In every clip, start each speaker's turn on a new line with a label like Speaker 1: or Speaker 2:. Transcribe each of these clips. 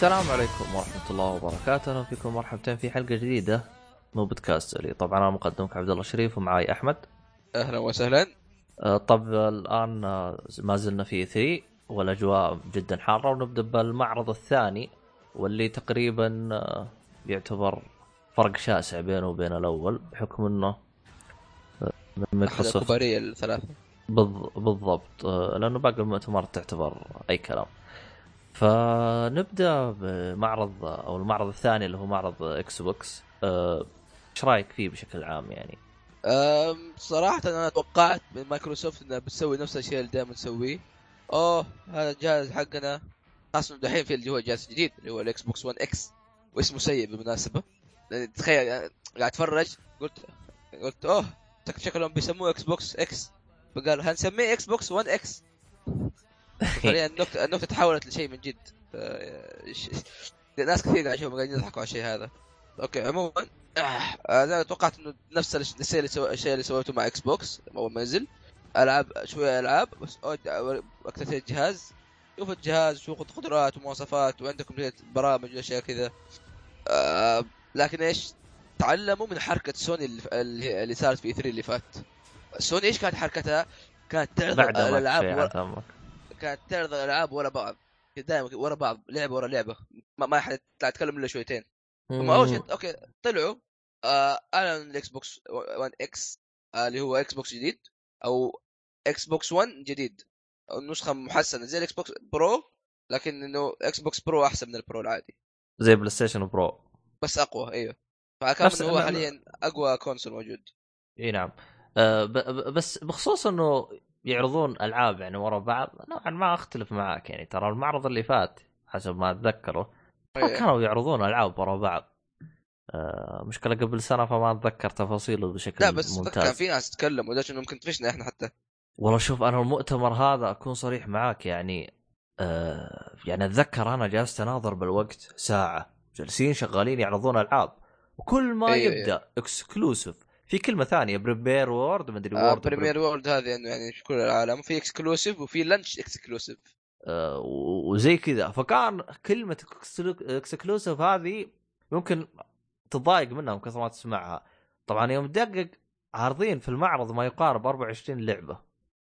Speaker 1: السلام عليكم ورحمة الله وبركاته، أهلا فيكم مرحبتين في حلقة جديدة من بودكاست لي، طبعا أنا مقدمك عبد الله الشريف ومعاي أحمد.
Speaker 2: أهلا وسهلا.
Speaker 1: آه، طب الآن آه، ما زلنا في 3 والأجواء جدا حارة. ونبدأ بالمعرض الثاني واللي تقريبا آه، يعتبر فرق شاسع بينه وبين الأول بحكم أنه من مايكروسوفت بالض- بالضبط. لأنه باقي المؤتمرات تعتبر أي كلام. فنبدأ بمعرض أو المعرض الثاني اللي هو معرض Xbox. آه، إيش رأيك فيه بشكل عام يعني؟
Speaker 2: أم، صراحة أنا توقعت من مايكروسوفت انها بتسوي نفس الشيء اللي دائما تسويه أوه هذا الجهاز حقنا. خاصة دحين في اللي هو جهاز جديد اللي هو ال Xbox 1 X واسمه سيء بالمناسبة. لأن تخيل يعني قاعد أتفرج قلت قلت أوه شكلهم بيسموه Xbox X فقال هنسميه Xbox 1 X فعليا النكته النكتة تحولت لشيء من جد. ناس كثير قاعد يشوفوا قاعدين يضحكوا على الشيء هذا. أوكي عموما آه، أنا توقعت إنه نفس الش- الشيء اللي سو... الشيء اللي سويته مع Xbox أول ما نزل ألعاب شوية ألعاب بس وقت الجهاز. شوف الجهاز شوف قدرات ومواصفات وعندكم برامج وأشياء كذا. آه لكن إيش؟ تعلموا من حركة سوني اللي, اللي صارت في E3 اللي فات. سوني إيش كانت حركتها؟ كانت تعرض
Speaker 1: الألعاب
Speaker 2: ورا... كانت تعرض الألعاب ورا بعض. دائما ورا بعض لعبة ورا لعبة. ما, ما حد يتكلم إلا شويتين. هم أول شيء أوكي طلعوا آه أعلنوا ال Xbox 1 X آه اللي هو Xbox جديد أو Xbox 1 جديد. النسخه محسنة زي ال Xbox Pro لكن إنه Xbox Pro أحسن من ال Pro العادي.
Speaker 1: زي PlayStation Pro.
Speaker 2: بس أقوى إيوه. فكان هو حاليا أقوى console موجود.
Speaker 1: إي نعم. ب- بس بخصوص إنه يعرضون ألعاب يعني ورا بعض. نوعا ما أختلف معك يعني. ترى المعرض اللي فات حسب ما أتذكره ما
Speaker 2: إيه.
Speaker 1: كانوا يعرضون ألعاب ورا بعض. آه، مشكلة قبل سنة فما أتذكر تفاصيله بشكل
Speaker 2: لا بس
Speaker 1: ممتاز.
Speaker 2: كان في ناس تتكلم وليش انه ممكن طفشنا إحنا حتى.
Speaker 1: والله شوف أنا المؤتمر هذا أكون صريح معاك يعني آه يعني أتذكر أنا جالس أناظر بالوقت ساعة جالسين شغالين يعرضون ألعاب وكل ما
Speaker 2: أيوة،
Speaker 1: يبدأ exclusive في كلمة ثانية premiere world مدري
Speaker 2: آه
Speaker 1: world
Speaker 2: premiere world هذه إنه يعني في كل العالم وفي exclusive وفي launch exclusive
Speaker 1: آه وزي كذا. فكان كلمة exclusive هذه ممكن تضايق منها من كثر ما تسمعها. طبعا يوم تدقق عارضين في المعرض ما يقارب 24 لعبة.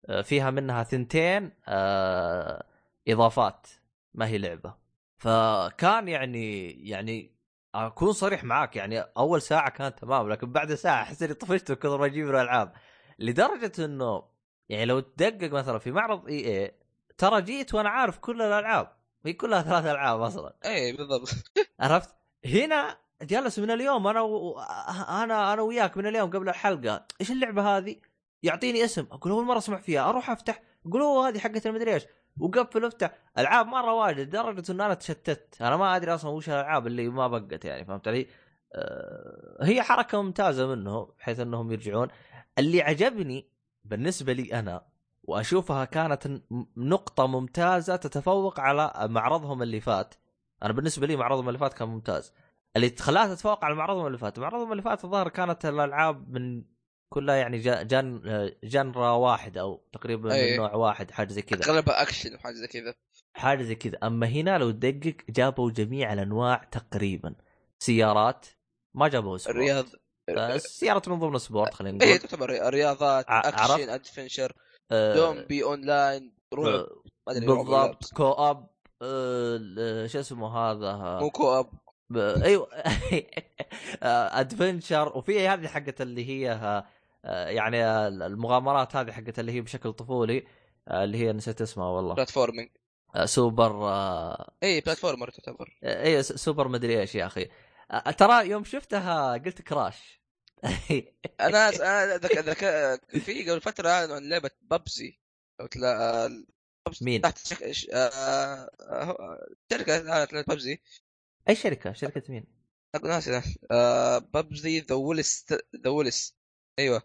Speaker 1: آه، فيها منها ثنتين آه، إضافات ما هي لعبة. فكان يعني يعني أكون صريح معاك يعني أول ساعة كانت تمام لكن بعد ساعة أحس إني طفشت من كثر ما أجيب الالعاب لدرجة إنه يعني لو تدقق مثلا في معرض إي اي ترى جيت وأنا عارف كل الألعاب. هي كلها ثلاث ألعاب أصلا.
Speaker 2: إي بالضبط.
Speaker 1: عرفت؟ هنا جلس من اليوم أنا و... أنا أنا وياك من اليوم قبل الحلقة. إيش اللعبة هذه؟ يعطيني اسم. أقول أول مرة أسمع فيها. أروح أفتح. يقول أوه هذه حقت المدري إيش. وقفل افتح العاب مرة واجد لدرجة إن أنا تشتت. أنا ما أدري أصلا وش الألعاب اللي ما بقت يعني فهمت علي؟ آه، هي حركة ممتازة منهم بحيث إنهم يرجعون. اللي عجبني بالنسبة لي أنا وأشوفها كانت نقطة ممتازة تتفوق على معرضهم اللي فات. أنا بالنسبة لي معرضهم اللي فات كان ممتاز. اللي خلاها تتفوق على معرضهم اللي فات. معرضهم اللي فات الظاهر كانت الألعاب من كلها يعني جا- genre genre واحد أو تقريبا من
Speaker 2: أي.
Speaker 1: نوع واحد حاجة زي كذا.
Speaker 2: اغلبها أكشن وحاجة زي كذا.
Speaker 1: حاجة زي كذا. أما هنا لو تدقق جابوا جميع الأنواع تقريبا. سيارات ما جابوا sports
Speaker 2: الرياض
Speaker 1: آه، السيارات من ضمن sports خلينا
Speaker 2: اي
Speaker 1: نقول.
Speaker 2: تعتبر رياضات
Speaker 1: action؟
Speaker 2: adventure
Speaker 1: آه، آه،
Speaker 2: ما أدري رعب ولا
Speaker 1: بالضبط. co-op آه، شو اسمه هذا؟
Speaker 2: مو
Speaker 1: co-op. أيوه. adventure وفي هذه حقت اللي هي آه، يعني المغامرات هذه حقت اللي هي بشكل طفولي آه، اللي هي نسيت اسمها والله.
Speaker 2: platforming
Speaker 1: آه، سوبر آه،
Speaker 2: إي platformer تعتبر.
Speaker 1: س- سوبر مدري إيش يا أخي. آه، ترى يوم شفتها قلت كراش.
Speaker 2: أنا ذك... ذك... في قبل فترة عن لعبة ببسي لو تلا ببسي
Speaker 1: مين؟
Speaker 2: تحت شك... ش... آه... آه... شركة ببسي
Speaker 1: أي شركة؟ شركة مين؟
Speaker 2: ناسي آه... ببسي ذا ويلس ذا ويلس أيوه.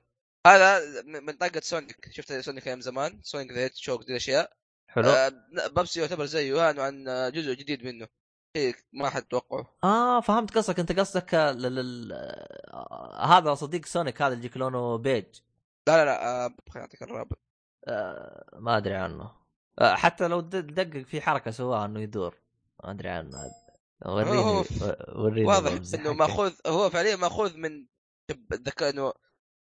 Speaker 2: هذا من طاقة سونيك. شفت سونيك أيام زمان؟ سونيك ذا هيت شوك دي الأشياء.
Speaker 1: حلو.
Speaker 2: آه... ببسي يعتبر زيه. عن جزء جديد منه. شيء ما حد توقعه.
Speaker 1: آه فهمت قصدك. أنت قصدك آه، لل... آه، هذا صديق Sonic هذا اللي يجيك لونه بيج.
Speaker 2: لا لا لا آه... خليني أعطيك الرابط.
Speaker 1: آه، ما أدري عنه. آه، حتى لو دقق في حركة سواها إنه يدور. ما أدري عنه. هذا وريني وريني
Speaker 2: واضح
Speaker 1: إنه.
Speaker 2: مأخوذ هو فعليا مأخوذ من شوف، اتذكر إنه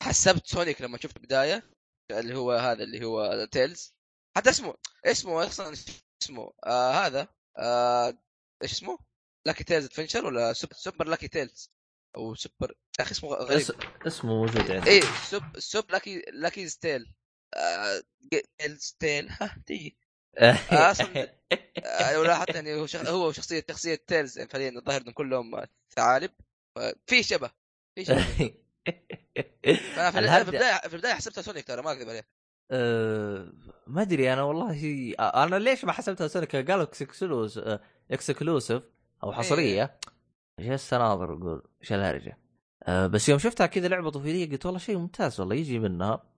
Speaker 2: حسبت Sonic لما شفت البدايه اللي هو هذا اللي هو Tails. حتى اسمه اسمه أصلا اسمه آه هذا آه إيش اسمه؟ لاكي تيلز أدفنشر ولا سوبر, سوبر لاكي تيلز؟ أو سوبر يا أخي اسمه غريب.
Speaker 1: اس... اسمه موجود عندي
Speaker 2: إيه سوب سوب لاكي لاكي ستيل آه تيلز تيل. ها تيجي. آه، ولا حتى يعني هو شخ... هو شخصية شخصية تيلز يعني فعليا الظاهر انهم كلهم ثعالب. في شبه في شبه. في, البدايه في البدايه حسبتها سونيك ترى ما اكذب عليك
Speaker 1: أه، ما أدري أنا والله أنا ليش ما حسبتها سونيك؟ قالوا exclus exclusive أو حصرية. إيش السناظر أقول إيش الهرجة. أه، بس يوم شفتها كذا لعبة طفولية قلت والله شيء ممتاز والله يجي منها.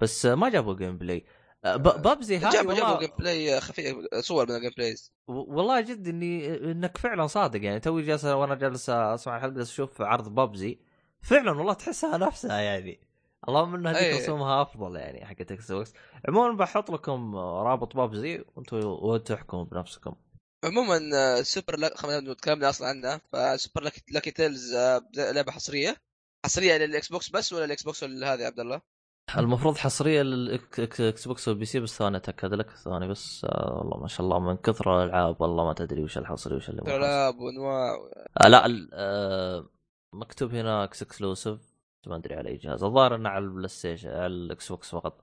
Speaker 1: بس أه، ما جابوا gameplay أه، بابزي هاي
Speaker 2: جابوا جابوا gameplay خفيف صور من ال gameplays
Speaker 1: والله جد اني إنك فعلا صادق يعني توي جالس وأنا جالس أسمع الحلقة أشوف عرض بابزي فعلا والله تحسها نفسها يعني اللهم ان هذيك
Speaker 2: أي.
Speaker 1: رسومها أفضل يعني حقت Xbox عموما بحط لكم رابط بابزي وأنتم وأنتم بنفسكم
Speaker 2: عموما آه، Super Luck خلينا تكلمنا أصلا عنها ف Super Lucky, Lucky Tales آه، لعبة حصرية حصرية لل Xbox بس ولا ال Xbox ولا هذا يا عبد الله؟
Speaker 1: المفروض حصرية لل Xbox وال PC بس ثواني أتأكد لك ثواني بس آه والله ما شاء الله من كثر الألعاب والله ما تدري وش الحصري وش اللي.
Speaker 2: العاب وانواع
Speaker 1: آه لا آه مكتوب هنا exclusive ما أدري على أي جهاز. الظاهر إنه على ال PlayStation على ال Xbox فقط.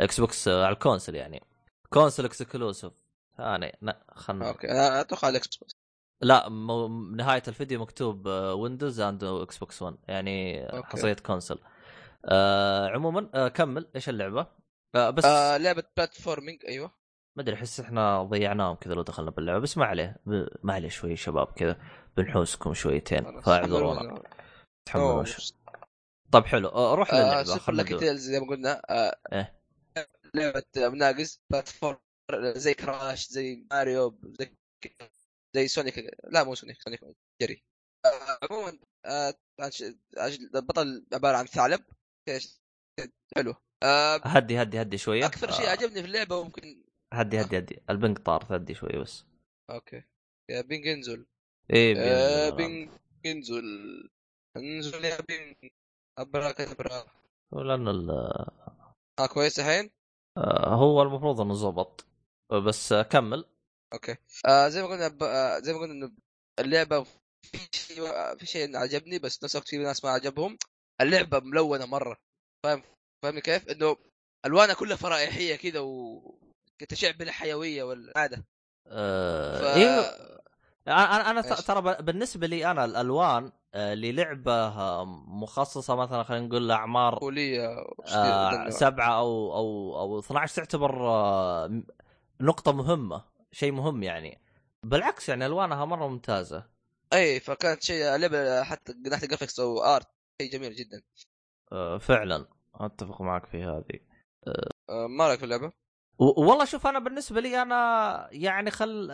Speaker 1: Xbox آه، على ال console يعني. console exclusive ثاني لا خلنا
Speaker 2: okay. أتوقع ال Xbox.
Speaker 1: لا مو... نهاية الفيديو مكتوب Windows and Xbox One يعني. حصرية console. آه عموما آه كمل. إيش اللعبة؟ آه بس
Speaker 2: آه لعبة platforming أيوه.
Speaker 1: ما أدري أحس إحنا ضيعناهم كذا لو دخلنا باللعبة بس ما عليه. ب... ما عليه شوي شباب كذا. بنحوسكم شويتين. فاعذرونا. تحملوا. طيب حلو. آه روح
Speaker 2: آه
Speaker 1: للعبة
Speaker 2: سوبر. تيلز زي ما قلنا. آه
Speaker 1: إيه.
Speaker 2: لعبة مناقز بلاتفورم زي كراش زي ماريو زي زي سونيك لا مو سونيك سونيك جري آه عموما آه البطل عبارة عن ثعلب؟ حلو. آه
Speaker 1: هدي هدي هدي شوية.
Speaker 2: أكثر شيء
Speaker 1: آه،
Speaker 2: عجبني في اللعبة ممكن
Speaker 1: هدي هدي هدي. البنك طار هدي شوي بس.
Speaker 2: okay. يا ping انزل
Speaker 1: إيه.
Speaker 2: بينج انزل انزل يا ping ابراك ابراك
Speaker 1: لأن ال-
Speaker 2: آه كويس الحين؟
Speaker 1: آه، هو المفروض إنه زبط. آه، بس آه، كمل.
Speaker 2: okay. آه زي ما قلنا ب... آه زي ما قلنا إنه اللعبة في شيء في شيء عجبني بس نفس الوقت في ناس ما عجبهم. اللعبة ملونة مرة. فاهم؟ فاهمني كيف؟ إنه ألوانها كلها فرايحية كذا و تشع بالحيويه والسعادة.
Speaker 1: آه،
Speaker 2: ف...
Speaker 1: أيوه أنا
Speaker 2: أنا؟
Speaker 1: ترى بالنسبة لي أنا الألوان آه، للعبه آه، مخصصة مثلا خلينا نقول لأعمار
Speaker 2: كوليه
Speaker 1: آه، سبعة أو أو أو 12 تعتبر آه، نقطة مهمة شيء مهم يعني. بالعكس يعني ألوانها مرة ممتازة.
Speaker 2: إي فكانت شيء لعبة حتى ناحية graphics أو art شيء جميل جدا.
Speaker 1: آه، فعلا أتفق معك في هذه.
Speaker 2: آه ما رأيك في
Speaker 1: اللعبة؟ والله شوف أنا بالنسبة لي أنا يعني خل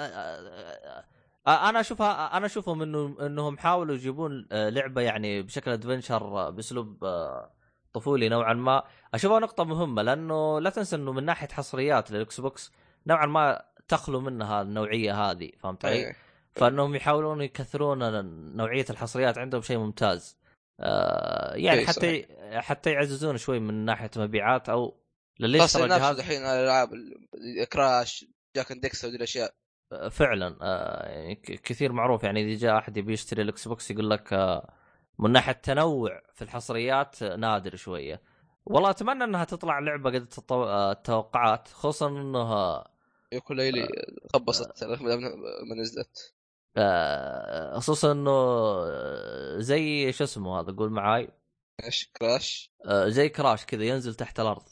Speaker 1: أنا اشوفها أنا أشوفهم إنه إنهم حاولوا يجيبون آه، لعبة يعني بشكل adventure آه، بأسلوب آه، طفولي نوعا ما أشوفها نقطة مهمة لأنه لا تنسى إنه من ناحية حصريات لل Xbox نوعا ما تخلو منها النوعية هذه فهمت علي؟
Speaker 2: أي.
Speaker 1: فإنهم يحاولون يكثرون نوعية الحصريات عندهم شيء ممتاز آه يعني
Speaker 2: إي
Speaker 1: حتى حتى يعززون شوي من ناحية مبيعات أو للي
Speaker 2: خاصه
Speaker 1: يشترى
Speaker 2: ينافسوا
Speaker 1: جهاز
Speaker 2: دحين على الألعاب ال- Crash Jak and Daxter وذي
Speaker 1: الأشياء. فعلا آه يعني كثير معروف. يعني إذا جاء أحد يبي يشتري ال Xbox يقول لك آه من ناحية تنوع في الحصريات آه، نادر شوية. والله أتمنى إنها تطلع لعبة قد التوقعات خصوصا إنها
Speaker 2: يقول لي خبصت ما نزلت.
Speaker 1: خصوصا إنه زي شو اسمه هذا قول معاي.
Speaker 2: إيش كراش
Speaker 1: زي كراش كذا ينزل تحت الأرض.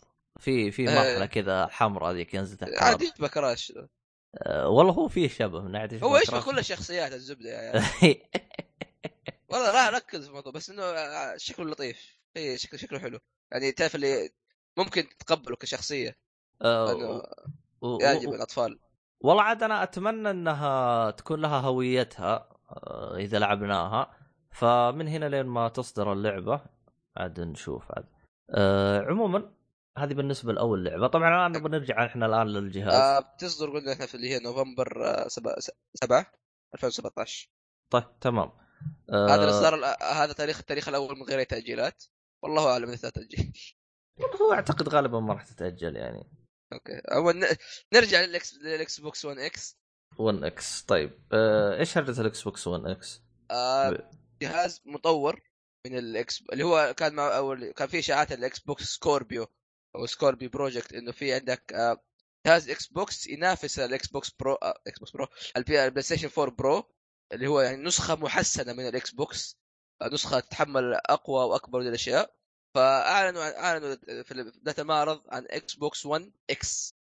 Speaker 1: في في
Speaker 2: إيه.
Speaker 1: مرحلة كذا حمراء ذيك ينزل تحت
Speaker 2: عادي يشبه كراش
Speaker 1: آه، والله هو فيه شبه من ناحية
Speaker 2: هو
Speaker 1: يشبه.
Speaker 2: كل الشخصيات الزبدة يعني والله لا ركز في الموضوع بس إنه آه، شكله لطيف. اي شكله شكله حلو. يعني تعرف اللي ممكن تتقبله كشخصية.
Speaker 1: آه،
Speaker 2: يعجب الأطفال.
Speaker 1: والله عاد أنا أتمنى إنها تكون لها هويتها آه، إذا لعبناها. فمن هنا لين ما تصدر اللعبة عاد نشوف عاد. آه، عموما هذه بالنسبة لأول لعبة. طبعا الآن نبغى نرجع إحنا الآن للجهاز.
Speaker 2: آه بتصدر قلنا إحنا في اللي هي نوفمبر 7 7 2017
Speaker 1: طيب تمام.
Speaker 2: هذا
Speaker 1: آه،
Speaker 2: الإصدار ال- هذا تاريخ التاريخ الأول من غير أي تأجيلات. والله أعلم إذا تأجيل.
Speaker 1: هو أعتقد غالبا ما راح تتأجل يعني.
Speaker 2: okay. اول ن- نرجع للاكس للإكس بوكس 1 إكس.
Speaker 1: 1 إكس. طيب آه، إيش هرجة ال Xbox One X؟
Speaker 2: آه جهاز مطور من ال X اللي هو كان مع أول كان في إشاعات ال Xbox Scorpio. أو Scorpio Project إنه في عندك جهاز Xbox ينافس ال Xbox Pro Xbox Pro ال PlayStation 4 Pro اللي هو يعني نسخة محسنة من ال Xbox آه نسخة تتحمل أقوى وأكبر من الأشياء. فأعلنوا أعلنوا في بدايه المعرض عن Xbox One X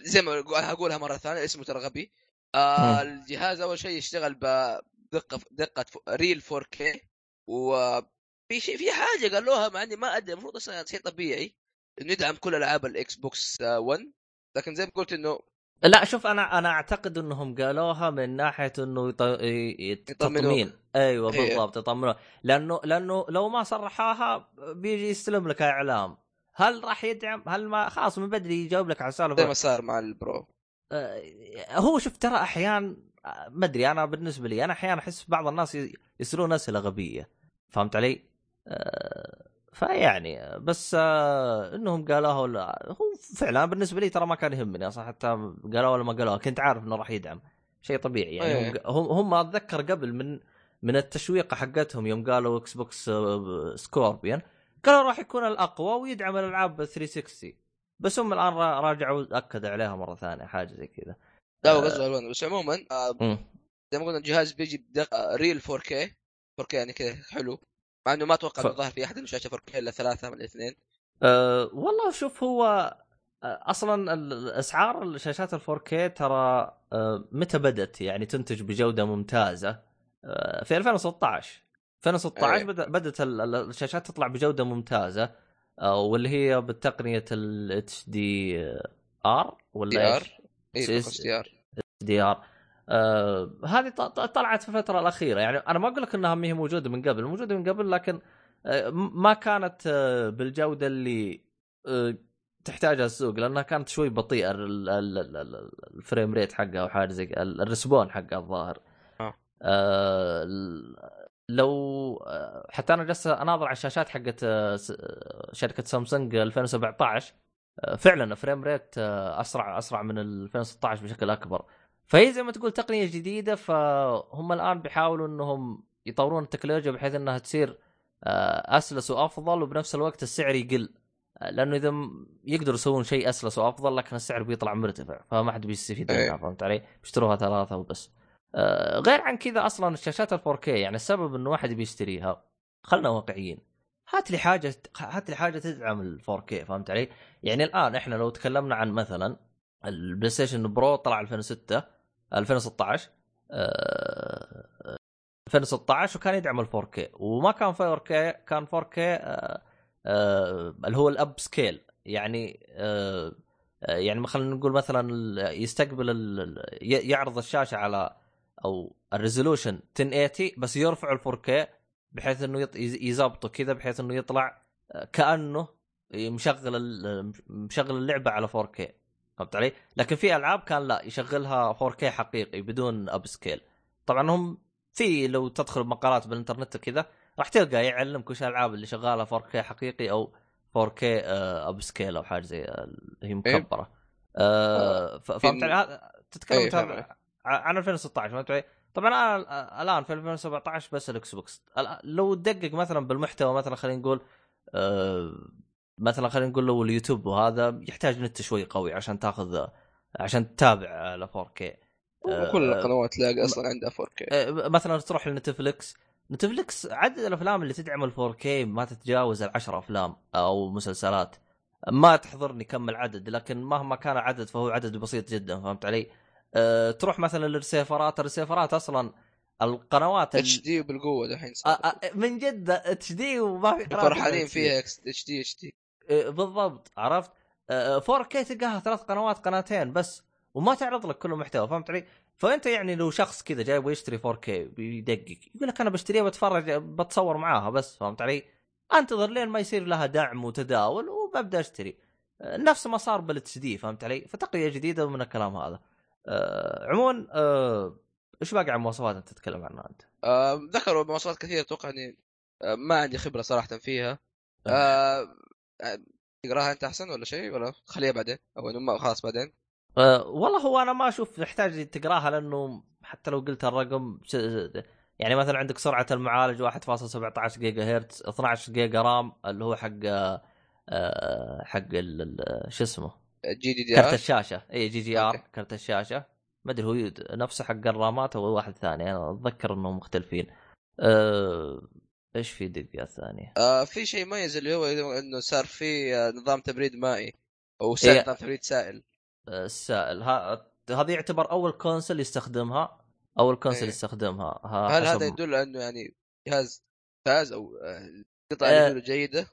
Speaker 2: زي ما هقولها مرة ثانية اسمه ترى غبي. آه. الجهاز أول شيء يشتغل بدقه دقة real 4K وفي شيء في حاجة قالوها مع إني ما أدري المفروض أصلا شيء طبيعي. انه يدعم كل ألعاب ال Xbox آه، One لكن زي ما قلت إنه
Speaker 1: لا شوف أنا أنا أعتقد إنهم قالوها من ناحية إنه يط... ي- ي-
Speaker 2: يطمنوك.
Speaker 1: تطمين. أيوه
Speaker 2: إيه.
Speaker 1: بالضبط يطمنوك لأنه لأنه لو ما صرحوها بيجي يستلم لك إعلام. هل راح يدعم؟ هل ما؟ خلاص من بدري يجاوب لك على
Speaker 2: زي
Speaker 1: السالفه
Speaker 2: ما صار مع البرو.
Speaker 1: آه، هو شوف ترى أحيانا آه، ما أدري أنا بالنسبة لي أنا أحيانا أحس بعض الناس يسالون أسئلة غبية. فهمت علي؟ آه، فيعني بس آه، إنهم قالوها ولا هو فعلا بالنسبة لي ترى ما كان يهمني أصلا حتى قالوها ولا ما قالوها كنت عارف إنه راح يدعم شيء طبيعي يعني
Speaker 2: إيه.
Speaker 1: هم أتذكر قبل من من التشويقه حقتهم يوم قالوا Xbox آه، Scorpion قالوا راح يكون الأقوى ويدعم الألعاب 360 بس هم الآن را- راجعوا اكدوا عليها مرة ثانية حاجة زي كذا
Speaker 2: لا هو قصده ال One بس عموما آه،. زي ما قلنا الجهاز بيجي real 4K 4K يعني كذا حلو مع إنه ما أتوقع
Speaker 1: ف-
Speaker 2: إنه ظهر في أحد شاشه 4K إلا ثلاثة من الاثنين.
Speaker 1: أه والله شوف هو أه، أصلا ال- اسعار الشاشات ال 4K ترى أه متى بدت يعني تنتج بجودة ممتازة؟ أه في 2016 2016
Speaker 2: أيه.
Speaker 1: بدأت ال- ال- الشاشات تطلع بجودة ممتازة واللي هي بتقنية ال اتش دي ار ولا
Speaker 2: دي ار؟ اي دي ار
Speaker 1: آه هذه ط- ط- طلعت في الفترة الأخيرة. يعني أنا ما أقول لك إنها ما هي موجودة من قبل. موجودة من قبل لكن آه ما كانت آه بالجودة اللي آه تحتاجها السوق لأنها كانت شوي بطيئة ال- ال- ال- ال- ال frame rate حقها أو حاجة زي ال- ال response حقها الظاهر.
Speaker 2: آه.
Speaker 1: آه لو آه، حتى أنا جالس أناظر على الشاشات حقت آه، شركة سامسونج 2017 آه، فعلا frame rate أسرع أسرع من ال 2016 بشكل أكبر. فهي زي ما تقول تقنية جديدة فهم الآن بيحاولوا إنهم يطورون التكنولوجيا بحيث إنها تصير آه، أسلس وأفضل وبنفس الوقت السعر يقل آه، لأنه إذا يقدروا يسوون شيء أسلس وأفضل لكن السعر بيطلع مرتفع فما حد بيستفيد
Speaker 2: إيه.
Speaker 1: منها فهمت علي؟ بيشتروها ثلاثة وبس. آه، غير عن كذا أصلا الشاشات ال 4K يعني السبب إنه واحد بيشتريها خلنا واقعيين هات لي حاجة هات لي حاجة تدعم ال 4K فهمت علي؟ يعني الآن إحنا لو تكلمنا عن مثلا البلاي ستيشن برو طلع 2006 2016 آه، 2016 وكان يدعم ال 4K وما كان 4K كان 4K آه، آه، اللي هو ال upscale. يعني آه، آه، يعني خلينا نقول مثلا يستقبل يعرض الشاشة على أو ال resolution 1080 بس يرفع ال 4K بحيث إنه يظبطه كذا بحيث إنه يطلع آه، كأنه مشغل مشغل اللعبة على 4K فهمت علي؟ لكن في ألعاب كان لا يشغلها 4K حقيقي بدون upscale طبعا هم في لو تدخل مقالات بالإنترنت وكذا راح تلقى يعلمك وش الالعاب اللي شغالة 4K حقيقي أو 4K آه، upscale أو حاجة زي اللي هي مكبرة آه، ف- فهمت علي؟ تتكلم
Speaker 2: إيه، عليك.
Speaker 1: عن 2016 فهمت علي؟ طبعا أنا الآن في 2017 بس الإكس بوكس لو تدقق مثلا بالمحتوى مثلا خلينا نقول آه، مثلا خلينا نقول لو اليوتيوب وهذا يحتاج نت شوي قوي عشان تاخذ عشان تتابع على 4K آه،
Speaker 2: كل القنوات تلاقي أصلا عندها 4K
Speaker 1: آه، مثلا تروح لنتفلكس نتفلكس عدد الأفلام اللي تدعم ال 4K ما تتجاوز العشر أفلام أو مسلسلات ما تحضرني كم العدد لكن مهما كان العدد فهو عدد بسيط جدا فهمت علي؟ أه تروح مثلا للرسيفرات الرسيفرات أصلا القنوات ال-
Speaker 2: HD بالقوة دحين
Speaker 1: آه،. آه، من جد HD وما في قناة
Speaker 2: فرحانين. فيها HD
Speaker 1: HD بالضبط عرفت آه، 4K تلقاها ثلاث قنوات قناتين بس وما تعرض لك كل المحتوى فهمت علي؟ فأنت يعني لو شخص كذا جايب يشتري 4K بيدقق يقول لك أنا بشتريها بتفرج بتصور معاها بس فهمت علي؟ أنتظر لين ما يصير لها دعم وتداول وببدأ أشتري نفس ما صار بالاتش دي فهمت علي؟ فتقنيه جديدة من الكلام هذا. آه، عموما آه، إيش باقي عن مواصفات أنت تتكلم عنها أنت؟
Speaker 2: آه ذكروا مواصفات كثيرة أتوقع إني آه ما عندي خبرة صراحة فيها آه، تقراها أنت أحسن ولا شيء؟ ولا خليها بعدين أو ما خلاص بعدين.
Speaker 1: أه والله هو أنا ما أشوف تحتاج تقراها لأنه حتى لو قلت الرقم يعني مثلا عندك سرعة المعالج 1.17 جيجا هرتز 12 جيجا RAM اللي هو حق أه حق شو اسمه؟
Speaker 2: GDD
Speaker 1: كرت الشاشة. اي
Speaker 2: DDR.
Speaker 1: كرت الشاشة. ما أدري هو نفسه حق الرامات أو واحد ثاني أنا أتذكر إنهم مختلفين. أه إيش في دقيقه ثانية؟
Speaker 2: آه في شيء مميز اللي هو إنه صار في آه، نظام تبريد مائي أو سائل
Speaker 1: إيه.
Speaker 2: نظام تبريد سائل.
Speaker 1: السائل ها- هذا يعتبر أول console يستخدمها؟ أول console
Speaker 2: إيه.
Speaker 1: يستخدمها. ها-
Speaker 2: هل
Speaker 1: حسب-
Speaker 2: هذا يدل على إنه يعني جهاز ممتاز أو آه، القطع
Speaker 1: آه، جيدة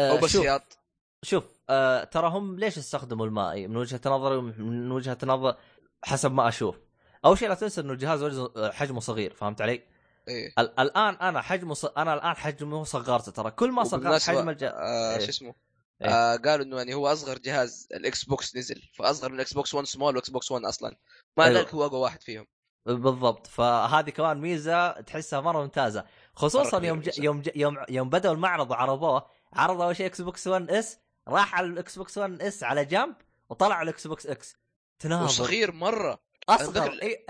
Speaker 2: أو بس
Speaker 1: شوف.
Speaker 2: سياط
Speaker 1: شوف آه ترى هم ليش استخدموا المائي؟ من وجهة نظري من وجهة نظر حسب ما أشوف. أول شيء لا تنسى إنه الجهاز حجمه صغير فهمت علي؟
Speaker 2: إيه.
Speaker 1: ال- الآن أنا حجمه ص... أنا الآن حجمه صغرته ترى كل ما صغرت حجم الجهاز
Speaker 2: آه
Speaker 1: إيه.
Speaker 2: شو اسمه؟
Speaker 1: إيه.
Speaker 2: آه قالوا إنه يعني هو أصغر جهاز الإكس بوكس نزل فأصغر من الاكس بوكس 1 سمول وإكس بوكس 1 أصلا. ما
Speaker 1: أيوه.
Speaker 2: ذلك هو أقوى واحد فيهم.
Speaker 1: بالضبط. فهذه كمان ميزة تحسها مرة ممتازة. خصوصا
Speaker 2: مرة
Speaker 1: يوم ج... يوم ج... يوم يوم بدأوا المعرض وعرضوه عرضوا أول شيء إكس بوكس 1 S راح على الإكس بوكس 1 S على جنب وطلع على الإكس بوكس إكس. تناظر.
Speaker 2: وصغير مرة.
Speaker 1: اصغر إيه.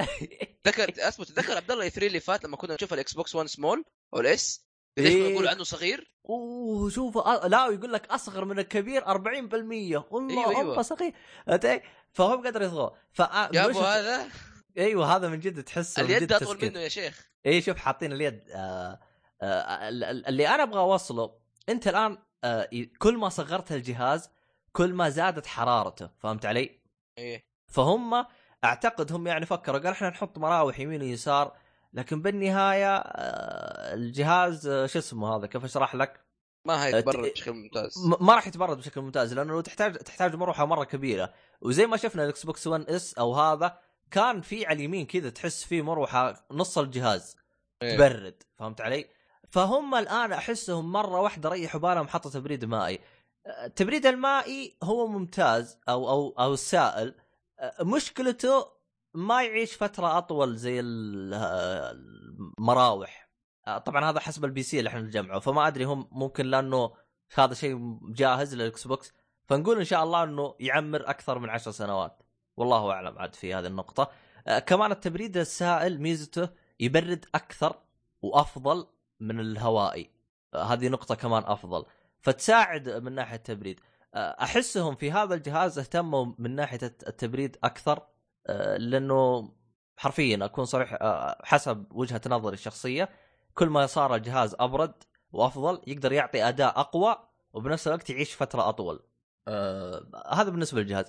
Speaker 2: ذكر اثبت تذكر عبد الله 3 اللي فات لما كنا نشوف الإكس بوكس 1 سمول أو الإس ليش
Speaker 1: إيه.
Speaker 2: يقول عنه صغير؟
Speaker 1: أوه شوف أ- لا يقول لك أصغر من الكبير 40% والله
Speaker 2: أيوة، أيوة.
Speaker 1: صغير أنت- فهم قدروا يصغوا ف
Speaker 2: جابوا هذا
Speaker 1: أيوه هذا من جد تحس
Speaker 2: اليد أطول
Speaker 1: تسكت.
Speaker 2: منه يا شيخ
Speaker 1: اي شوف حاطين اليد آه آه ال- اللي أنا أبغى أوصله أنت الآن آه ي- كل ما صغرت الجهاز كل ما زادت حرارته فهمت علي؟
Speaker 2: إيه
Speaker 1: فهم أعتقد هم يعني فكروا قال إحنا نحط مراوح يمين ويسار لكن بالنهاية آه الجهاز آه شو اسمه هذا كيف أشرح لك؟
Speaker 2: ما هيتبرد
Speaker 1: أت-
Speaker 2: بشكل ممتاز
Speaker 1: ما راح يتبرد بشكل ممتاز لأنه لو تحتاج تحتاج مروحة مرة كبيرة وزي ما شفنا الاكس بوكس 1 S أو هذا كان في على اليمين كذا تحس فيه مروحة نص الجهاز
Speaker 2: إيه.
Speaker 1: تبرد فهمت علي؟ فهم الآن أحسهم مرة واحدة ريحوا بالهم حطوا تبريد مائي. التبريد المائي هو ممتاز أو أو أو السائل مشكلته ما يعيش فترة أطول زي ال- المراوح. أه، طبعا هذا حسب ال PC اللي إحنا نجمعه فما أدري هم ممكن لأنه هذا شيء جاهز للإكس بوكس فنقول إن شاء الله إنه يعمر أكثر من عشر سنوات. والله أعلم عاد في هذه النقطة. أه، كمان التبريد السائل ميزته يبرد أكثر وأفضل من الهوائي آه، هذه نقطة كمان أفضل فتساعد من ناحية التبريد آه، أحسهم في هذا الجهاز اهتموا من ناحية الت- التبريد أكثر آه، لأنه حرفيا أكون صريح آه، حسب وجهة نظري الشخصية كل ما صار الجهاز أبرد وأفضل يقدر يعطي أداء أقوى وبنفس الوقت يعيش فترة أطول. آه، هذا بالنسبة للجهاز.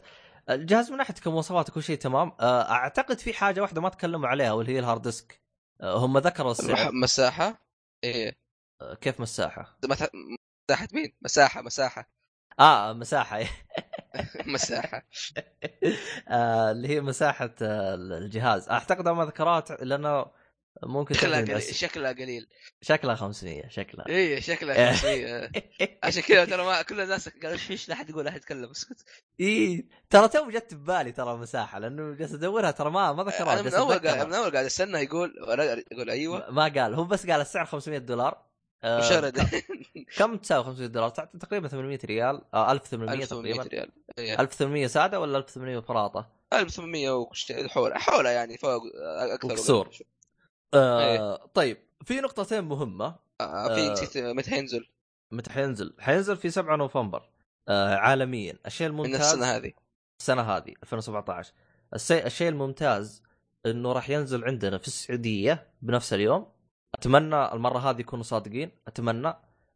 Speaker 1: الجهاز من ناحية كمواصفات وكل شيء تمام. آه، أعتقد في حاجة واحدة ما تكلموا عليها واللي هي ال hard disk. آه، هم ذكروا السعر.
Speaker 2: مساحة؟ إيه.
Speaker 1: آه، كيف
Speaker 2: مساحة؟ مساحة مين؟ مساحة مساحة.
Speaker 1: آه مساحة.
Speaker 2: مساحة.
Speaker 1: آه، اللي هي مساحة آه، الجهاز. أعتقد ما ذكروها لأنه ممكن
Speaker 2: شكلها قليل شكلها قليل.
Speaker 1: شكلها 500 شكلها.
Speaker 2: إيه شكلها 500 عشان كذا ترى ما كل الناس قالوا إيش لا احد يقول لا احد يتكلم. اسكت
Speaker 1: إي ترى تو جت ببالي ترى مساحة لأنه جالس أدورها ترى ما ما ذكرها
Speaker 2: أنا من
Speaker 1: أول.
Speaker 2: قاعد من أول قاعد أستنى يقول يقول أيوه.
Speaker 1: ما قال هو بس قال السعر 500 دولار. آه،
Speaker 2: وشرد
Speaker 1: كم تساوي 500 دولار؟ تقريبا 800 ريال آه 1800
Speaker 2: 1800
Speaker 1: تقريبا
Speaker 2: ريال إيه.
Speaker 1: 1800 سادة ولا 1800 فراطه؟
Speaker 2: 1800 وشيء حول حولها يعني فوق أكثر
Speaker 1: وكسور.
Speaker 2: وقل.
Speaker 1: آه طيب في نقطتين مهمة
Speaker 2: آه، في
Speaker 1: آه.
Speaker 2: نسيت متى حينزل
Speaker 1: متى حينزل؟ حينزل في 7 نوفمبر آه عالميا الشيء
Speaker 2: من
Speaker 1: الممتاز
Speaker 2: السنة هذه
Speaker 1: السنة هذه 2017 الشيء الشيء الممتاز إنه راح ينزل عندنا في السعودية بنفس اليوم أتمنى المرة هذه يكونوا صادقين. أتمنى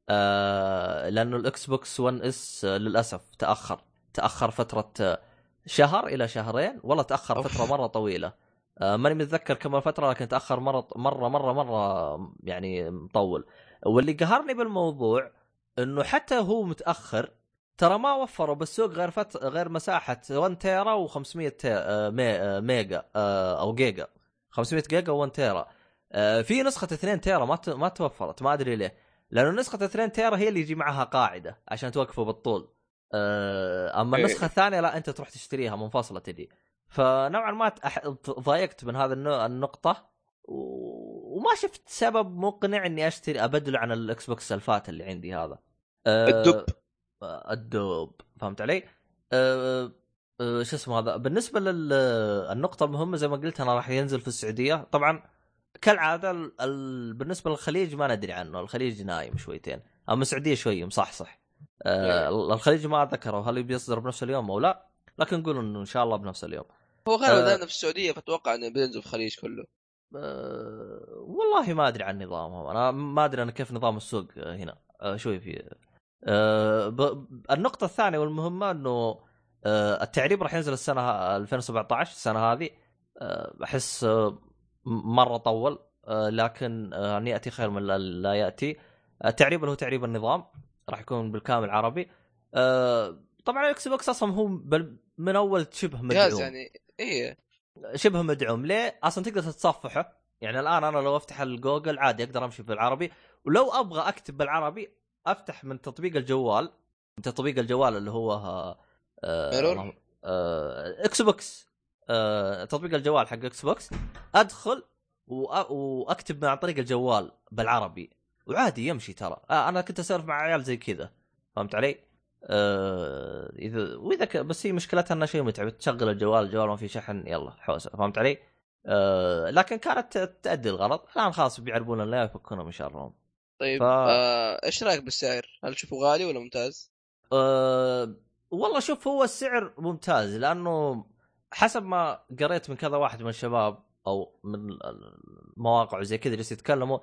Speaker 1: آه لأنه ال Xbox One S للأسف تأخر. تأخر فترة آه، شهر إلى شهرين والله تأخر
Speaker 2: أوف.
Speaker 1: فترة مرة طويلة. آه ماني متذكر كم الفترة لكن تأخر مرة مرة مرة مرة يعني مطول. واللي قهرني بالموضوع إنه حتى هو متأخر ترى ما وفروا بالسوق غير فت... غير مساحة 1 تيرا و500 تي... مي... ميجا آه، أو جيجا. 500 جيجا و1 تيرا آه، في نسخة 2 تيرا ما. ما توفرت ما أدري ليه لأنه نسخة 2 تيرا هي اللي يجي معها قاعدة عشان توقفه بالطول آه، أما
Speaker 2: إيه.
Speaker 1: النسخة الثانية لا أنت تروح تشتريها منفصلة تجي فنوعا ما. ضايقت من هذا النقطة. وما شفت سبب مقنع إني أشتري ابدله عن ال Xbox ال fat اللي عندي هذا آه،
Speaker 2: الدب.
Speaker 1: آه، الدب فهمت علي؟ آه، آه، شو اسمه هذا بالنسبة للنقطه المهمة زي ما قلت أنا راح ينزل في السعودية طبعا كالعادة ال... ال... بالنسبة للخليج ما ندري عنه. الخليج نايم شويتين. اما السعودية شوي مصحصح آه. الخليج ما ذكروا هل بيصدر بنفس اليوم أو لا؟ لكن نقول إنه إن شاء الله بنفس اليوم.
Speaker 2: هو غالبا
Speaker 1: آه.
Speaker 2: في السعودية فأتوقع إنه بينزل في الخليج كله.
Speaker 1: أه والله ما أدري عن نظامهم. أنا ما أدري أنا كيف نظام السوق آه، هنا. أه شوي في أه ب... النقطة الثانية والمهمة إنه أه التعريب راح ينزل السنة 2017 السنة هذه. أه أحس أه مرة طول أه لكن ان يأتي خير من لا- يأتي. التعريب اللي هو تعريب النظام راح يكون بالكامل عربي. طبعا ال Xbox أصلا هو من أول شبه مدعوم.
Speaker 2: يعني. إيه.
Speaker 1: شبه مدعوم. ليه؟ أصلا تقدر تتصفحه. يعني الآن أنا لو أفتح الجوجل عادي أقدر أمشي بالعربي. ولو أبغى أكتب بالعربي أفتح من تطبيق الجوال من تطبيق الجوال اللي هو آه؟ آه Xbox آه تطبيق الجوال حق Xbox ادخل وأكتب عن طريق الجوال بالعربي وعادي يمشي ترى آه أنا كنت أسولف مع عيال زي كذا فهمت علي؟ آه اذا وإذا ك... بس هي مشكلتها إنها شيء متعب تشغل الجوال الجوال ما في شحن يلا حوسة فهمت علي؟ آه لكن كانت تأدي الغرض الآن خلاص بيعربون لنا يفكونا من شرهم
Speaker 2: طيب
Speaker 1: ف-
Speaker 2: آه إيش رأيك بالسعر؟ هل تشوفه غالي ولا ممتاز؟
Speaker 1: أه والله شوف هو السعر ممتاز لأنه حسب ما قريت من كذا واحد من الشباب أو من المواقع وزي كذا جالس يتكلموا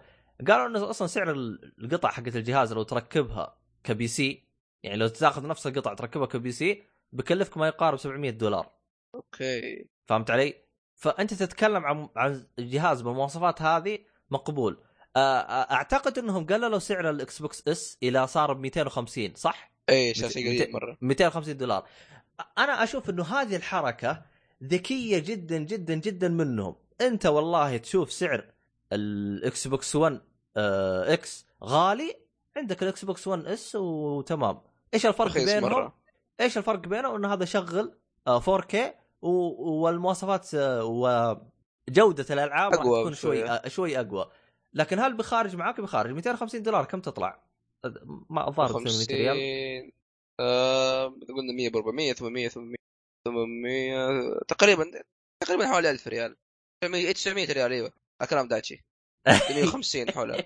Speaker 1: قالوا إنه أصلا سعر القطع حقت الجهاز لو تركبها ك PC يعني لو تاخذ نفس القطع تركبها ك PC بكلفك ما يقارب 700 دولار.
Speaker 2: أوكي.
Speaker 1: فهمت علي؟ فأنت تتكلم عن عن جهاز بالمواصفات هذه مقبول. أعتقد إنهم قللوا سعر ال Xbox S إلى صار ب 250 صح؟
Speaker 2: اي
Speaker 1: ميت-
Speaker 2: قليل مرة.
Speaker 1: 250 دولار. أنا أشوف إنه هذه الحركة ذكية جدا جدا جدا منهم. أنت والله تشوف سعر ال Xbox One آه X غالي عندك ال Xbox One S وتمام. إيش الفرق بينهم؟
Speaker 2: مرة.
Speaker 1: إيش الفرق بينه انه هذا يشغل آه 4K و- والمواصفات آه، وجودة الألعاب راح تكون شوي. آه، شوي أقوى. لكن هل بخارج معاك؟ بخارج. 250 دولار كم تطلع؟ ما الظاهر 800 ريال.
Speaker 2: 50 آه قلنا 100 ب 400 800 800 800 تقريبا تقريبا حوالي 1000 ريال. 900 900 ريال إيوه. اكرام داتشي. 150 حولها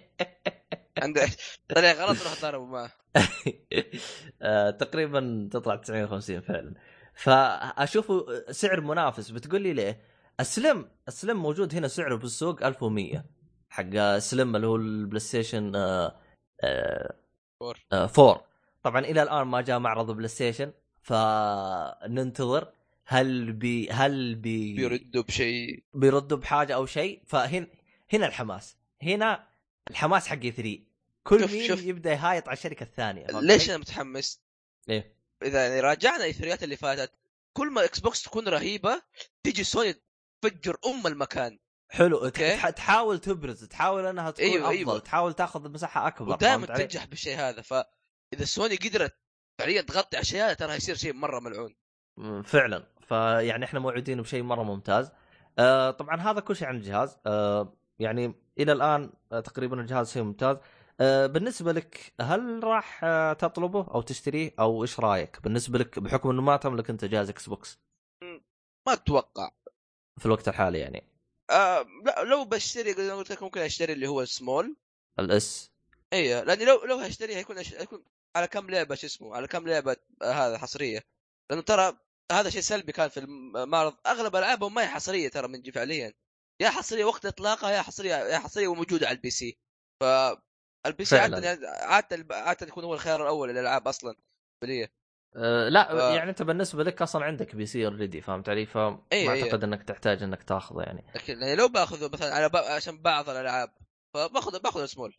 Speaker 2: عندك طلع غلط روح ضربوا معه
Speaker 1: آه، تقريبا تطلع 950 فعلا. فأشوفه سعر منافس. بتقول لي ليه؟ ال Slim ال Slim موجود هنا سعره بالسوق 1100 حق Slim اللي هو ال PlayStation آه، آه،
Speaker 2: four.
Speaker 1: آه، 4 طبعا إلى الآن ما جاء معرض PlayStation. فننتظر هل بي هل بي
Speaker 2: بيردوا بشيء
Speaker 1: بيردوا بحاجة أو شيء فهنا هنا الحماس هنا الحماس حق E3 كل
Speaker 2: شوف-
Speaker 1: مين
Speaker 2: شوف.
Speaker 1: يبدأ يهايط على الشركة الثانية
Speaker 2: ليش؟ أنا متحمس؟
Speaker 1: إيه
Speaker 2: إذا يعني راجعنا الاثريات اللي فاتت كل ما Xbox تكون رهيبة تيجي سوني تفجر أم المكان
Speaker 1: حلو. تح- تحاول تبرز تحاول إنها تكون
Speaker 2: أيوة،
Speaker 1: أفضل
Speaker 2: أيوة.
Speaker 1: تحاول تاخذ مساحة أكبر
Speaker 2: ودائما؟ تنجح بالشيء هذا فإذا سوني قدرت فعليا تغطي أشياء ترى هيصير شيء مرة ملعون.
Speaker 1: فعلا. فيعني إحنا موعودين بشيء مرة ممتاز. آه طبعا هذا كل شيء عن الجهاز. آه يعني إلى الآن آه تقريبا الجهاز شيء ممتاز. آه بالنسبة لك هل راح آه تطلبه أو تشتريه؟ أو إيش رأيك؟ بالنسبة لك بحكم إنه ما تملك أنت جهاز Xbox.
Speaker 2: ما أتوقع.
Speaker 1: في الوقت الحالي يعني.
Speaker 2: آه لا لو بشتري قلت لك ممكن أشتري اللي هو ال
Speaker 1: small ال S
Speaker 2: اي لأني لو لو هشتري هيكون. هيكون على كم لعبة شو اسمه على كم لعبة آه هذا حصرية. لأنه ترى هذا شيء سلبي كان في المعرض أغلب ألعابهم ما هي حصرية ترى من فعليا يا حصرية وقت إطلاقها يا حصرية يا حصرية وموجودة على ال PC. ف ال
Speaker 1: PC.
Speaker 2: عادة عادة عادة يكون هو الخيار الأول للألعاب أصلا بالنسبة
Speaker 1: آه لا
Speaker 2: ف-
Speaker 1: يعني أنت بالنسبة لك أصلا عندك PC already فهمت علي؟ فما
Speaker 2: إيه، إيه.
Speaker 1: أعتقد إنك تحتاج إنك تاخذه يعني.
Speaker 2: لكن يعني لو باخذه مثلا على ب... عشان بعض الألعاب فباخذ باخذ السمول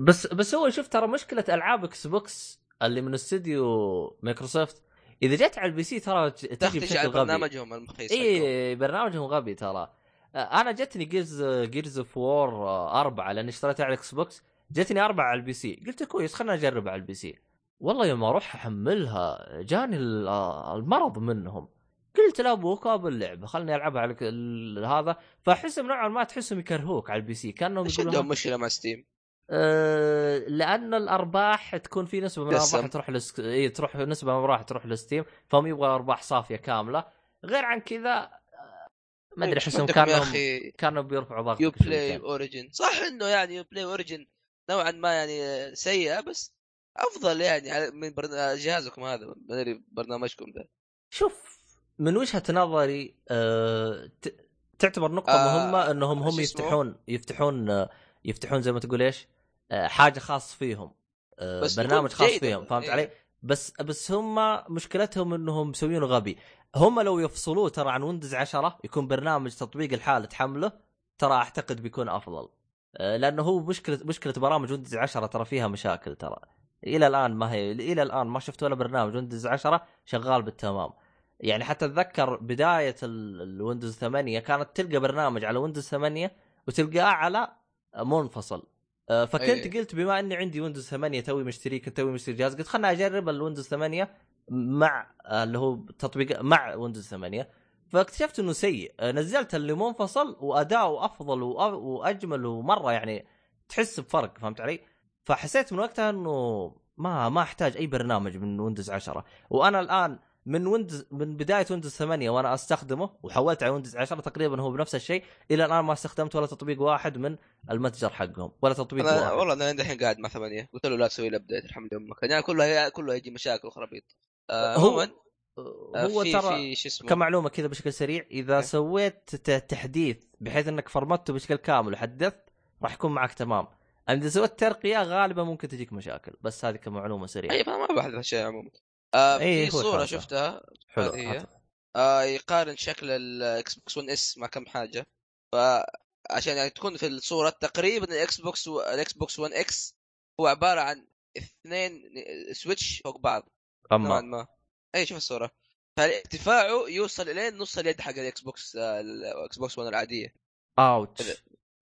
Speaker 1: بس بس هو شوف ترى مشكلة ألعاب Xbox اللي من استوديو مايكروسوفت إذا جت على ال PC ترى تجي بشكل غبي.
Speaker 2: برنامجهم المخيس.
Speaker 1: اي برنامجهم غبي ترى. أنا جتني Gears Gears of War أربعة لأني اشتريتها على ال Xbox جتني أربعة على ال PC. قلت كويس خلنا اجرب على ال PC؟ والله يوم أروح أحملها جاني ال- المرض منهم. قلت لابوك أبو اللعبة خلني ألعبها على هذا. فأحسهم نوعا ما تحسهم يكرهوك على ال PC كأنهم
Speaker 2: إيش
Speaker 1: يقولوا
Speaker 2: عندهم مشكلة مع Steam؟
Speaker 1: أه لأن الأرباح تكون في نسبة من. الأرباح تروح لس... إيه تروح نسبة من الأرباح تروح ل Steam فهم يبغى أرباح صافية كاملة غير عن كذا آه، ما أدري احسهم كانوا كانوا بيرفعوا ضغط
Speaker 2: يو بلاي اوريجن صح إنه يعني Uplay Origin نوعا ما يعني سيئة بس أفضل يعني من. جهازكم هذا ما أدري برنامجكم ذا
Speaker 1: شوف من وجهة نظري أه ت... تعتبر نقطة
Speaker 2: آه،
Speaker 1: مهمة إنهم هم؟ يفتحون يفتحون آه، يفتحون زي ما تقول إيش آه، حاجة خاص فيهم آه،
Speaker 2: بس
Speaker 1: برنامج خاص. فيهم فهمت
Speaker 2: إيه.
Speaker 1: علي؟ بس بس هم مشكلتهم إنهم مسوينه غبي هم لو يفصلوه ترى عن Windows 10 يكون برنامج تطبيق الحالة تحمله ترى أعتقد بيكون أفضل آه، لأنه هو مشكلة مشكلة برامج Windows 10 ترى فيها مشاكل ترى إلى الآن ما هي إلى الآن ما شفت ولا برنامج Windows 10 شغال بالتمام يعني حتى أتذكر بداية ال- ال Windows 8 كانت تلقى برنامج على Windows 8 وتلقاه على منفصل آه، فكنت. قلت بما إني عندي Windows 8 توي مشتري كنت توي مشتري جهاز قلت خلنا أجرب ال Windows 8 مع آه، اللي هو تطبيق مع Windows 8 فاكتشفت إنه سيء آه، نزلت اللي منفصل واداؤه أفضل وأجمل ومرة يعني تحس بفرق فهمت علي؟ فحسيت من وقتها إنه ما ما أحتاج أي برنامج من Windows 10 وأنا الآن من Windows من بداية Windows 8 وأنا أستخدمه وحولت على Windows 10 تقريبا هو بنفس الشيء إلى الآن ما استخدمت ولا تطبيق واحد من المتجر حقهم ولا تطبيق
Speaker 2: أنا
Speaker 1: واحد.
Speaker 2: والله أنا الحين قاعد مع ثمانية قلت له لا تسوي لي update الحمد لله يعني كله كله يجي مشاكل وخرابيط. آه
Speaker 1: هو
Speaker 2: عموما آه،
Speaker 1: هو
Speaker 2: في
Speaker 1: ترى
Speaker 2: في
Speaker 1: كمعلومة كذا بشكل سريع إذا
Speaker 2: إيه.
Speaker 1: سويت تحديث بحيث إنك فرمته بشكل كامل وحدثت راح يكون معك تمام. إذا سويت ترقية غالبا ممكن تجيك مشاكل بس هذه كمعلومة سريعة.
Speaker 2: اي ما بحث الشيء عموما. آه
Speaker 1: إيه،
Speaker 2: في
Speaker 1: هو
Speaker 2: صورة
Speaker 1: الحاجة.
Speaker 2: شفتها
Speaker 1: حلو
Speaker 2: هذه. آه يقارن شكل ال Xbox 1 S مع كم حاجة. فعشان يعني تكون في الصورة تقريبا ال Xbox و... ال Xbox 1 X هو عبارة عن اثنين Switch فوق بعض.
Speaker 1: أما
Speaker 2: ما. اي شوف الصورة. فارتفاعه يوصل الين نص اليد حق ال Xbox ال Xbox 1
Speaker 1: العادية.
Speaker 2: كذا.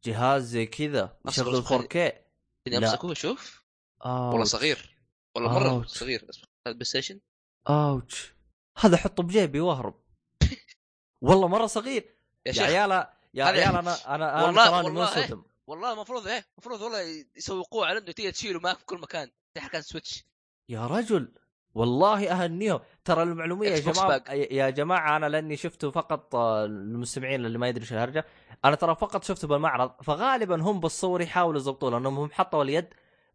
Speaker 1: جهاز زي كذا. يشغل
Speaker 2: أصبر،
Speaker 1: 4K
Speaker 2: يعني
Speaker 1: لا.
Speaker 2: امسكوه شوف والله. صغير. والله
Speaker 1: مرة.
Speaker 2: صغير ال PlayStation؟
Speaker 1: ouch. هذا حطه بجيبي وأهرب. والله مرة صغير.
Speaker 2: يا
Speaker 1: يا عيال يا عيال أنا أنا أنا
Speaker 2: والله- والله
Speaker 1: منصدم
Speaker 2: والله المفروض إيه المفروض والله يسوقوه على إنه تيجي تشيله معك في كل مكان. زي حق سويتش
Speaker 1: يا رجل. والله أهنيهم. ترى المعلومية يا جماعة
Speaker 2: back.
Speaker 1: يا جماعة أنا لأني شفته فقط آه، المستمعين اللي ما يدري إيش الهرجة. أنا ترى فقط شفته بالمعرض فغالبا هم بالصور يحاولوا يضبطوه لأنهم هم حطوا اليد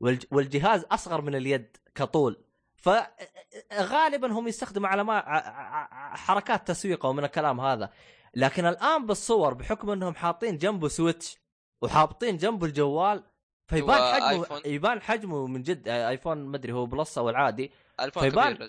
Speaker 1: والج- والجهاز أصغر من اليد كطول. فغالبا هم يستخدموا على ما ع- ع- حركات تسويقه ومن الكلام هذا لكن الآن بالصور بحكم إنهم حاطين جنبه Switch وحاطين جنبه الجوال فيبان حجمه
Speaker 2: iPhone.
Speaker 1: يبان حجمه من جد آه، iPhone ما أدري هو Plus أو العادي فيبان-.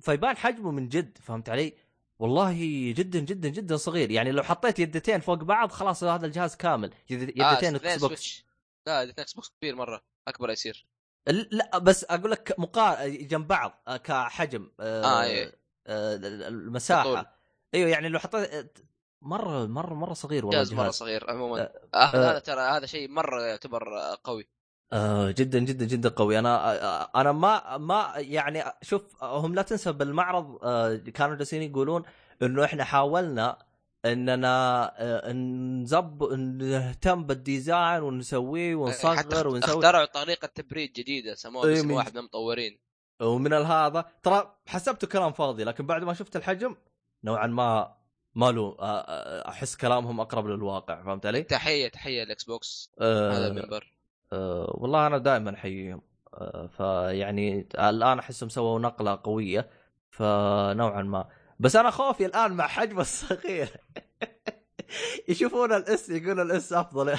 Speaker 1: فيبان حجمه من جد فهمت علي؟ والله جدا جدا جدا صغير يعني لو حطيت يدتين فوق بعض خلاص هذا الجهاز كامل
Speaker 2: آه،
Speaker 1: يدتين
Speaker 2: اثنين Xbox. لا الاثنين Xbox كبير مرة أكبر يصير
Speaker 1: لا بس أقول لك مقا جنب بعض آه، كحجم آه
Speaker 2: آه، إيه.
Speaker 1: آه، المساحة
Speaker 2: كطول.
Speaker 1: أيوه يعني لو حطيت مرة مرة مرة صغير والله
Speaker 2: جهاز
Speaker 1: مرة
Speaker 2: صغير عموما
Speaker 1: آه،
Speaker 2: آه. هذا ترى هذا شيء مرة يعتبر قوي
Speaker 1: آه جدا جدا جدا قوي أنا آه أنا ما ما يعني شوف هم لا تنسى بالمعرض آه كانوا جالسين يقولون إنه إحنا حاولنا إننا آه نزب نهتم بال design ونسويه ونصغر
Speaker 2: حتى
Speaker 1: ونسوي.
Speaker 2: اخترعوا طريقة تبريد جديدة سموها
Speaker 1: إيه،
Speaker 2: باسم
Speaker 1: من-
Speaker 2: واحد من المطورين
Speaker 1: ومن هذا ترى حسبته كلام فاضي لكن بعد ما شفت الحجم نوعا ما ما له آه، آه، أحس كلامهم أقرب للواقع فهمت علي؟
Speaker 2: تحية تحية ال Xbox
Speaker 1: آه
Speaker 2: هذا المنبر
Speaker 1: أه والله أنا دائما أحييهم. أه فيعني الآن أحسهم سووا نقلة قوية فنوعا ما. بس أنا خوفي الآن مع حجمه الصغير. يشوفون ال S يقولون ال S أفضل.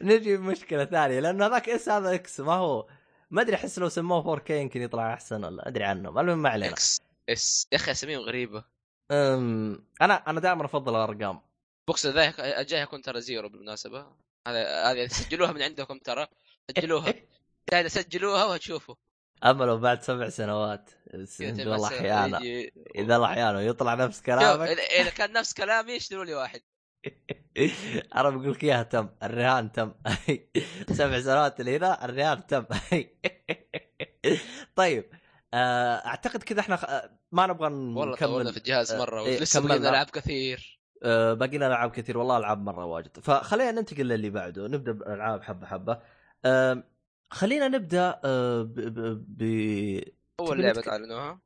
Speaker 1: نجي بمشكلة ثانية لأن هذاك S هذا X ما هو. ما أدري أحس لو سموه 4K يمكن يطلع أحسن ولا أدري عنهم. المهم ما علينا.
Speaker 2: X S. يا أخي أساميهم غريبة.
Speaker 1: أم، أنا أنا دائما أفضل الأرقام.
Speaker 2: Box الجاي الجاي يكون ترى zero بالمناسبة. هذا هذه سجلوها من عندكم ترى. سجلوها. سجلوها وهتشوفوا
Speaker 1: أما لو بعد سبع سنوات والله
Speaker 2: أحيانا
Speaker 1: إذا الله أحيانا يطلع نفس كلامك.
Speaker 2: إذا كان نفس كلامي اشتروا لي واحد.
Speaker 1: أنا بقول لك إياها تم الرهان تم. سبع سنوات اللي هنا الرهان تم. طيب آه، أعتقد كذا إحنا. آه، ما نبغى
Speaker 2: والله
Speaker 1: نكمل
Speaker 2: في الجهاز
Speaker 1: آه،
Speaker 2: مرة
Speaker 1: إيه،
Speaker 2: ولسه
Speaker 1: كملنا.
Speaker 2: بقينا العاب كثير.
Speaker 1: آه، باقي لنا العاب كثير والله ألعاب مرة واجد. فخلينا ننتقل للي بعده نبدأ بالالعاب حبة حبة. آه، خلينا نبدأ آه، ب... ب... ب... أول
Speaker 2: لعبة
Speaker 1: نتك-
Speaker 2: تعلنوها؟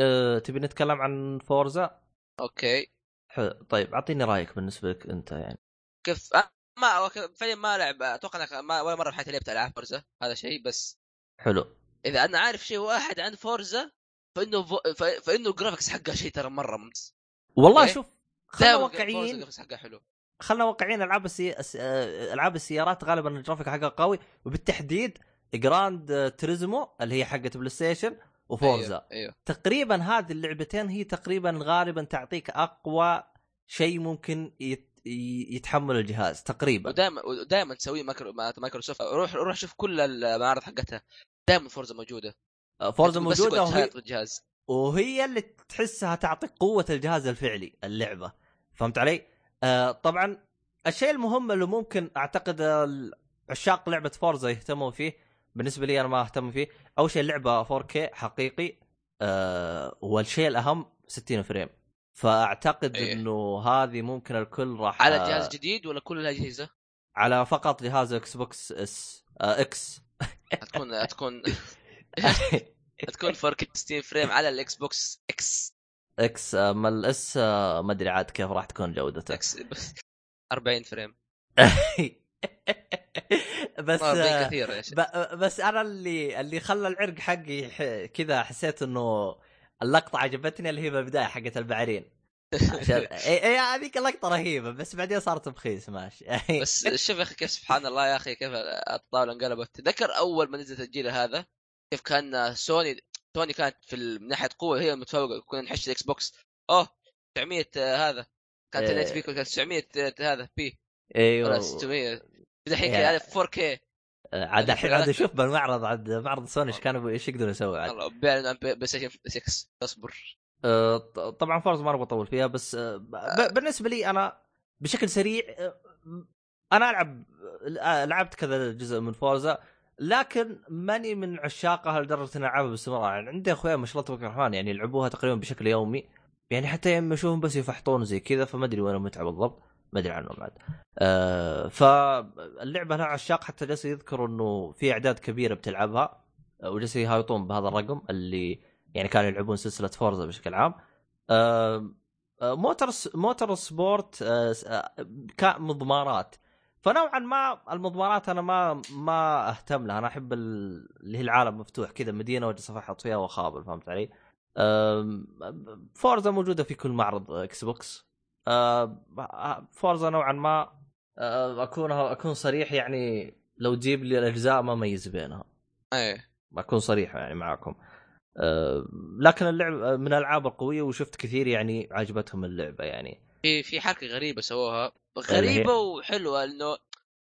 Speaker 1: آه، تبي نتكلم عن Forza؟
Speaker 2: أوكي.
Speaker 1: ح- طيب أعطيني رأيك بالنسبة لك أنت يعني.
Speaker 2: كيف؟ ما فعليا ما لعب أتوقع إنك ما ولا مرة في حياتي لعبت ألعاب Forza هذا شيء بس
Speaker 1: حلو.
Speaker 2: إذا أنا عارف شيء واحد عن Forza فإنه. ف... فإنه الجرافكس حقها شيء ترى مرة ممتاز.
Speaker 1: والله
Speaker 2: أوكي.
Speaker 1: شوف خلينا واقعيين.
Speaker 2: ال graphics حقها حلو.
Speaker 1: خلينا واقعيين ألعاب السي... الس- آه، ألعاب السيارات غالبا الجرافيك حقها قوي. وبالتحديد Gran Turismo اللي هي حقت PlayStation و Forza.
Speaker 2: أيوه, أيوه.
Speaker 1: تقريبا هذه اللعبتين هي تقريبا غالبا تعطيك أقوى شيء ممكن يت... يتحمل الجهاز تقريبا.
Speaker 2: ودائما ودائما تسوي Micro... Microsoft. روح روح شوف كل المعارض حقتها. دائما Forza موجودة.
Speaker 1: آه، Forza
Speaker 2: موجودة
Speaker 1: وهي...
Speaker 2: بالجهاز
Speaker 1: وهي اللي تحسها تعطيك قوة الجهاز الفعلي اللعبة. فهمت علي؟ آه طبعا الشيء المهم اللي ممكن أعتقد عشاق لعبة فورزا يهتموا فيه بالنسبة لي أنا ما أهتم فيه أول شيء اللعبه 4K حقيقي آه والشيء الأهم 60 frame فأعتقد
Speaker 2: إيه.
Speaker 1: إنه هذه ممكن الكل راح
Speaker 2: على
Speaker 1: آه،
Speaker 2: جهاز جديد ولا كل الأجهزة؟
Speaker 1: على فقط جهاز إكس بوكس S آه إكس
Speaker 2: هتكون هتكون هتكون 4K 60 frame على الاكس بوكس X
Speaker 1: إكس آه ما الاس آه ما أدري عاد كيف راح تكون جودته
Speaker 2: إكس 40 فريم.
Speaker 1: بس
Speaker 2: 40
Speaker 1: آه،
Speaker 2: كثير يا شيخ.
Speaker 1: ب- بس أنا اللي اللي خلى العرق حقي كذا حسيت إنه اللقطة عجبتني اللي هي بالبداية حقت البعرين عشان اي اي هذيك اللقطه رهيبة بس بعدين صارت بخيس ماشي.
Speaker 2: بس شوف يا أخي كيف سبحان الله يا أخي كيف الطاوله انقلبت تذكر أول ما نزلت الجيل هذا كيف كان سوني سوني كانت في من ناحية قوة هي المتفوقة كنا نحش الإكس بوكس. أوه 900 آه، هذا. كانت. الاتش بي كان 900 آه، هذا بي.
Speaker 1: أيوه.
Speaker 2: ولا 600 الحين
Speaker 1: يا-
Speaker 2: هذا 4K
Speaker 1: عاد الحين عاد أشوف بالمعرض عاد معرض سوني إيش كانوا إيش يقدروا يسوي عاد؟
Speaker 2: والله بيعلن عن بلاي ستيشن 6 اصبر.
Speaker 1: آه، طبعا فورزا ما أبغى اطول فيها بس آه، بالنسبة لي أنا بشكل سريع آه، أنا ألعب آه، لعبت كذا جزء من فورزا. لكن ماني من عشاقها لدرجه اني العبها باستمرار يعني عندي أخويا ما شاء الله تبارك الرحمن يعني يلعبوها تقريبا بشكل يومي. يعني حتى يوم اشوفهم بس يفحطون زي كذا فما أدري وين المتعة بالضبط. ما أدري عنهم عاد آه فاللعبة لها عشاق حتى جالس يذكروا إنه في أعداد كبيرة بتلعبها وجالسين يهايطون بهذا الرقم اللي يعني كانوا يلعبون سلسلة فورزا بشكل عام. آه، آه، موتور س- موتور سبورت آه، آه، كا- مضمارات. فنوعا ما المضمارات أنا ما ما أهتم لها. أنا أحب ال- اللي هي العالم مفتوح كذا مدينة وأجلس افحط فيها واخابل فهمت علي؟ فورزا موجودة في كل معرض إكس بوكس. فورزا نوعا ما اكون أكون صريح يعني لو تجيب لي الأجزاء ما اميز بينها.
Speaker 2: إيه.
Speaker 1: بكون صريح يعني معاكم. لكن اللعب من الألعاب القوية وشفت كثير يعني عجبتهم اللعبة يعني.
Speaker 2: في في حركة غريبة سووها
Speaker 1: هي؟
Speaker 2: غريبة وحلوة إنه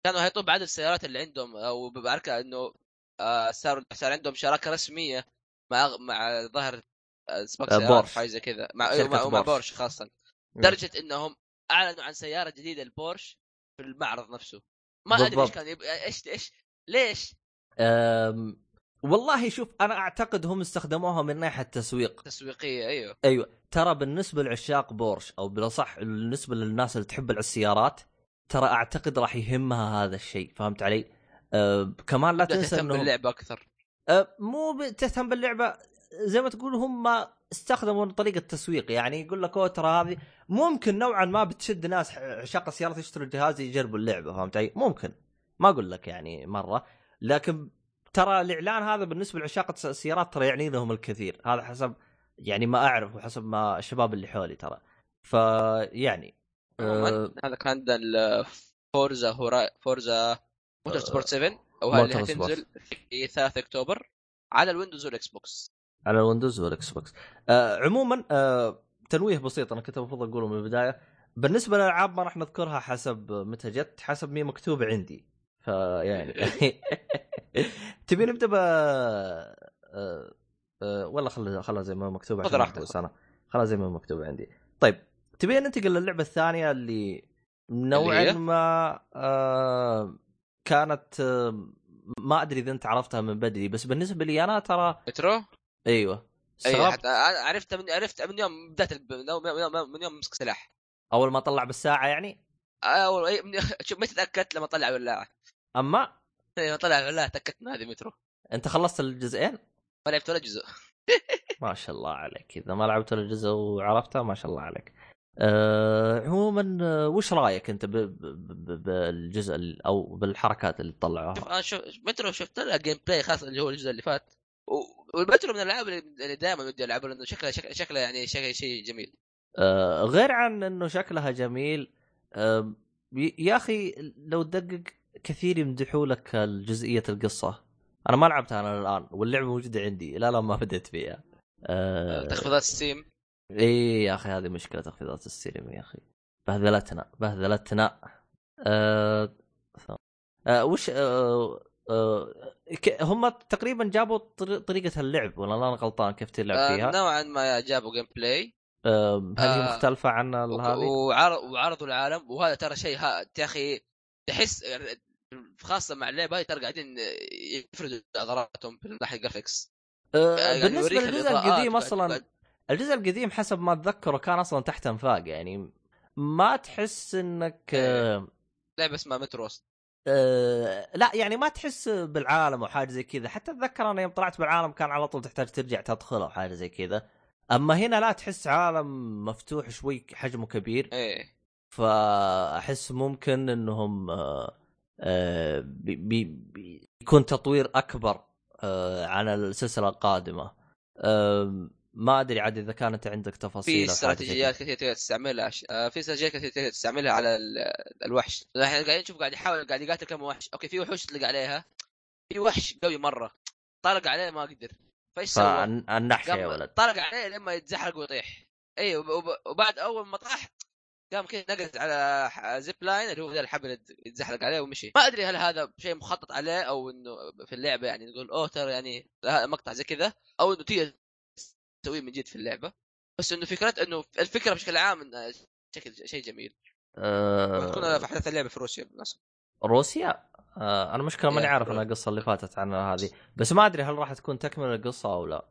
Speaker 2: كانوا هيطلبوا بعدد السيارات اللي عندهم أو بعركه إنه آه، صار صار عندهم شراكة رسمية مع مع ظهر آه، سباق
Speaker 1: آه،
Speaker 2: سيارات
Speaker 1: بورش.
Speaker 2: حاجة زي كذا مع مع, مع
Speaker 1: بورش.
Speaker 2: خاصة لدرجة إنهم أعلنوا عن سيارة جديدة لبورش في المعرض نفسه ما أدري
Speaker 1: إيش.
Speaker 2: كان يبقى إيش إيش ليش
Speaker 1: أم والله شوف أنا أعتقد هم استخدموها من ناحية تسويق
Speaker 2: تسويقية أيوه.
Speaker 1: أيوه. ترى بالنسبة لعشاق بورش أو بالأصح بالنسبة للناس اللي تحب السيارات ترى أعتقد راح يهمها هذا الشيء فهمت علي؟ أه كمان لا تنسى
Speaker 2: تهتم
Speaker 1: انه
Speaker 2: باللعبة أكثر.
Speaker 1: أه مو تهتم باللعبة زي ما تقول هم استخدموا طريقة تسويق يعني يقول لك أوه ترى هذه ممكن نوعا ما بتشد ناس عشاق السيارات يشتروا الجهاز يجربوا اللعبة فهمت علي؟ ممكن. ما أقول لك يعني مرة لكن ترى الإعلان هذا بالنسبة لعشاق الس- السيارات ترى يعني لهم الكثير. هذا حسب يعني ما أعرف وحسب ما الشباب اللي حولي ترى. فيعني
Speaker 2: عموما
Speaker 1: أه
Speaker 2: هذا كان عندنا فورزا هورا فورزا موتور سبورت 7 أو اللي. حتنزل في 3 أكتوبر على الويندوز والإكس بوكس.
Speaker 1: على الويندوز والإكس بوكس. آه عموما آه تنويه بسيط أنا كنت المفروض أقوله من البداية. بالنسبة للألعاب ما راح نذكرها حسب متى جت حسب مين مكتوب عندي. فيعني تبي نبدأ ب آه آه والله خلها خلها زي ما مكتوب عشان
Speaker 2: راحتك.
Speaker 1: أنا. خلها زي ما مكتوب عندي. طيب تبي ننتقل للعبة الثانية اللي نوعا؟ ما آه كانت آه ما أدري إذا أنت عرفتها من بدري بس بالنسبة لي أنا ترى
Speaker 2: مترو
Speaker 1: أيوه.
Speaker 2: اي حتى عرفتها من عرفت من يوم بدأت من يوم مسك سلاح.
Speaker 1: أول ما طلع بالساعة يعني؟
Speaker 2: أول من- شوف متى تأكدت لما طلع الولاعه
Speaker 1: أما
Speaker 2: لما طلع تأكدت ان هذه مترو
Speaker 1: أنت خلصت الجزئين؟
Speaker 2: ما لعبت ولا جزء.
Speaker 1: ما شاء الله عليك. إذا ما لعبت ولا جزء وعرفتها ما شاء الله عليك. أه عموما آه، وش رأيك أنت بالجزء ال- أو بالحركات اللي
Speaker 2: شوف
Speaker 1: طلعوها
Speaker 2: أنا شوف مترو شفت لها gameplay خاص اللي هو الجزء اللي فات. والمترو من الألعاب اللي- دائما ودي ألعبها لأنه شكلها شكلها شكلها يعني شيء شيء جميل.
Speaker 1: أه غير عن إنه شكلها جميل أه يا أخي لو تدقق كثير يمدحوا لك جزئيه القصة. أنا ما لعبتها أنا الآن واللعبة موجودة عندي لا لا ما بديت فيها. أه
Speaker 2: تخفيضات ستيم؟
Speaker 1: إي يا أخي هذه مشكلة تخفيضات السينما يا أخي. بهذلتنا بهذلتنا. أه... أه وش أه... أه... ك- هم تقريبا جابوا طر- طريقة اللعب ولا أنا غلطان كيف تلعب
Speaker 2: آه
Speaker 1: فيها؟
Speaker 2: نوعا ما جابوا gameplay
Speaker 1: أه... هل هي
Speaker 2: آه،
Speaker 1: مختلفة عن هذه؟
Speaker 2: وعرض وعرضوا العالم وهذا ترى شيء يا أخي تحس خاصة مع اللعبة هذه ترى قاعدين يفردوا عضلاتهم من ناحية ال graphics
Speaker 1: أه...
Speaker 2: يعني بالنسبة
Speaker 1: للجزء القديم أصلا
Speaker 2: بعد-
Speaker 1: الجزء القديم حسب ما اتذكره كان أصلا تحت أنفاق يعني ما تحس إنك
Speaker 2: إيه.
Speaker 1: أه...
Speaker 2: لعبة اسمها متروس
Speaker 1: أه لا يعني ما تحس بالعالم أو حاجة زي كذا. حتى أتذكر أنا يوم طلعت بالعالم كان على طول تحتاج ترجع تدخل أو حاجة زي كذا. أما هنا لا تحس عالم مفتوح شوي حجمه كبير.
Speaker 2: إيه.
Speaker 1: فأحس ممكن إنهم آه آه بي بي بي يكون تطوير أكبر آه عن السلسلة القادمة. ما أدري عاد إذا كانت عندك تفاصيل
Speaker 2: في. استراتيجيات كثير تقدر تستعملها في استراتيجيات كثير تقدر تستعملها على ال- الوحش. إحنا قاعدين نشوف قاعد يحاول قاعد يقاتل كم وحش. okay في وحوش تطلق عليها. في وحش قوي مرة. طلق عليه ما قدر. فايش سوى؟
Speaker 1: فالنحشه يا ولد.
Speaker 2: طلق عليه لما يتزحلق ويطيح. اي وب- وب- وبعد أول ما طاح قام كذا نقز على zip line اللي هو ذا الحبل اللي يتزحلق عليه ومشي. ما أدري هل هذا شيء مخطط عليه أو إنه في اللعبة يعني نقول اوه ترى يعني مقطع زي كذا أو إنه تقدر تسويه من جد في اللعبة. بس إنه فكرة إنه الفكرة بشكل عام إنه شكل شيء جميل. تكون
Speaker 1: آه
Speaker 2: في احداث اللعبة في روسيا بالمناسبة.
Speaker 1: روسيا؟ آه أنا مشكلة ماني عارف أنا القصة اللي فاتت عنها هذه. بس ما أدري هل راح تكون تكمل القصة أو لا.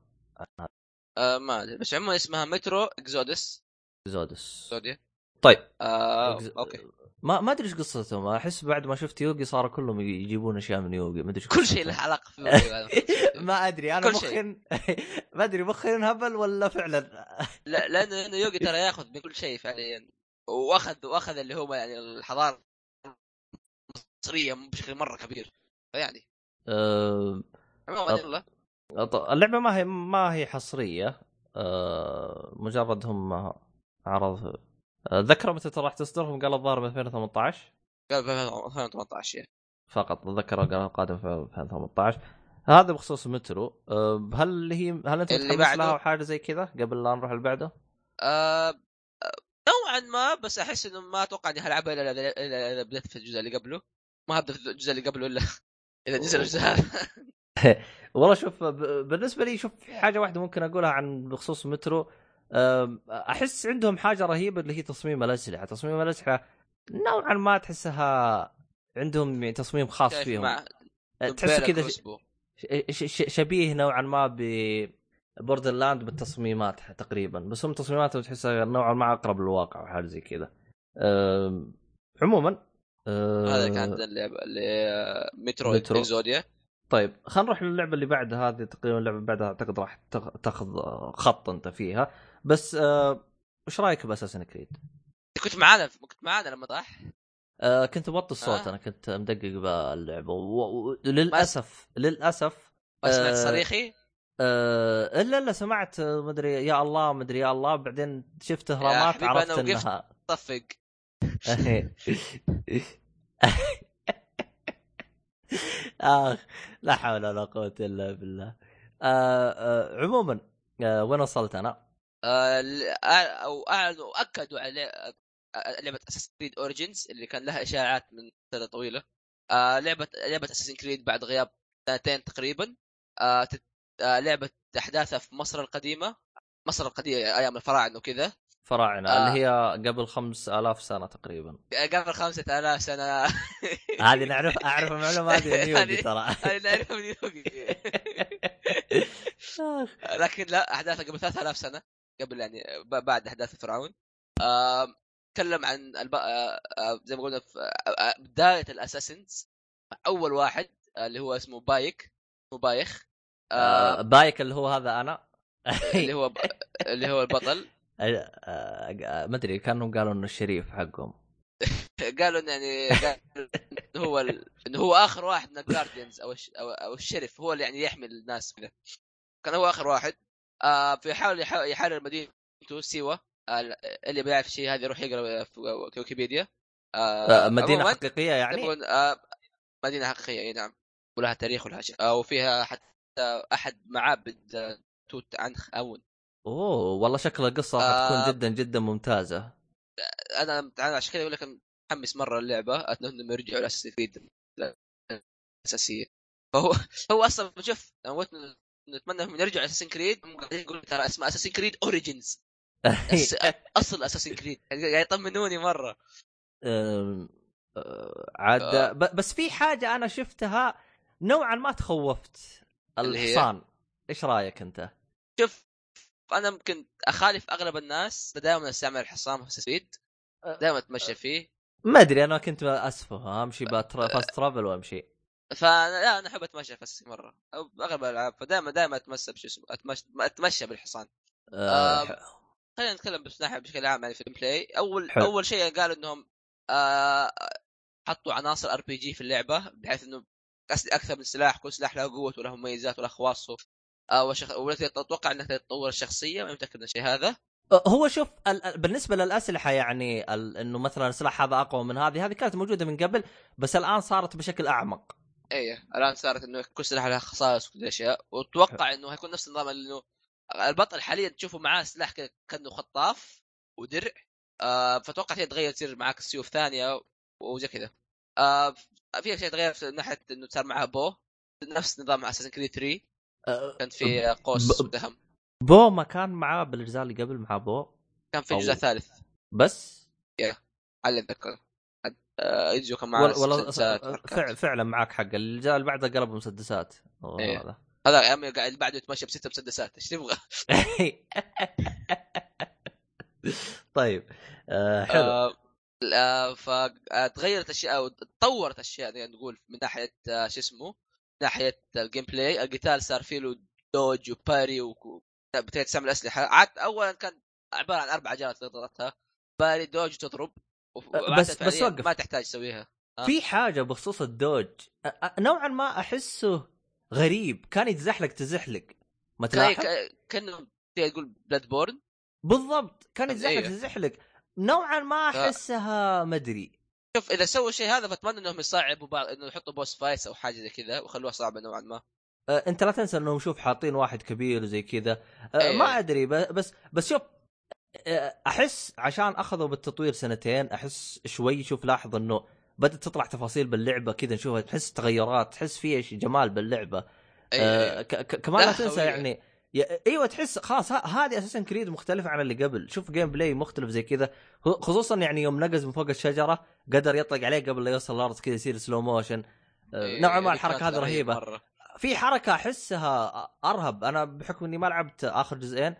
Speaker 2: آه ما أدري. بس عموما اسمها مترو اكزودس
Speaker 1: زودس
Speaker 2: زوديا
Speaker 1: طيب.
Speaker 2: آه okay.
Speaker 1: ما ما أدري إيش قصتهم. أحس بعد ما شفت يوغي صاروا كلهم يجيبون أشياء من يوغي. ما أدري
Speaker 2: كل شيء. له علاقة في.
Speaker 1: ما
Speaker 2: أدري. أنا.
Speaker 1: مخي ما أدري مخي انهبل ولا فعلا.
Speaker 2: لا لأنه لأنه يوغي ترى ياخذ من كل شيء فعليا. واخذ وأخذ اللي هو يعني الحضارة المصرية بشكل مرة كبير. فيعني.
Speaker 1: أه. ط- اللعبة ما هي ما هي حصرية. آه مجرد هم عرض ذكروا متى راح تصدرهم؟ قال الظاهر ب 2018
Speaker 2: قال في 2018 يعني.
Speaker 1: فقط ذكر قال قادم في 2018 هذا بخصوص مترو. أه، هل هي هل أنت
Speaker 2: اللي بعده؟
Speaker 1: لها أو حاجة زي كذا قبل لا نروح اللي بعده؟
Speaker 2: آه آه، نوعا ما بس أحس إنه ما أتوقع إني هلعبها إلا اذا بديت في الجزء اللي قبله. ما هبدا في الجزء اللي قبله إلا إذا نزل الجزء. هذا
Speaker 1: والله شوف ب- بالنسبة لي شوف حاجة واحدة ممكن أقولها عن بخصوص مترو. أحس عندهم حاجة رهيبة اللي هي تصميم الاسلحه، تصميم الاسلحه نوعا ما تحسها عندهم يعني تصميم خاص فيهم.
Speaker 2: مع
Speaker 1: تحسه كذا
Speaker 2: كروسبو.
Speaker 1: ش- ش- شبيه نوعا ما ب بوردر لاند بالتصميمات تقريبا. بس هم تصميماتهم تحسها نوعا ما أقرب للواقع أو حاجة زي كذا. عموما أه،
Speaker 2: هذا كانت اللعبة اللي مترو
Speaker 1: مترو.
Speaker 2: اكزوديا
Speaker 1: طيب خلينا نروح للعبة اللي بعدها. هذه تقريبا اللعبة اللي بعدها أعتقد راح تاخ- تاخذ خط أنت فيها. بس آه، وش رأيك بأساسن كريد؟
Speaker 2: كنت معانا كنت معانا لما طاح.
Speaker 1: آه كنت موطي الصوت
Speaker 2: آه.
Speaker 1: أنا كنت مدقق باللعبة. و- و- وللاسف للأسف
Speaker 2: ما سمعت
Speaker 1: آه،
Speaker 2: صريخي
Speaker 1: آه إلا إلا سمعت مدري يا الله مدري يا الله بعدين شفت
Speaker 2: إهرامات
Speaker 1: عرفت. إنها
Speaker 2: طفق
Speaker 1: اخ لا حول ولا قوة إلا بالله. آه آه عموما آه وين وصلت أنا؟
Speaker 2: آه، أو اعلنوا اكدوا على آه، لعبة اساسن كريد اوريجنز اللي كان لها إشاعات من فتره طويلة. آه، لعبة لعبة اساسن كريد بعد غياب سنتين تقريبا. لعبة أحداثها في مصر القديمة مصر القديمة أيام الفراعنة وكذا.
Speaker 1: فراعنة
Speaker 2: آه.
Speaker 1: اللي هي قبل خمس آلاف سنة تقريبا.
Speaker 2: قبل خمسة آلاف سنة.
Speaker 1: هذه نعرف أعرف المعلومة هذه من يوجي ترى.
Speaker 2: هذه نعرفها من يوغي.
Speaker 1: آه،
Speaker 2: لكن لا أحداثها قبل 3000 سنة قبل يعني بعد أحداث فرعون آم، تكلم عن الب... آه، آه، زي ما قلنا في آه، آه، بداية الأساسنز. أول واحد آه، اللي هو اسمه بايك اسمه بايخ.
Speaker 1: آه،
Speaker 2: آه،
Speaker 1: بايك اللي هو هذا أنا.
Speaker 2: اللي هو ب... اللي هو البطل.
Speaker 1: آه، آه، ما أدري كانهم قالوا إنه الشريف حقهم.
Speaker 2: قالوا إن يعني قال إنه هو ال... إنه هو آخر واحد من الجارديانز أو الش... أو الشرف هو اللي يعني يحمي الناس كذا كان هو آخر واحد. آه فيحاول يح... يحرر مدينته سيوة. آه اللي بيعرف شيء هذا يروح يقرأ في ويكيبيديا.
Speaker 1: آه، مدينة
Speaker 2: عموماً،
Speaker 1: حقيقية يعني؟
Speaker 2: آه مدينة حقيقية إي نعم. ولها تاريخ ولها شيء. آه وفيها حتى أحد معابد آه، توت عنخ آمون.
Speaker 1: أوه والله شكل القصة راح
Speaker 2: آه.
Speaker 1: تكون جدا جدا ممتازة
Speaker 2: أنا أنا عشان كذا أقول لك متحمس مرة اللعبة أتمنى إنهم يرجعوا لأساس كريد الأساسية فهو هو أصلا شوف نتمنى إنهم يرجعوا Assassin's Creed هم قاعدين يقولوا ترى اسمها Assassin's Creed Origins أصل Assassin's Creed قاعد يطمنوني
Speaker 1: مرة عاد
Speaker 2: آه.
Speaker 1: بس في حاجة أنا شفتها نوعا ما
Speaker 2: تخوف.
Speaker 1: الحصان إيش رأيك أنت؟
Speaker 2: شوف أنا ممكن أخالف أغلب الناس دائما أستعمل الحصان في اساسيد دائما أتمشى فيه.
Speaker 1: ما أدري أنا كنت أسفه امشي fast travel وامشي
Speaker 2: فانا لا أنا أحب أتمشى في اساسي مرة. أغلب الألعاب فدائما دائما أتمشى بشو اسمه اتمشى أتمشى بالحصان.
Speaker 1: آه،
Speaker 2: آه، خلينا نتكلم بس ناحيه بشكل عام يعني في ال gameplay اول
Speaker 1: حلو.
Speaker 2: أول شيء قالوا إنهم آه حطوا عناصر RPG في اللعبة بحيث إنه أكثر من سلاح كل سلاح له قوته وله مميزات وله خواصه وشخ... والتي أتوقع انك تطور الشخصيه ما متأكد من الشيء هذا.
Speaker 1: هو شوف ال- ال- بالنسبة للأسلحة يعني ال- إنه مثلا السلاح هذا أقوى من هذه هذه كانت موجودة من قبل بس الآن صارت بشكل أعمق.
Speaker 2: إيه الآن صارت إنه كل سلاح له خصائص وكل اشياء وأتوقع إنه هيكون نفس النظام إنه البطل حاليا تشوفه معاه سلاح كأنه خطاف ودرع. آه فأتوقع هي تغير تصير معاك سيوف ثانية وزي كذا. آه في اشياء تغير في ناحية إنه صار معها بو. نفس نظام اساسن كريد 3
Speaker 1: آه،
Speaker 2: كان في قوس
Speaker 1: ب-
Speaker 2: ودهم
Speaker 1: بو ما كان معاه بالأجزاء اللي قبل مع بو.
Speaker 2: كان في الجزء
Speaker 1: أو-
Speaker 2: الثالث
Speaker 1: بس؟
Speaker 2: على اتذكر آه يجوا كان معاه.
Speaker 1: فع فعلا معك حق. الجزء اللي بعده قلبوا مسدسات.
Speaker 2: إيه.
Speaker 1: هذا.
Speaker 2: هذا يا عمي قاعد بعده يتمشى بست مسدسات. إيش تبغى؟
Speaker 1: طيب. آه حلو.
Speaker 2: آه، آه، فتغيرت أشياء أو تطورت أشياء نقول من ناحية آه، شو اسمه؟ ناحية ال gameplay القتال صار فيه له dodge و parry وبدأت تستعمل اسلحه عاد اولا كان عبارة عن أربع عجلات تضغطها. parry dodge وتضرب. وبعدها
Speaker 1: بس- بس وقف.
Speaker 2: ما تحتاج تسويها.
Speaker 1: في حاجة بخصوص ال dodge. نوعا ما أحسه غريب. كان يتزحلق تزحلق. ما تلاحظ؟
Speaker 2: كان- كأنه تقول Bloodborne
Speaker 1: بالضبط. كان يتزحلق
Speaker 2: أيوه.
Speaker 1: تزحلق. نوعا ما أحسها ما أدري.
Speaker 2: شوف إذا سووا الشيء هذا فاتمنى إنهم يصعبوا بعض إنه يحطوا boss fights أو حاجة زي كذا ويخلوها صعبة نوعا ما
Speaker 1: أه، أنت لا تنسى إنهم شوف حاطين واحد كبير وزي كذا أه،
Speaker 2: إيه.
Speaker 1: ما أدري بس بس شوف أه، أحس عشان أخذوا بالتطوير سنتين أحس شوي شوف لاحظ إنه بدأت تطلع تفاصيل باللعبة كذا نشوفها تحس تغيرات تحس فيها شيء جمال باللعبة
Speaker 2: أي-
Speaker 1: آه،
Speaker 2: أي.
Speaker 1: ك- ك- كمان لا
Speaker 2: لا،
Speaker 1: تنسى. يعني إيوه تحس خلاص هذه Assassin's Creed مختلفة عن اللي قبل. شوف gameplay مختلف زي كذا خصوصا يعني يوم نقز من فوق الشجرة قدر يطلق عليه قبل لا يوصل الأرض كذا يصير سلو موشن آه،
Speaker 2: إيه،
Speaker 1: نوعا ما
Speaker 2: هذه الحركة
Speaker 1: هذه
Speaker 2: رهيبة مرة.
Speaker 1: في حركة أحسها أرهب أنا بحكم إني ما لعبت آخر جزئين.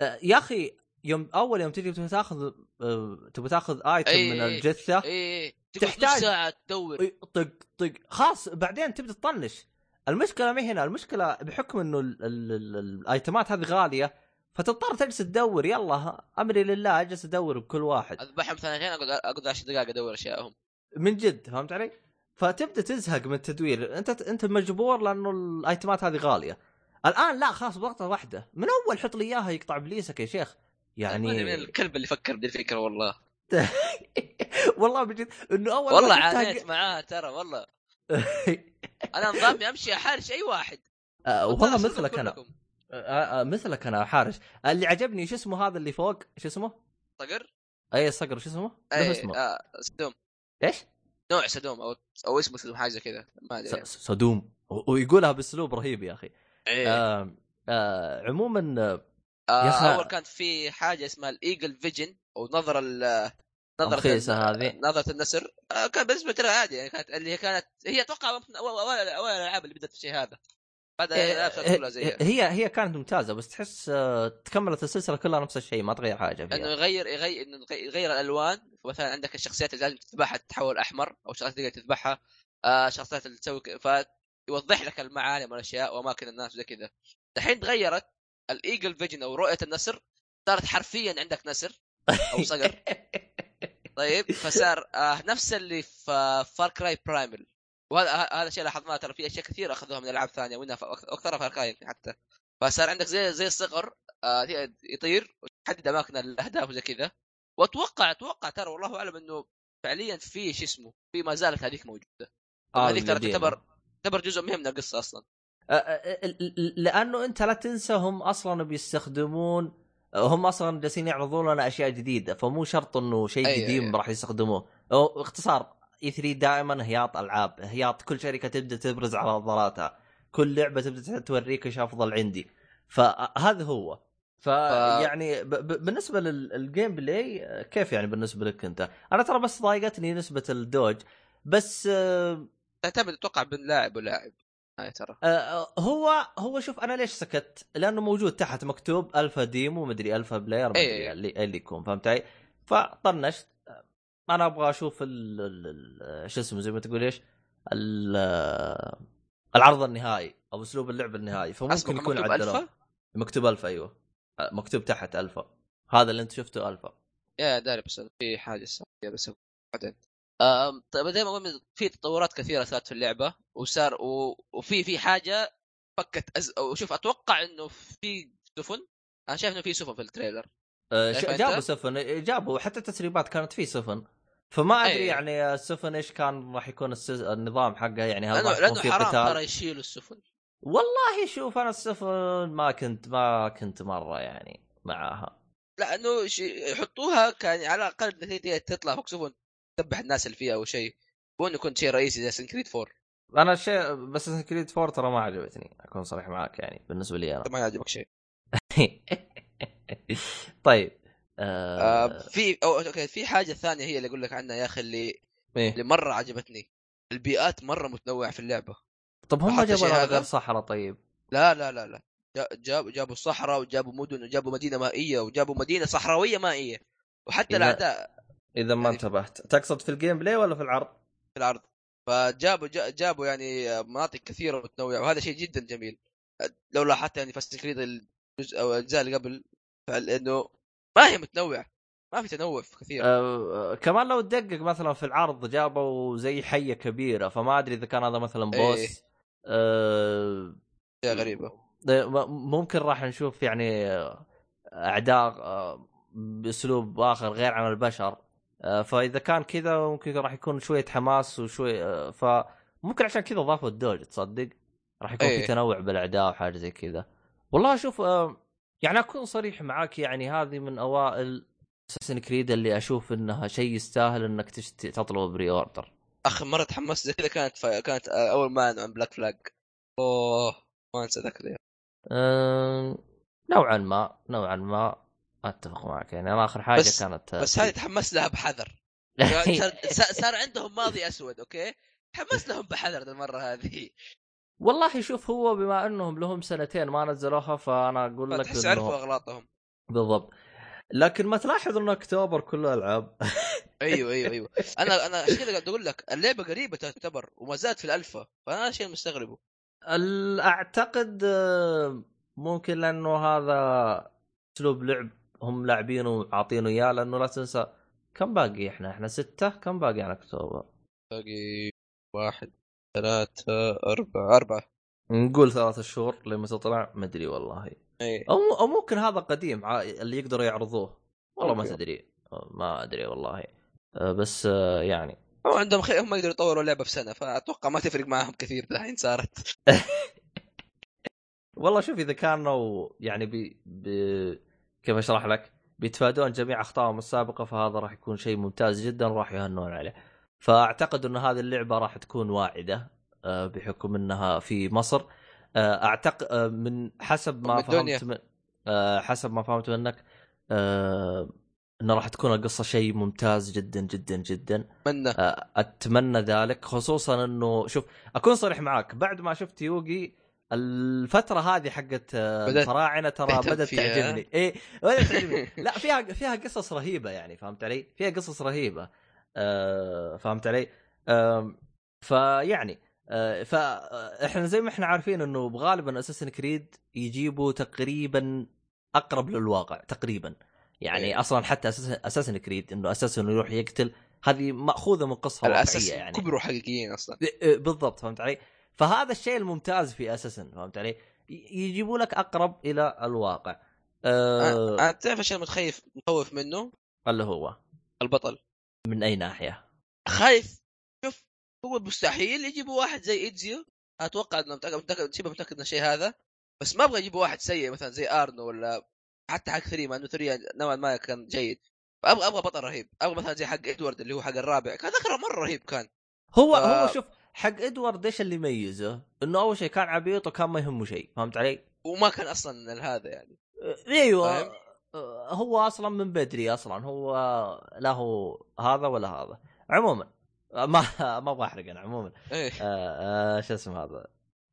Speaker 1: آه، يا أخي يوم أول يوم تجي تبغى تاخذ آه، تبغى تاخذ ايتم
Speaker 2: أي-
Speaker 1: من
Speaker 2: أي.
Speaker 1: الجثة
Speaker 2: إيه تقعد
Speaker 1: تحتاج-
Speaker 2: ساعة تدور.
Speaker 1: طق طق. خلاص بعدين تبدا تطنش. المشكلة ما هنا المشكلة بحكم إنه ال- ال- ال- الأيتمات هذه غالية فتضطر تجلس تدور يلا أمري لله أجلس أدور بكل واحد.
Speaker 2: اذبحهم ثانيتين أقعد أقعد 10 دقائق أدور اشيائهم
Speaker 1: من جد فهمت علي؟ فتبدأ تزهق من التدوير. أنت أنت مجبور لأنه الأيتمات هذه غالية. الآن لا خلاص بضغطه واحدة. من أول حط لي إياها يقطع ابليسك يا شيخ.
Speaker 2: أدري من
Speaker 1: يعني
Speaker 2: الكلب اللي فكر بدي الفكرة والله.
Speaker 1: والله بجد إنه أول
Speaker 2: والله عانيت معاه ترى والله. أنا نظامي امشي احارش أي واحد.
Speaker 1: آه، والله مثلك
Speaker 2: أنا.
Speaker 1: آه، آه، مثلك أنا حارش اللي عجبني شو اسمه هذا اللي فوق؟ شو اسمه؟
Speaker 2: صقر؟
Speaker 1: أي الصقر شو اسمه؟
Speaker 2: أي
Speaker 1: اسمه.
Speaker 2: آه سدوم
Speaker 1: إيش؟
Speaker 2: نوع سدوم أو أو اسمه سدوم حاجة كذا. ما أدري.
Speaker 1: س- صدوم. و- ويقولها بأسلوب رهيب يا
Speaker 2: أخي.
Speaker 1: آه آه عموما آه، يا
Speaker 2: أول كانت في حاجة اسمها الإيجل فيجن أو نظره
Speaker 1: الرخيصة
Speaker 2: ال-
Speaker 1: هذه.
Speaker 2: نظرة النسر. آه كان بالنسبة لي عادي يعني كانت اللي هي كانت هي أتوقع اوائل اوائل الألعاب اللي بدأت في الشيء هذا بعد
Speaker 1: إيه،
Speaker 2: صارت كلها زيها.
Speaker 1: هي هي كانت ممتازة بس تحس آه، تكملت السلسلة كلها نفس الشيء ما تغير حاجة
Speaker 2: إنه
Speaker 1: فيها
Speaker 2: يغير يغير إنه يغير- الألوان. مثلا عندك الشخصيات اللي لازم تذبحها تتحول أحمر أو شخصيات تقدر تذبحها. آه شخصيات اللي تسوي فيوضح لك المعالم والأشياء وأماكن الناس وزي كذا. الحين تغيرت ال Eagle Vision أو رؤية النسر صارت حرفيا عندك نسر أو صقر. طيب فصار آه نفس اللي في Far Cry Primal وهذا هذا الشيء لاحظناه ترى في أشياء كثير أخذوها من ألعاب ثانية ومنها ف- اكثرها Far Cry حتى. فصار عندك زي زي الصقر آه يطير وتحدد أماكن الأهداف وزي كذا. وأتوقع أتوقع ترى والله أعلم إنه فعليا في شو اسمه في ما زالت هذيك موجودة.
Speaker 1: آه،
Speaker 2: هذيك ترى. تعتبر تعتبر جزء مهم من
Speaker 1: القصة أصلا. لأنه أنت لا تنسى هم أصلا بيستخدمون هم أصلا جالسين يعرضون لنا أشياء جديدة فمو شرط إنه شيء
Speaker 2: أي-
Speaker 1: قديم
Speaker 2: أي.
Speaker 1: راح يستخدموه. أو باختصار E3 دائما هياط ألعاب هياط كل شركة تبدأ تبرز على افضلاتها كل لعبة تبدأ توريك إيش أفضل عندي. فهذا هو. فيعني ب- ب- بالنسبة لل gameplay كيف يعني بالنسبة لك أنت؟ أنا ترى بس ضايقتني نسبة ال dodge بس آه،
Speaker 2: تعتمد أتوقع بين لاعب ولاعب. هاي ترى.
Speaker 1: آه، هو هو شوف أنا ليش سكت؟ لأنه موجود تحت مكتوب alpha demo مدري alpha player
Speaker 2: إيه.
Speaker 1: مدري اللي اللي يكون فهمت علي؟ فطنشت. آه، أنا أبغى أشوف ال- شو اسمه زي ما تقول إيش؟ ال- آه، العرض النهائي أو أسلوب اللعب النهائي. فممكن يكون
Speaker 2: مكتوب
Speaker 1: عدلوه.
Speaker 2: ألفا؟
Speaker 1: مكتوب ألفا أيوه. آه، مكتوب تحت ألفا. هذا اللي أنت شفته ألفا.
Speaker 2: يا داري بس في حاجة بس بعدين. طيب زي ما قلنا في تطورات كثيرة صارت في اللعبة وصار و... وفي في حاجة فكت أز... أو شوف أتوقع إنه في سفن. أنا شايف إنه في سفن في ال
Speaker 1: trailer.
Speaker 2: أنت؟
Speaker 1: جابوا سفن جابوا حتى تسريبات كانت في سفن. فما أدري
Speaker 2: أي.
Speaker 1: يعني السفن إيش كان راح يكون السز... النظام حقه يعني هل لأنه
Speaker 2: لأنه
Speaker 1: في
Speaker 2: حرام ترى يشيلوا السفن.
Speaker 1: والله شوف أنا السفن ما كنت ما كنت مرة يعني معاها.
Speaker 2: لأنه ش... يحطوها كان على الأقل تطلع فوق سفن. تذبح الناس اللي فيها أو شيء؟ وانه يكون شيء رئيسي زي Assassin's Creed 4
Speaker 1: أنا الشيء Assassin's Creed Four ترى ما عجبتني أكون صريح معاك يعني بالنسبة لي أنا.
Speaker 2: ما يعجبك شيء.
Speaker 1: طيب
Speaker 2: آه
Speaker 1: آه...
Speaker 2: في أو okay في حاجة ثانية هي اللي أقول لك عنها يا أخي اللي
Speaker 1: إيه؟
Speaker 2: اللي مرة عجبتني. البيئات مرة متنوعة في اللعبة.
Speaker 1: طب هم جابوا
Speaker 2: هذا؟
Speaker 1: غير صحراء طيب؟
Speaker 2: لا لا لا لا. جا- جابوا جابوا صحراء وجابوا مدن وجابوا مدينة مائية وجابوا مدينة صحراوية مائية. وحتى الأعداء
Speaker 1: إذا ما
Speaker 2: يعني-
Speaker 1: انتبهت. تقصد في ال gameplay ولا في العرض؟
Speaker 2: في العرض. فجابوا جا- جابوا يعني مناطق كثيرة متنوعة وهذا شيء جدا جميل. لو لاحظت يعني فاست كريد الجزء أو الأجزاء اللي قبل انه ما هي متنوعة ما في تنوع كثير.
Speaker 1: آه كمان لو تدقق مثلا في العرض جابوا زي حية كبيرة فما أدري إذا كان هذا مثلا
Speaker 2: إيه.
Speaker 1: بوس. آه
Speaker 2: اشياء غريبه
Speaker 1: ممكن راح نشوف يعني أعداء آه، بأسلوب آخر غير عن البشر. فإذا كان كذا ممكن راح يكون شوية حماس وشوي آه، فممكن عشان كذا ضافوا الدوج تصدق؟ راح يكون
Speaker 2: إيه.
Speaker 1: في تنوع بالأعداء وحاجة زي كذا. والله شوف آه، يعني أكون صريح معاك يعني هذه من أوائل Assassin's Creed اللي أشوف إنها شيء يستاهل إنك تشت... تطلب pre-order
Speaker 2: اخر مرة تحمست زي كذا كانت ف... كانت أول ما عن Black Flag أوه ما أنسى ذاك اليوم.
Speaker 1: أه... نوعا ما نوعا ما. أتفق معك. يعني أنا آخر حاجة
Speaker 2: بس-
Speaker 1: كانت
Speaker 2: بس هذه تحمست لها بحذر. صار, صار عندهم ماضي أسود okay؟ تحمست لهم بحذر المرة هذه.
Speaker 1: والله شوف هو بما أنهم لهم سنتين ما نزلوها فأنا أقول لك
Speaker 2: فتحس عرفوا أغلاطهم.
Speaker 1: بالضبط. لكن ما تلاحظ انه أكتوبر كله ألعاب.
Speaker 2: أيوه أيوه أيوه. أنا أنا عشان كذا قاعد أقول لك؟ اللعبة قريبة تعتبر وما زالت في الالفا فأنا الشيء مستغربه.
Speaker 1: أعتقد آه، ممكن لأنه هذا أسلوب لعب هم لاعبينه وعاطينه اياه لأنه لا تنسى كم باقي إحنا؟ إحنا ستة كم باقي على أكتوبر؟
Speaker 2: باقي واحد ثلاثة أربعة أربعة.
Speaker 1: نقول ثلاثة شهور لما تطلع مدري والله.
Speaker 2: إي.
Speaker 1: أو أو ممكن هذا قديم اللي يقدروا يعرضوه. والله ما. تدري. ما أدري والله. آه، بس آه، يعني.
Speaker 2: هو عندهم خير هم يقدروا يطوروا اللعبه في سنة فأتوقع ما تفرق معاهم كثير الحين صارت.
Speaker 1: والله شوف إذا كانوا يعني بي, بي كيف أشرح لك؟ بيتفادون جميع أخطائهم السابقة فهذا راح يكون شيء ممتاز جدا راح يهنون عليه. فأعتقد إن هذه اللعبة راح تكون واعدة آه، بحكم إنها في مصر. اعتقد من حسب ما. فهمت من آه، حسب ما فهمت منك آه، إنه راح تكون القصة شيء ممتاز جدا جدا جدا.
Speaker 2: أتمنى.
Speaker 1: آه، أتمنى ذلك خصوصا إنه شوف أكون صريح معاك بعد ما شفت يوغي الفترة هذه حقت آه، الفراعنة ترى بدأت. تعجبني إيه بدأت تعجبني لا فيها فيها قصص رهيبة يعني فهمت علي؟ فيها قصص رهيبة آه فهمت علي؟ فيعني آه فاحنا زي ما إحنا عارفين إنه غالبا اساسن كريد يجيبوا تقريبا أقرب للواقع تقريبا يعني
Speaker 2: إيه.
Speaker 1: أصلا حتى اساسن كريد إنه أساسا انه يروح يقتل هذه مأخوذة من
Speaker 2: قصة
Speaker 1: واقعية يعني
Speaker 2: كبروا حقيقيين
Speaker 1: أصلا بالضبط فهمت علي؟ فهذا الشيء الممتاز في Assassin's فهمت علي؟ يجيبوا لك أقرب إلى الواقع. أه.
Speaker 2: تعرف إيش أنا متخيف مخوف منه؟
Speaker 1: اللي هو؟
Speaker 2: البطل.
Speaker 1: من أي ناحية؟
Speaker 2: خايف. شوف هو مستحيل يجيبوا واحد زي Ezio أتوقع إنه متاكد متاكد شبه متأكد من الشيء هذا. بس ما أبغى يجيبوا واحد سيء مثلا زي أرنو ولا حتى حق three مع إنه three نوعا ما كان جيد. أبغى أبغى بطل رهيب. أبغى مثلا زي حق إدوارد اللي هو حق الرابع. كان ذكر مرة رهيب كان.
Speaker 1: هو
Speaker 2: آه.
Speaker 1: هو شوف حق إدوارد إيش اللي يميزه؟ إنه أول شيء كان عبيط وكان ما يهمه شيء، فهمت علي؟
Speaker 2: وما كان أصلا هذا يعني
Speaker 1: أيوه
Speaker 2: فاهم؟
Speaker 1: أه، هو أصلا من بدري أصلا هو لا هو هذا ولا هذا. عموما ما ما أبغى احرق أنا عموما
Speaker 2: إيه
Speaker 1: آه آه شو اسمه هذا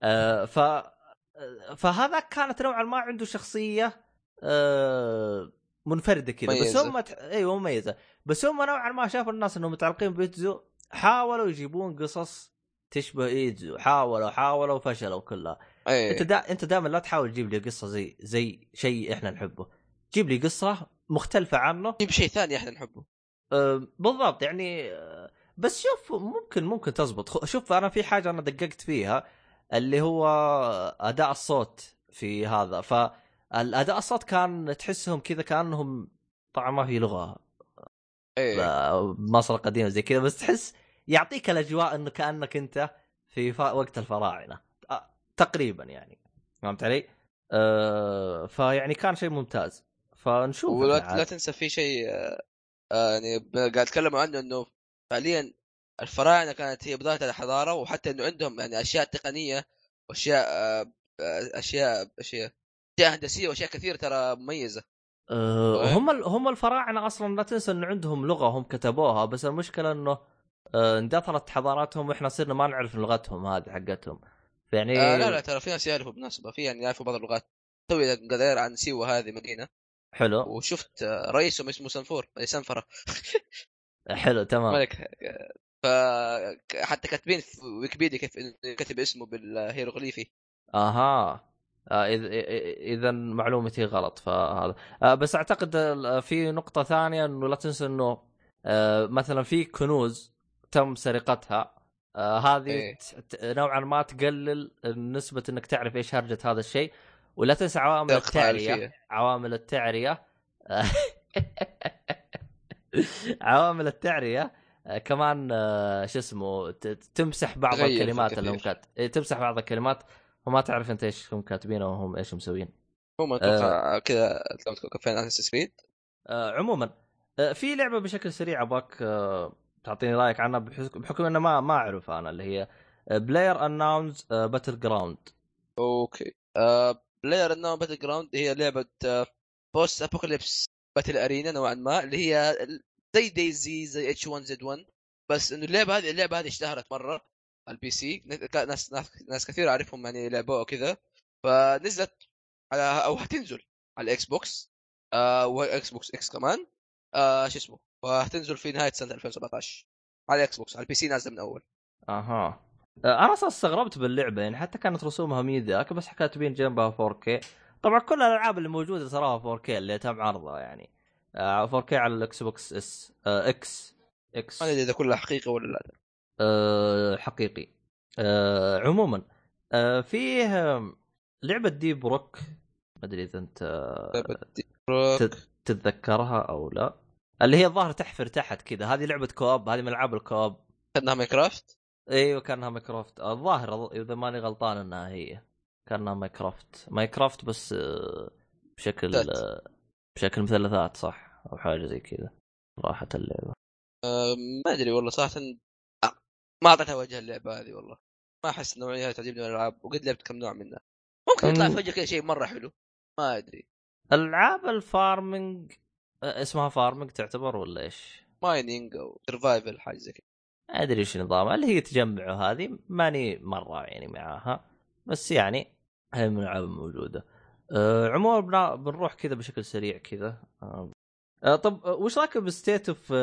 Speaker 1: آه ف فهذا كانت نوعا ما عنده شخصية آه منفردة كذا بس. هم ت... أيوه مميزة بس هم نوعا ما شافوا الناس إنهم متعلقين بيتزو حاولوا يجيبون قصص تشبه ايتزو حاولوا حاولوا وفشلوا كلها. أنت
Speaker 2: إيه
Speaker 1: دا... أنت دائما لا تحاول تجيب لي قصة زي زي شيء إحنا نحبه. جيب لي قصة مختلفة عنه.
Speaker 2: جيب شيء ثاني إحنا نحبه.
Speaker 1: آه، بالضبط يعني بس شوف ممكن ممكن تزبط. شوف أنا في حاجة أنا دققت فيها اللي هو أداء الصوت في هذا. فالاداء الصوت كان تحسهم كذا كأنهم طبعا ما في
Speaker 2: لغة.
Speaker 1: إيه. مصر القديمة زي كذا بس تحس يعطيك الأجواء إنه كأنك أنت في. وقت الفراعنة تقريبا يعني فهمت علي؟ آه فيعني كان شيء ممتاز فنشوف
Speaker 2: ولا. لا تنسى في شيء آه، يعني قاعد اتكلموا عنه إنه فعليا الفراعنة كانت هي بداية الحضارة وحتى إنه عندهم يعني أشياء تقنية وأشياء آه، أشياء أشياء أشياء هندسية وأشياء كثيرة ترى مميزة
Speaker 1: أه؟ هم هم الفراعنة أصلا لا تنسى إنه عندهم لغة هم كتبوها بس المشكلة إنه أه اندثرت حضاراتهم وإحنا صرنا ما نعرف لغتهم هذه حقتهم. فيعني
Speaker 2: آه لا لا ترى في ناس يعرفوا بالمناسبه في يعني يعرفوا بعض اللغات. توي قدير عن سيوة هذه مدينة.
Speaker 1: حلو.
Speaker 2: وشفت آه، رئيسهم اسمه سنفور سنفرة.
Speaker 1: حلو تمام.
Speaker 2: ملك ف حتى كاتبين في ويكيبيديا كيف كتب اسمه بالهيروغليفي.
Speaker 1: آها. آه إذا معلومتي غلط فهذا. آه بس أعتقد في نقطة ثانية إنه لا تنسى إنه آه مثلا في كنوز تم سرقتها آه هذه
Speaker 2: إيه.
Speaker 1: نوعا ما تقلل نسبة إنك تعرف إيش هرجة هذا الشيء ولا تنسى عوامل
Speaker 2: التعرية.
Speaker 1: عوامل التعرية عوامل التعرية آه، كمان آه، شو اسمه تمسح بعض الكلمات اللي هم. كات... إيه، تمسح بعض الكلمات وما تعرف أنت إيش هم كاتبين وهم إيش مسوين
Speaker 2: هم أتوقع كذا لو كفينا عن Assassin's Creed
Speaker 1: آه عموما آه في لعبة بشكل سريع ابغاك آه تعطيني رأيك عنها بحكم, إنه ما ما أعرف أنا اللي هي
Speaker 2: PlayerUnknown's Battlegrounds okay. PlayerUnknown's Battlegrounds هي لعبة post-apocalypse battle arena نوعا ما اللي هي زي DayZ زي H1Z1 بس إنه اللعبة هذه اللعبة هذه اشتهرت مرة ال PC. ناس ناس, كثير أعرفهم يعني لعبوها وكذا. فنزلت على أو حتنزل على ال Xbox آه و Xbox X كمان. آه شو اسمه؟ وهتنزل في نهاية سنة 2017 على ال Xbox على ال PC نازله من أول.
Speaker 1: أها. آه أنا أصلا استغربت باللعبة يعني حتى كانت رسومها مي ذاك بس كاتبين جنبها 4K طبعا كل الألعاب اللي موجودة تراها 4K اللي تم عرضها يعني. آه 4K على الاكس بوكس اس آه إكس إكس
Speaker 2: ما أدري إذا كلها حقيقه ولا لا.
Speaker 1: آه حقيقي. آه عموما آه فيه آه، لعبة Deep Rock ما أدري
Speaker 2: إذا أنت.
Speaker 1: تت- تتذكرها أو لا. اللي هي الظاهر تحفر تحت كذا. هذه لعبة co-op هذه من ألعاب ال co-op.
Speaker 2: كانها Minecraft
Speaker 1: إيوه كانها Minecraft الظاهر إذا ماني غلطان إنها هي. كانها Minecraft Minecraft بس آه، بشكل. آه، بشكل مثلثات صح؟ أو حاجة زي كذا. راحت اللعبة.
Speaker 2: آه، ما أدري والله صراحة. آه، ما أعطيتها وجه اللعبة هذه والله. ما أحس النوعيه هذه تعجبني من الألعاب وقد لعبت كم نوع منها. ممكن يطلع وجهك كذا شيء مرة حلو. ما أدري.
Speaker 1: ألعاب ال farming اسمها farming تعتبر ولا إيش؟
Speaker 2: mining أو survival حاجة زي كذا.
Speaker 1: أدري إيش نظامها اللي هي تجمع هذه ماني مرة يعني معاها بس يعني هي من الألعاب الموجودة. آه عموما بنا- بنروح كذا بشكل سريع كذا. آه طب وش رايك ب State of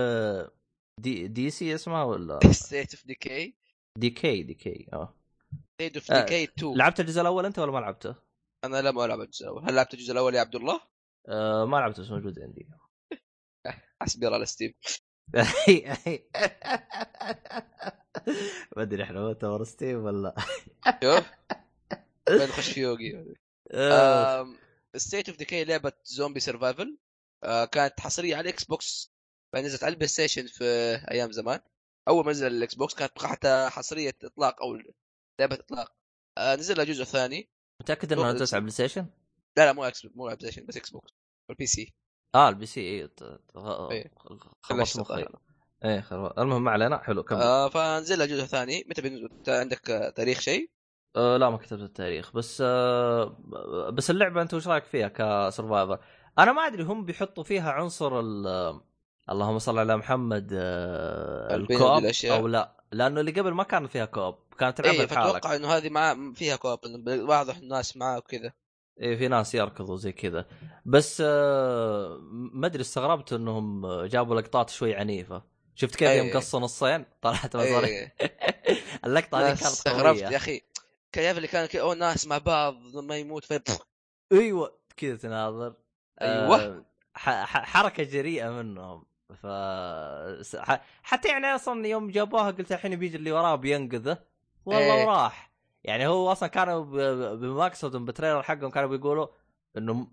Speaker 1: D D C اسمها ولا؟ State of Decay Decay Decay
Speaker 2: آه State
Speaker 1: of
Speaker 2: Decay 2
Speaker 1: لعبت الجزء الأول أنت ولا ما لعبته؟
Speaker 2: أنا لم ألعب الجزء الأول. هل لعبت الجزء الأول يا عبد الله؟
Speaker 1: آه ما لعبته بس موجود عندي.
Speaker 2: حسبي الله على Steam
Speaker 1: ما أدري إحنا مؤتمر Steam ولا.
Speaker 2: شوف. وين نخش في يوغي. State of Decay لعبة zombie survival آه كانت حصرية على ال Xbox بعدين نزلت على ال PlayStation في أيام زمان. أول ما نزل ال Xbox كانت حتى حصرية إطلاق أو لعبة إطلاق. آه نزل لها جزء ثاني.
Speaker 1: متأكد انه نزلت على ال PlayStation؟
Speaker 2: لا لا مو X مو PlayStation بس Xbox وال PC
Speaker 1: آه ال PC اي
Speaker 2: إيه. خلشت
Speaker 1: مخي. إيه خرب- المهم ما علينا حلو كمل آه.
Speaker 2: آه فنزل لها جزء ثاني متى بينزل عندك تاريخ شيء؟
Speaker 1: آه لا ما كتبت التاريخ بس آه بس اللعبة أنت وش رأيك فيها ك survivor؟ أنا ما أدري هم بيحطوا فيها عنصر ال اللهم صل على محمد آه ال
Speaker 2: co-op.
Speaker 1: أو لا لأنه اللي قبل ما كان فيها co-op كانت تلعبها
Speaker 2: إيه
Speaker 1: لحالك
Speaker 2: فتوقع إنه هذه مع فيها co-op واضح الناس معاه وكذا
Speaker 1: إيه في ناس يركضوا زي كذا. بس آه ما أدري استغربت إنهم جابوا لقطات شوي عنيفة. شفت كيف. يوم قص نصين؟ طلعت مصاري
Speaker 2: إيه.
Speaker 1: اللقطة هذه كانت
Speaker 2: استغربت يا أخي. كيف اللي كان أوه ناس مع بعض ما يموت في
Speaker 1: أيوه كذا تناظر.
Speaker 2: أيوة.
Speaker 1: آه، حركة جريئة منهم. ف حتى يعني أصلا يوم جابوها قلت الحين بيجي اللي وراه بينقذه. والله
Speaker 2: إيه.
Speaker 1: وراح يعني هو أصلا كانوا بمقصدهم بتريلر حقهم كانوا بيقولوا إنه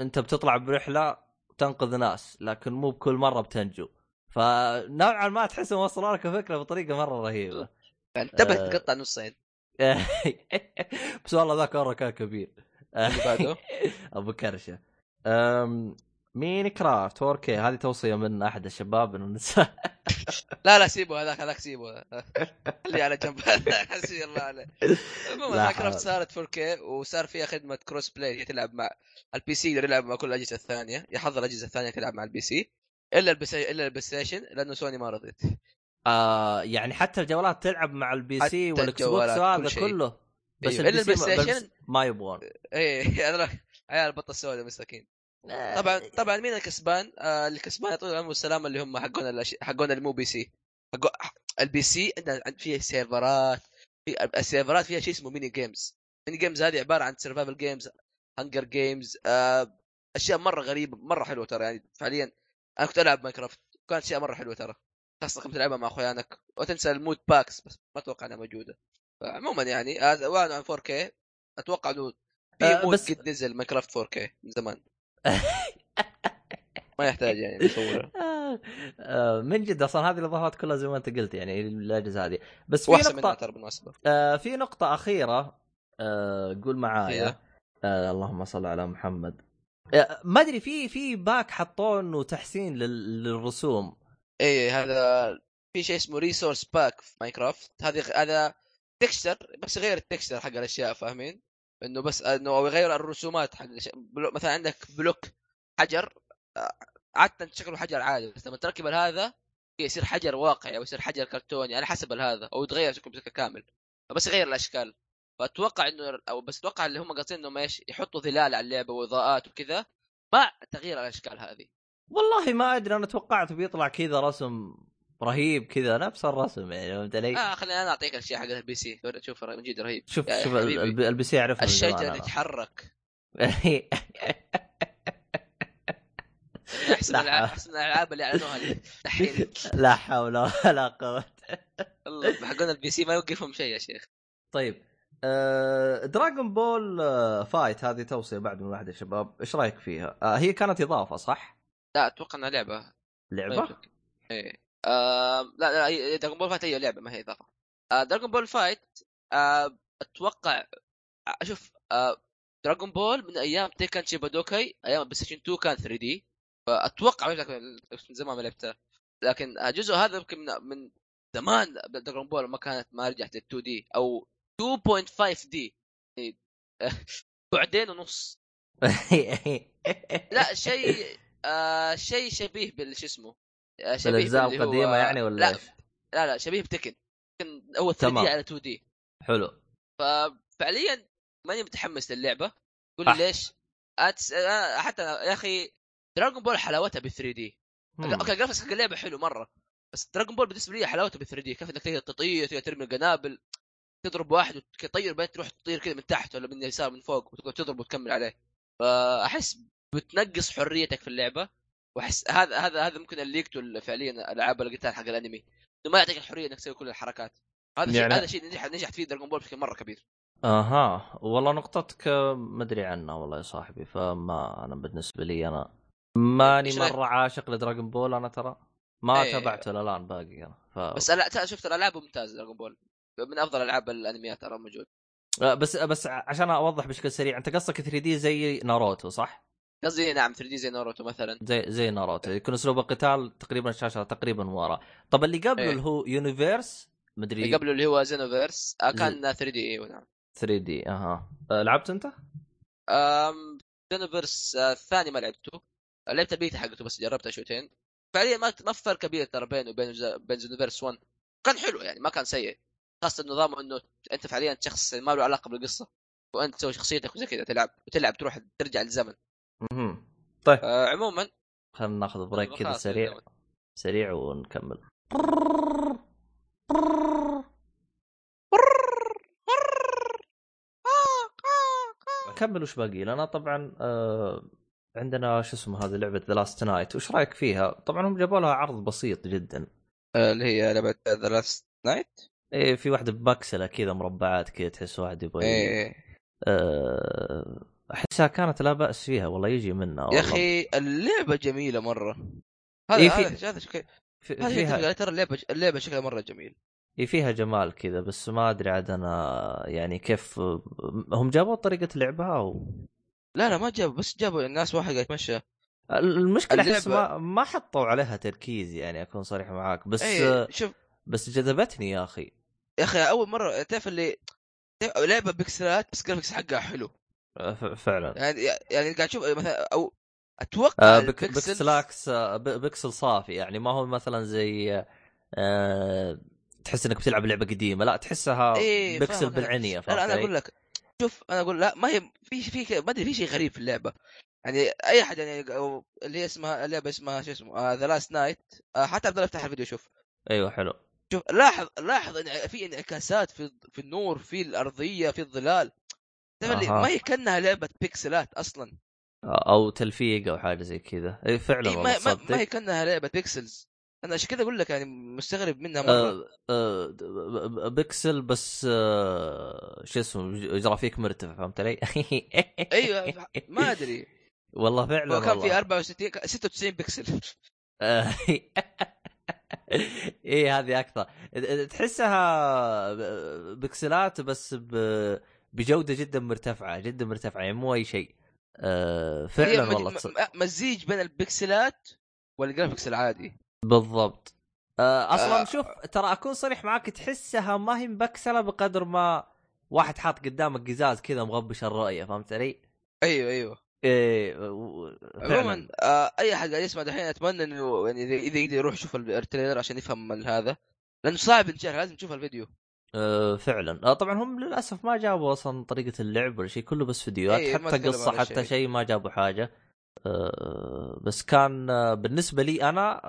Speaker 1: أنت بتطلع برحلة تنقذ ناس لكن مو بكل مرة بتنجو. فنوعا ما تحسهم وصلوا لك الفكرة بطريقة مرة رهيبة.
Speaker 2: انتبه
Speaker 1: آه.
Speaker 2: تقطع نصين
Speaker 1: بس والله ذاك مره كان كبير.
Speaker 2: اللي بعده؟
Speaker 1: أبو كرشة. أم... مين كرافت 4K هذه توصية من أحد الشباب إنه نسى
Speaker 2: لا لا سيبه هذاك هذاك سيبه اللي على جنب. حسبي الله عليه. المهم
Speaker 1: حول.
Speaker 2: صارت 4K وصار فيها خدمة cross play هي تلعب مع ال PC يقدر يلعب مع كل الأجهزة الثانية. يحضر الأجهزة الثانية تلعب مع ال PC إلا البس إلا ال PlayStation لأنه سوني ما رضيت.
Speaker 1: آه يعني حتى الجوالات تلعب مع
Speaker 2: ال
Speaker 1: PC وال
Speaker 2: Xbox
Speaker 1: وهذا
Speaker 2: كل.
Speaker 1: كله. بس
Speaker 2: أيوه،
Speaker 1: ال
Speaker 2: PC
Speaker 1: ما- يبغون.
Speaker 2: إيه هذا عيال بطه السوداء مساكين طبعا طبعا مين الكسبان؟ آه اللي كسبان يعطون العافيه والسلامة اللي هم حقون الأش... حقون اللي مو PC. ال PC عندنا عند فيه سيرفرات في السيرفرات فيها شيء اسمه mini games mini games هذه عبارة عن survival games Hunger Games آه أشياء مرة غريبة مرة حلوة ترى يعني فعليا. أنا كنت ألعب Minecraft كانت أشياء مرة حلوة ترى. خاصه كنت تلعبها مع اخوانك وتنسى ال mod packs بس ما أتوقع إنها موجودة. فعموما يعني آه، وأنا عن 4K أتوقع إنه في
Speaker 1: آه،
Speaker 2: mod
Speaker 1: بس-
Speaker 2: قد نزل Minecraft 4K من زمان. ما يحتاج يعني نصوره
Speaker 1: آه، من جد أصلا هذه الإضافات كلها زي ما أنت قلت يعني الأجهزة هذه. بس في نقطه
Speaker 2: ترى بالمناسبه
Speaker 1: آه في نقطة أخيرة آه قول معايا.
Speaker 2: إيه.
Speaker 1: آه اللهم صل على محمد. آه ما أدري في في pack حطوه انه تحسين لل- للرسوم.
Speaker 2: إيه هذا في شيء اسمه resource pack في Minecraft هذه هذا texture بس يغير ال texture حق الأشياء فاهمين؟ إنه بس إنه أو يغير الرسومات حق الأشياء. بلو... مثلا عندك block حجر آه، عادة شكله حجر عادي بس لما تركب هذا يصير حجر واقعي أو يصير حجر كرتوني على حسب هذا أو يتغير شكله بشكل كامل. فبس يغير الأشكال. فأتوقع إنه أو بس أتوقع اللي هم قاصدين إنهم إيش يحطوا ظلال على اللعبة وإضاءات وكذا. مع تغيير الأشكال هذه.
Speaker 1: والله ما أدري أنا توقعت بيطلع كذا رسم رهيب كذا نفس الرسم يعني فهمت علي؟
Speaker 2: آه خليني أنا أعطيك الاشياء حق ال PC شوف من جد رهيب
Speaker 1: شوف شوف ال PC يعرفها
Speaker 2: الشجره. تتحرك. أحسن أحسن الألعاب اللي أعلنوها الحين
Speaker 1: لا حول ولا قوة
Speaker 2: والله حقون ال PC ما يوقفهم شيء يا شيخ
Speaker 1: طيب Dragon Ball Fight هذه توصية بعد من واحد الشباب إيش رأيك فيها؟ آه هي كانت إضافة صح؟
Speaker 2: لا أتوقع إنها لعبة
Speaker 1: لعبة؟
Speaker 2: يمكن. إيه آه لا لا هي Dragon Ball Fight هي لعبة ما هي إضافة. آه Dragon Ball Fight آه أتوقع آه، أشوف آه Dragon Ball من أيام Tenkaichi Budokai أيام PlayStation 2 كان 3D فاتوقع من زمان ما لعبتها. لكن الجزء هذا يمكن من, زمان Dragon Ball ما كانت ما رجعت لل 2D أو 2.5D يعني، آه، بعدين ونص. لا شيء آه شيء شبيه بال شو اسمه آه، شبيه
Speaker 1: بالاجزاء
Speaker 2: باللي هو-
Speaker 1: القديمة يعني ولا
Speaker 2: لا
Speaker 1: إيش؟
Speaker 2: لا لا شبيه ب Tekken Tekken هو 3
Speaker 1: تمام.
Speaker 2: D على 2 D
Speaker 1: حلو
Speaker 2: ففعليا ماني متحمس للعبة قول لي. ليش؟ أتس... حتى يا أخي Dragon Ball حلاوتها ب 3 D.
Speaker 1: okay
Speaker 2: ال graphics حق اللعبة حلو مرة بس Dragon Ball بالنسبة لي حلاوته ب 3 D كيف إنك تقدر تطير تقدر ترمي القنابل تضرب واحد وتطير بعدين تروح تطير كذا من تحت ولا من اليسار من فوق وتقعد تضرب وتكمل عليه فأحس بتنقص حريتك في اللعبة واحس هذا هذا هذا ممكن اللي يقتل فعليا ألعاب القتال حق الأنمي. إنه ما يعطيك الحرية إنك تسوي كل الحركات. هذا شيء
Speaker 1: يعني-
Speaker 2: هذا شيء نجح نجحت فيه دراغون بول بشكل مرة كبير.
Speaker 1: أها. والله نقطتك ما أدري عنها والله يا صاحبي فما أنا بالنسبة لي أنا ماني؟ مرة عاشق لدراغون بول أنا ترى. ما
Speaker 2: إيه.
Speaker 1: تابعته الآن باقي أنا. ف...
Speaker 2: بس ترى شفت الألعاب ممتازة Dragon Ball من أفضل ألعاب الأنميات ترى موجود.
Speaker 1: آه، بس بس عشان أوضح بشكل سريع أنت قصدك 3 D زي ناروتو صح؟
Speaker 2: قصدي نعم 3 D زي ناروتو مثلا.
Speaker 1: زي زي ناروتو. يكون اسلوب القتال تقريبا الشاشه تقريبا ورا. طب اللي قبله
Speaker 2: إيه.
Speaker 1: اللي هو Universe مدري
Speaker 2: اللي قبله اللي هو Xenoverse آه، كان 3 D أيوه نعم.
Speaker 1: 3 D أها. آه، لعبت أنت؟
Speaker 2: أم Xenoverse آه، الثاني ما لعبته. لعبت البيتا حقته بس جربتها شوتين فعليا ما ما في فرق كبير ترى بينه وبين بين Xenoverse 1 كان حلو يعني ما كان سيء. خاصة نظامه إنه أنت فعليا شخص ما له علاقة بالقصة وأنت تسوي شخصيتك وزي كذا تلعب وتلعب تروح ترجع للزمن.
Speaker 1: مهم. طيب.
Speaker 2: آه عموما.
Speaker 1: خلينا ناخذ break كذا سريع. سريع ونكمل. كمل وش باقي. لنا طبعا آه عندنا شو اسمه هذه لعبة The Last Night وش رأيك فيها؟ طبعا هم جابوا لها عرض بسيط جدا.
Speaker 2: آه، اللي هي لعبة The Last Night
Speaker 1: إيه في واحدة مبكسلة كذا مربعات كذا تحس واحد يبغى
Speaker 2: إيه.
Speaker 1: آه، أحسها كانت لا بأس فيها والله يجي منها والله.
Speaker 2: يا أخي اللعبة جميلة مرة. هذا
Speaker 1: إيه، في-
Speaker 2: هذا هذا شكل
Speaker 1: فيها.
Speaker 2: ترى اللعبة اللعبة شكلها مرة جميل.
Speaker 1: إيه فيها جمال كذا بس ما أدري عاد أنا يعني كيف هم جابوا طريقة لعبها أو؟
Speaker 2: لا لا ما جابوا بس جابوا الناس واحد قاعد يتمشى.
Speaker 1: المشكلة
Speaker 2: أحس
Speaker 1: ما ما حطوا عليها تركيز يعني أكون صريح معاك. بس
Speaker 2: إيه شوف
Speaker 1: بس جذبتني يا أخي.
Speaker 2: يا أخي أول مرة تعرف اللي لعبة بيكسلات بس graphics حقها حلو.
Speaker 1: فعلا.
Speaker 2: يعني يعني قاعد أشوف مثلا أو أتوقع
Speaker 1: آه بك بيكسلاكس آه ب- بيكسل صافي. يعني ما هو مثلا زي آه تحس إنك بتلعب لعبة قديمة. لا تحسها
Speaker 2: إيه، أنا.
Speaker 1: بالعنية
Speaker 2: لا,
Speaker 1: أنا؟
Speaker 2: أقول لك شوف أنا أقول لا ما هي في في ما أدري في شيء غريب في اللعبة. يعني أي أحد يعني اللي هي اسمها اللعبة اسمها شو اسمه The Last Night حتى عبد افتح الفيديو شوف.
Speaker 1: أيوه حلو.
Speaker 2: شوف لاحظ لاحظ إن في انعكاسات في في النور في الأرضية في الظلال.
Speaker 1: أها.
Speaker 2: ما هي كانها لعبة بيكسلات أصلا.
Speaker 1: أو تلفيق أو حاجة زي كذا. اي فعلا
Speaker 2: إيه ما, ما, ما هي كانها لعبة pixels. أنا عشان كذا أقول لك يعني مستغرب منها مرة.
Speaker 1: آه آه بيكسل بس آه شو اسمه جرافيك مرتفع فهمت علي؟
Speaker 2: أيوه ما أدري.
Speaker 1: والله فعلا
Speaker 2: هو كان. في 64 96 بكسل
Speaker 1: آه، إيه هذه أكثر. تحسها بكسلات بس ب- بجودة جدا مرتفعة جدا مرتفعة يعني مو أي شيء. آه، فعلا
Speaker 2: مج-
Speaker 1: والله
Speaker 2: م-
Speaker 1: تص...
Speaker 2: م- مزيج بين البكسلات وال graphics العادي.
Speaker 1: بالضبط. آه، أصلا
Speaker 2: آه.
Speaker 1: شوف ترى أكون صريح معاك تحسها ما هي مبكسلة بقدر ما واحد حاط قدامك قزاز كذا مغبش الرؤية فهمت علي؟ أيوه أيوه. إيه
Speaker 2: عموما آه أي أحد قاعد يسمع دحين أتمنى إنه يعني إذا يقدر يروح يشوف ال- ال trailer عشان يفهم هذا. لأنه صعب ينشرح لازم تشوف الفيديو.
Speaker 1: آه، فعلا. آه، طبعا هم للأسف ما جابوا أصلا طريقة اللعب ولا شيء كله بس فيديوهات
Speaker 2: ما
Speaker 1: حتى
Speaker 2: قصة
Speaker 1: حتى
Speaker 2: شيء.
Speaker 1: ما جابوا حاجة. آه، بس كان بالنسبة لي أنا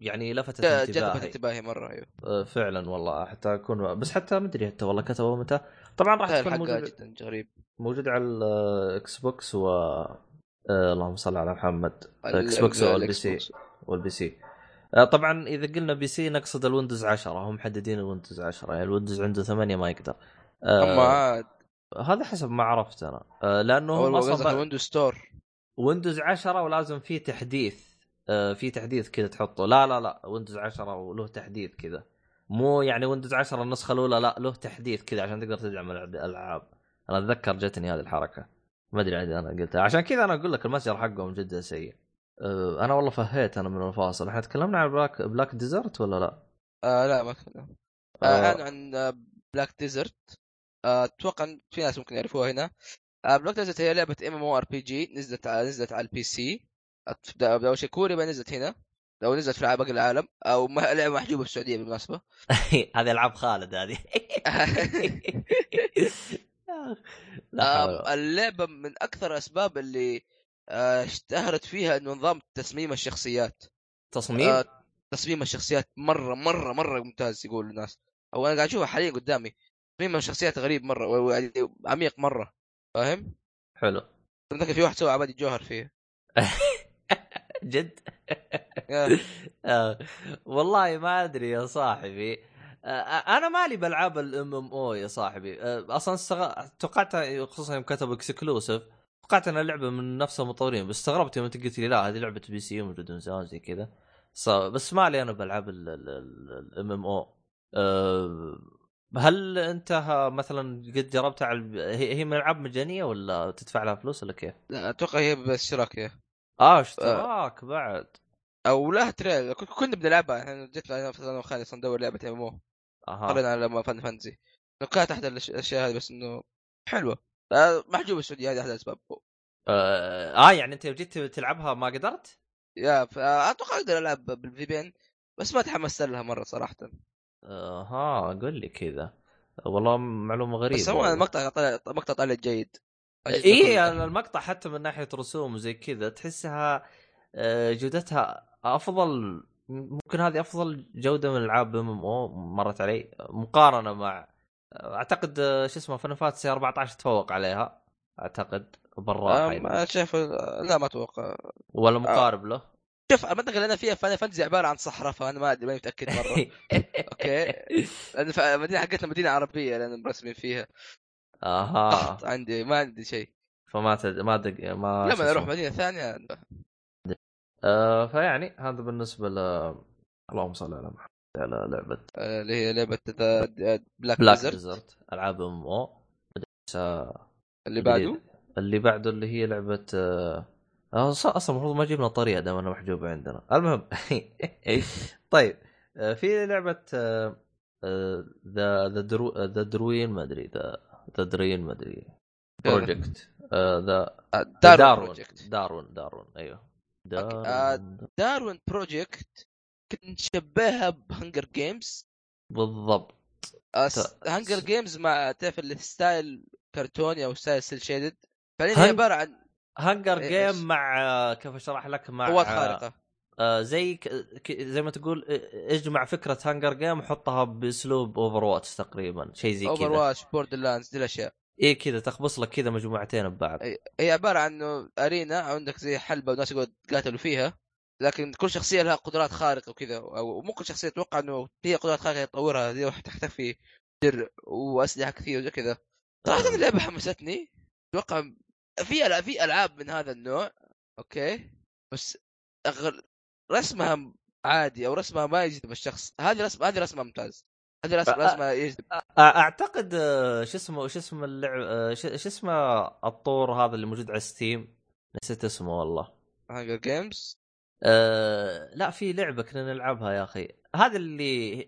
Speaker 1: يعني لفتت
Speaker 2: جذبت
Speaker 1: انتباهي.
Speaker 2: انتباهي مرة
Speaker 1: أيوه. فعلا والله حتى أكون بس حتى ما أدري حتى والله كتبوا متى. طبعا راح تكون موجود
Speaker 2: جدا غريب
Speaker 1: موجود على ال Xbox و اللهم صل على محمد.
Speaker 2: ال-
Speaker 1: Xbox
Speaker 2: ال- وال
Speaker 1: PC. وال PC طبعا إذا قلنا PC نقصد ال Windows 10 هم محددين ال Windows 10 يعني ال Windows عنده 8 ما يقدر. آه،
Speaker 2: اما عاد
Speaker 1: هذا حسب ما عرفت أنا. آه، لأنه
Speaker 2: هو
Speaker 1: هم
Speaker 2: أصلا
Speaker 1: ال
Speaker 2: Windows Store
Speaker 1: Windows 10 ولازم فيه تحديث. آه، في تحديث كذا تحطه. لا لا لا. Windows 10 وله تحديث كذا. مو يعني Windows 10 النسخة الأولى لا له تحديث كذا عشان تقدر تدعم الألعاب. أنا أتذكر جتني هذه الحركة. ما أدري عاد أنا قلتها. عشان كذا أنا أقول لك المتجر حقهم جدا سيء. آه، أنا والله فهيت أنا من الفاصل. إحنا تكلمنا عن Black Black Desert ولا لا؟
Speaker 2: آه لا ما كان
Speaker 1: آه.
Speaker 2: آه. عن آه، Black Desert آه، أتوقع إن في ناس ممكن يعرفوها هنا. آه، Black Desert هي لعبة ام ام أو ار بي جي نزلت على نزلت على ال PC أول شيء كوريا نزلت هنا. لو نزلت في باقي العالم. أو ما- لعبة محجوبة في السعودية بالمناسبة.
Speaker 1: هذه ألعاب خالد هذه.
Speaker 2: اللعبة من أكثر الأسباب اللي آه، اشتهرت فيها إنه نظام تصميم الشخصيات.
Speaker 1: تصميم؟
Speaker 2: آه، تصميم الشخصيات مرة مرة مرة ممتاز يقول الناس. أو أنا قاعد أشوفها حاليا قدامي. تصميم الشخصيات غريب مرة و- و- عميق مرة. فاهم؟
Speaker 1: حلو.
Speaker 2: ذكر في واحد سوى عبادي جوهر فيه
Speaker 1: جد؟
Speaker 2: يا.
Speaker 1: آه، والله ما أدري يا صاحبي. آه، أنا مالي بألعاب الام إم أو يا صاحبي. آه، أصلا استغ... توقعت خصوصا يوم كتبوا إكسكلوسيف. توقعت انها لعبه من نفس المطورين بس استغربت يوم أنت قلت لي لا هذه لعبة PC موجودة من زمان زي كذا. بس مالي أنا بألعاب ال MMO. هل انت مثلا قد جربتها على هي هي من ألعاب مجانية ولا تدفع لها فلوس ولا كيف؟
Speaker 2: لا أتوقع هي باشتراك هي.
Speaker 1: آه اشتراك بعد.
Speaker 2: أو لا trial كنا بنلعبها إحنا فتره انا صرنا ندور لعبة MMO.
Speaker 1: أها.
Speaker 2: قرينا على Final Fantasy كانت أحد الأشياء هذه بس إنه حلوة. آه، محجوب السعودية هذه أحد الأسباب.
Speaker 1: آه, آه يعني أنت جيت تلعبها ما قدرت؟
Speaker 2: يا آه، أتوقع أقدر ألعب بال VPN بس ما تحمست لها مرة صراحة.
Speaker 1: أها قول لي كذا. والله معلومة غريبة
Speaker 2: بس هو. المقطع طلع مقطع طلع جيد.
Speaker 1: اي المقطع حتى من ناحية رسوم وزي كذا تحسها آه، جودتها أفضل ممكن هذه أفضل جودة من ألعاب MMO مرت علي مقارنة مع أعتقد آه، شو اسمه فاينل فانتسي 14 تفوق عليها أعتقد. بالراحه
Speaker 2: آه،. ما شايف لا ما أتوقع
Speaker 1: ولا مقارب له.
Speaker 2: شوف المنطقة اللي أنا فيها فاينل فانتزي عبارة عن صحراء فانا ما أدري ماني متأكد مرة. أوكي. لأن المدينة حقتنا مدينة عربية لأن مرسمين فيها.
Speaker 1: أها.
Speaker 2: ضغط عندي ما عندي شيء.
Speaker 1: فما تد... ما دق... ما
Speaker 2: لما أروح
Speaker 1: اسمه.
Speaker 2: مدينة ثانية.
Speaker 1: آه فيعني هذا بالنسبة ل اللهم صل على محمد. على لعبة
Speaker 2: آه، اللي هي لعبة
Speaker 1: Black
Speaker 2: Black
Speaker 1: Desert العاب MMO
Speaker 2: اللي بعده؟
Speaker 1: اللي بعده اللي هي لعبة آه، آه، أصلا المفروض ما جبنا طريقة دام انها محجوبة عندنا. المهم طيب آه، في لعبة the the the Darwin ما أدري the the Darwin ما أدري. Project the
Speaker 2: آه،
Speaker 1: Darwin
Speaker 2: Darwin
Speaker 1: Darwin Darwin أيوه.
Speaker 2: آه، Darwin Project كنت نشبهها ب Hunger Games
Speaker 1: بالضبط. ت-
Speaker 2: Hunger Games مع تعرف ال style كرتوني أو style cel shaded فعليا
Speaker 1: هن-
Speaker 2: عبارة عن
Speaker 1: Hunger
Speaker 2: إيه، Game؟
Speaker 1: مع كيف أشرح لك مع
Speaker 2: قوات خارقه
Speaker 1: آه زي ك... ك... زي ما تقول اجمع فكرة Hunger Game وحطها باسلوب Overwatch تقريبا شيء زي
Speaker 2: Over
Speaker 1: كذا.
Speaker 2: watch Borderlands دي الأشياء.
Speaker 1: إيه كذا تخبص لك كذا مجموعتين ببعض.
Speaker 2: هي- هي عبارة عن انه أرينا عندك زي حلبة وناس يقعدوا يتقاتلوا فيها. لكن كل شخصية لها قدرات خارقة وكذا أو مو كل شخصية أتوقع إنه هي قدرات خارقة تطورها دي تختفي درع وأسلحة كثير وزي كذا. صراحة اللعبة حمستني. أتوقع في في ألعاب من هذا النوع أوكي بس أغل... رسمها عادي أو رسمها ما يجذب الشخص. هذه رسم هذه رسمها ممتاز. هذه رسم رسمها يجذب.
Speaker 1: أعتقد آه، شو اسمه شو اسمه اللعب آه، شو شو اسمه الطور هذا اللي موجود على Steam نسيت اسمه والله.
Speaker 2: Hunger Games
Speaker 1: أه لا في لعبة كنا نلعبها يا أخي. هذا اللي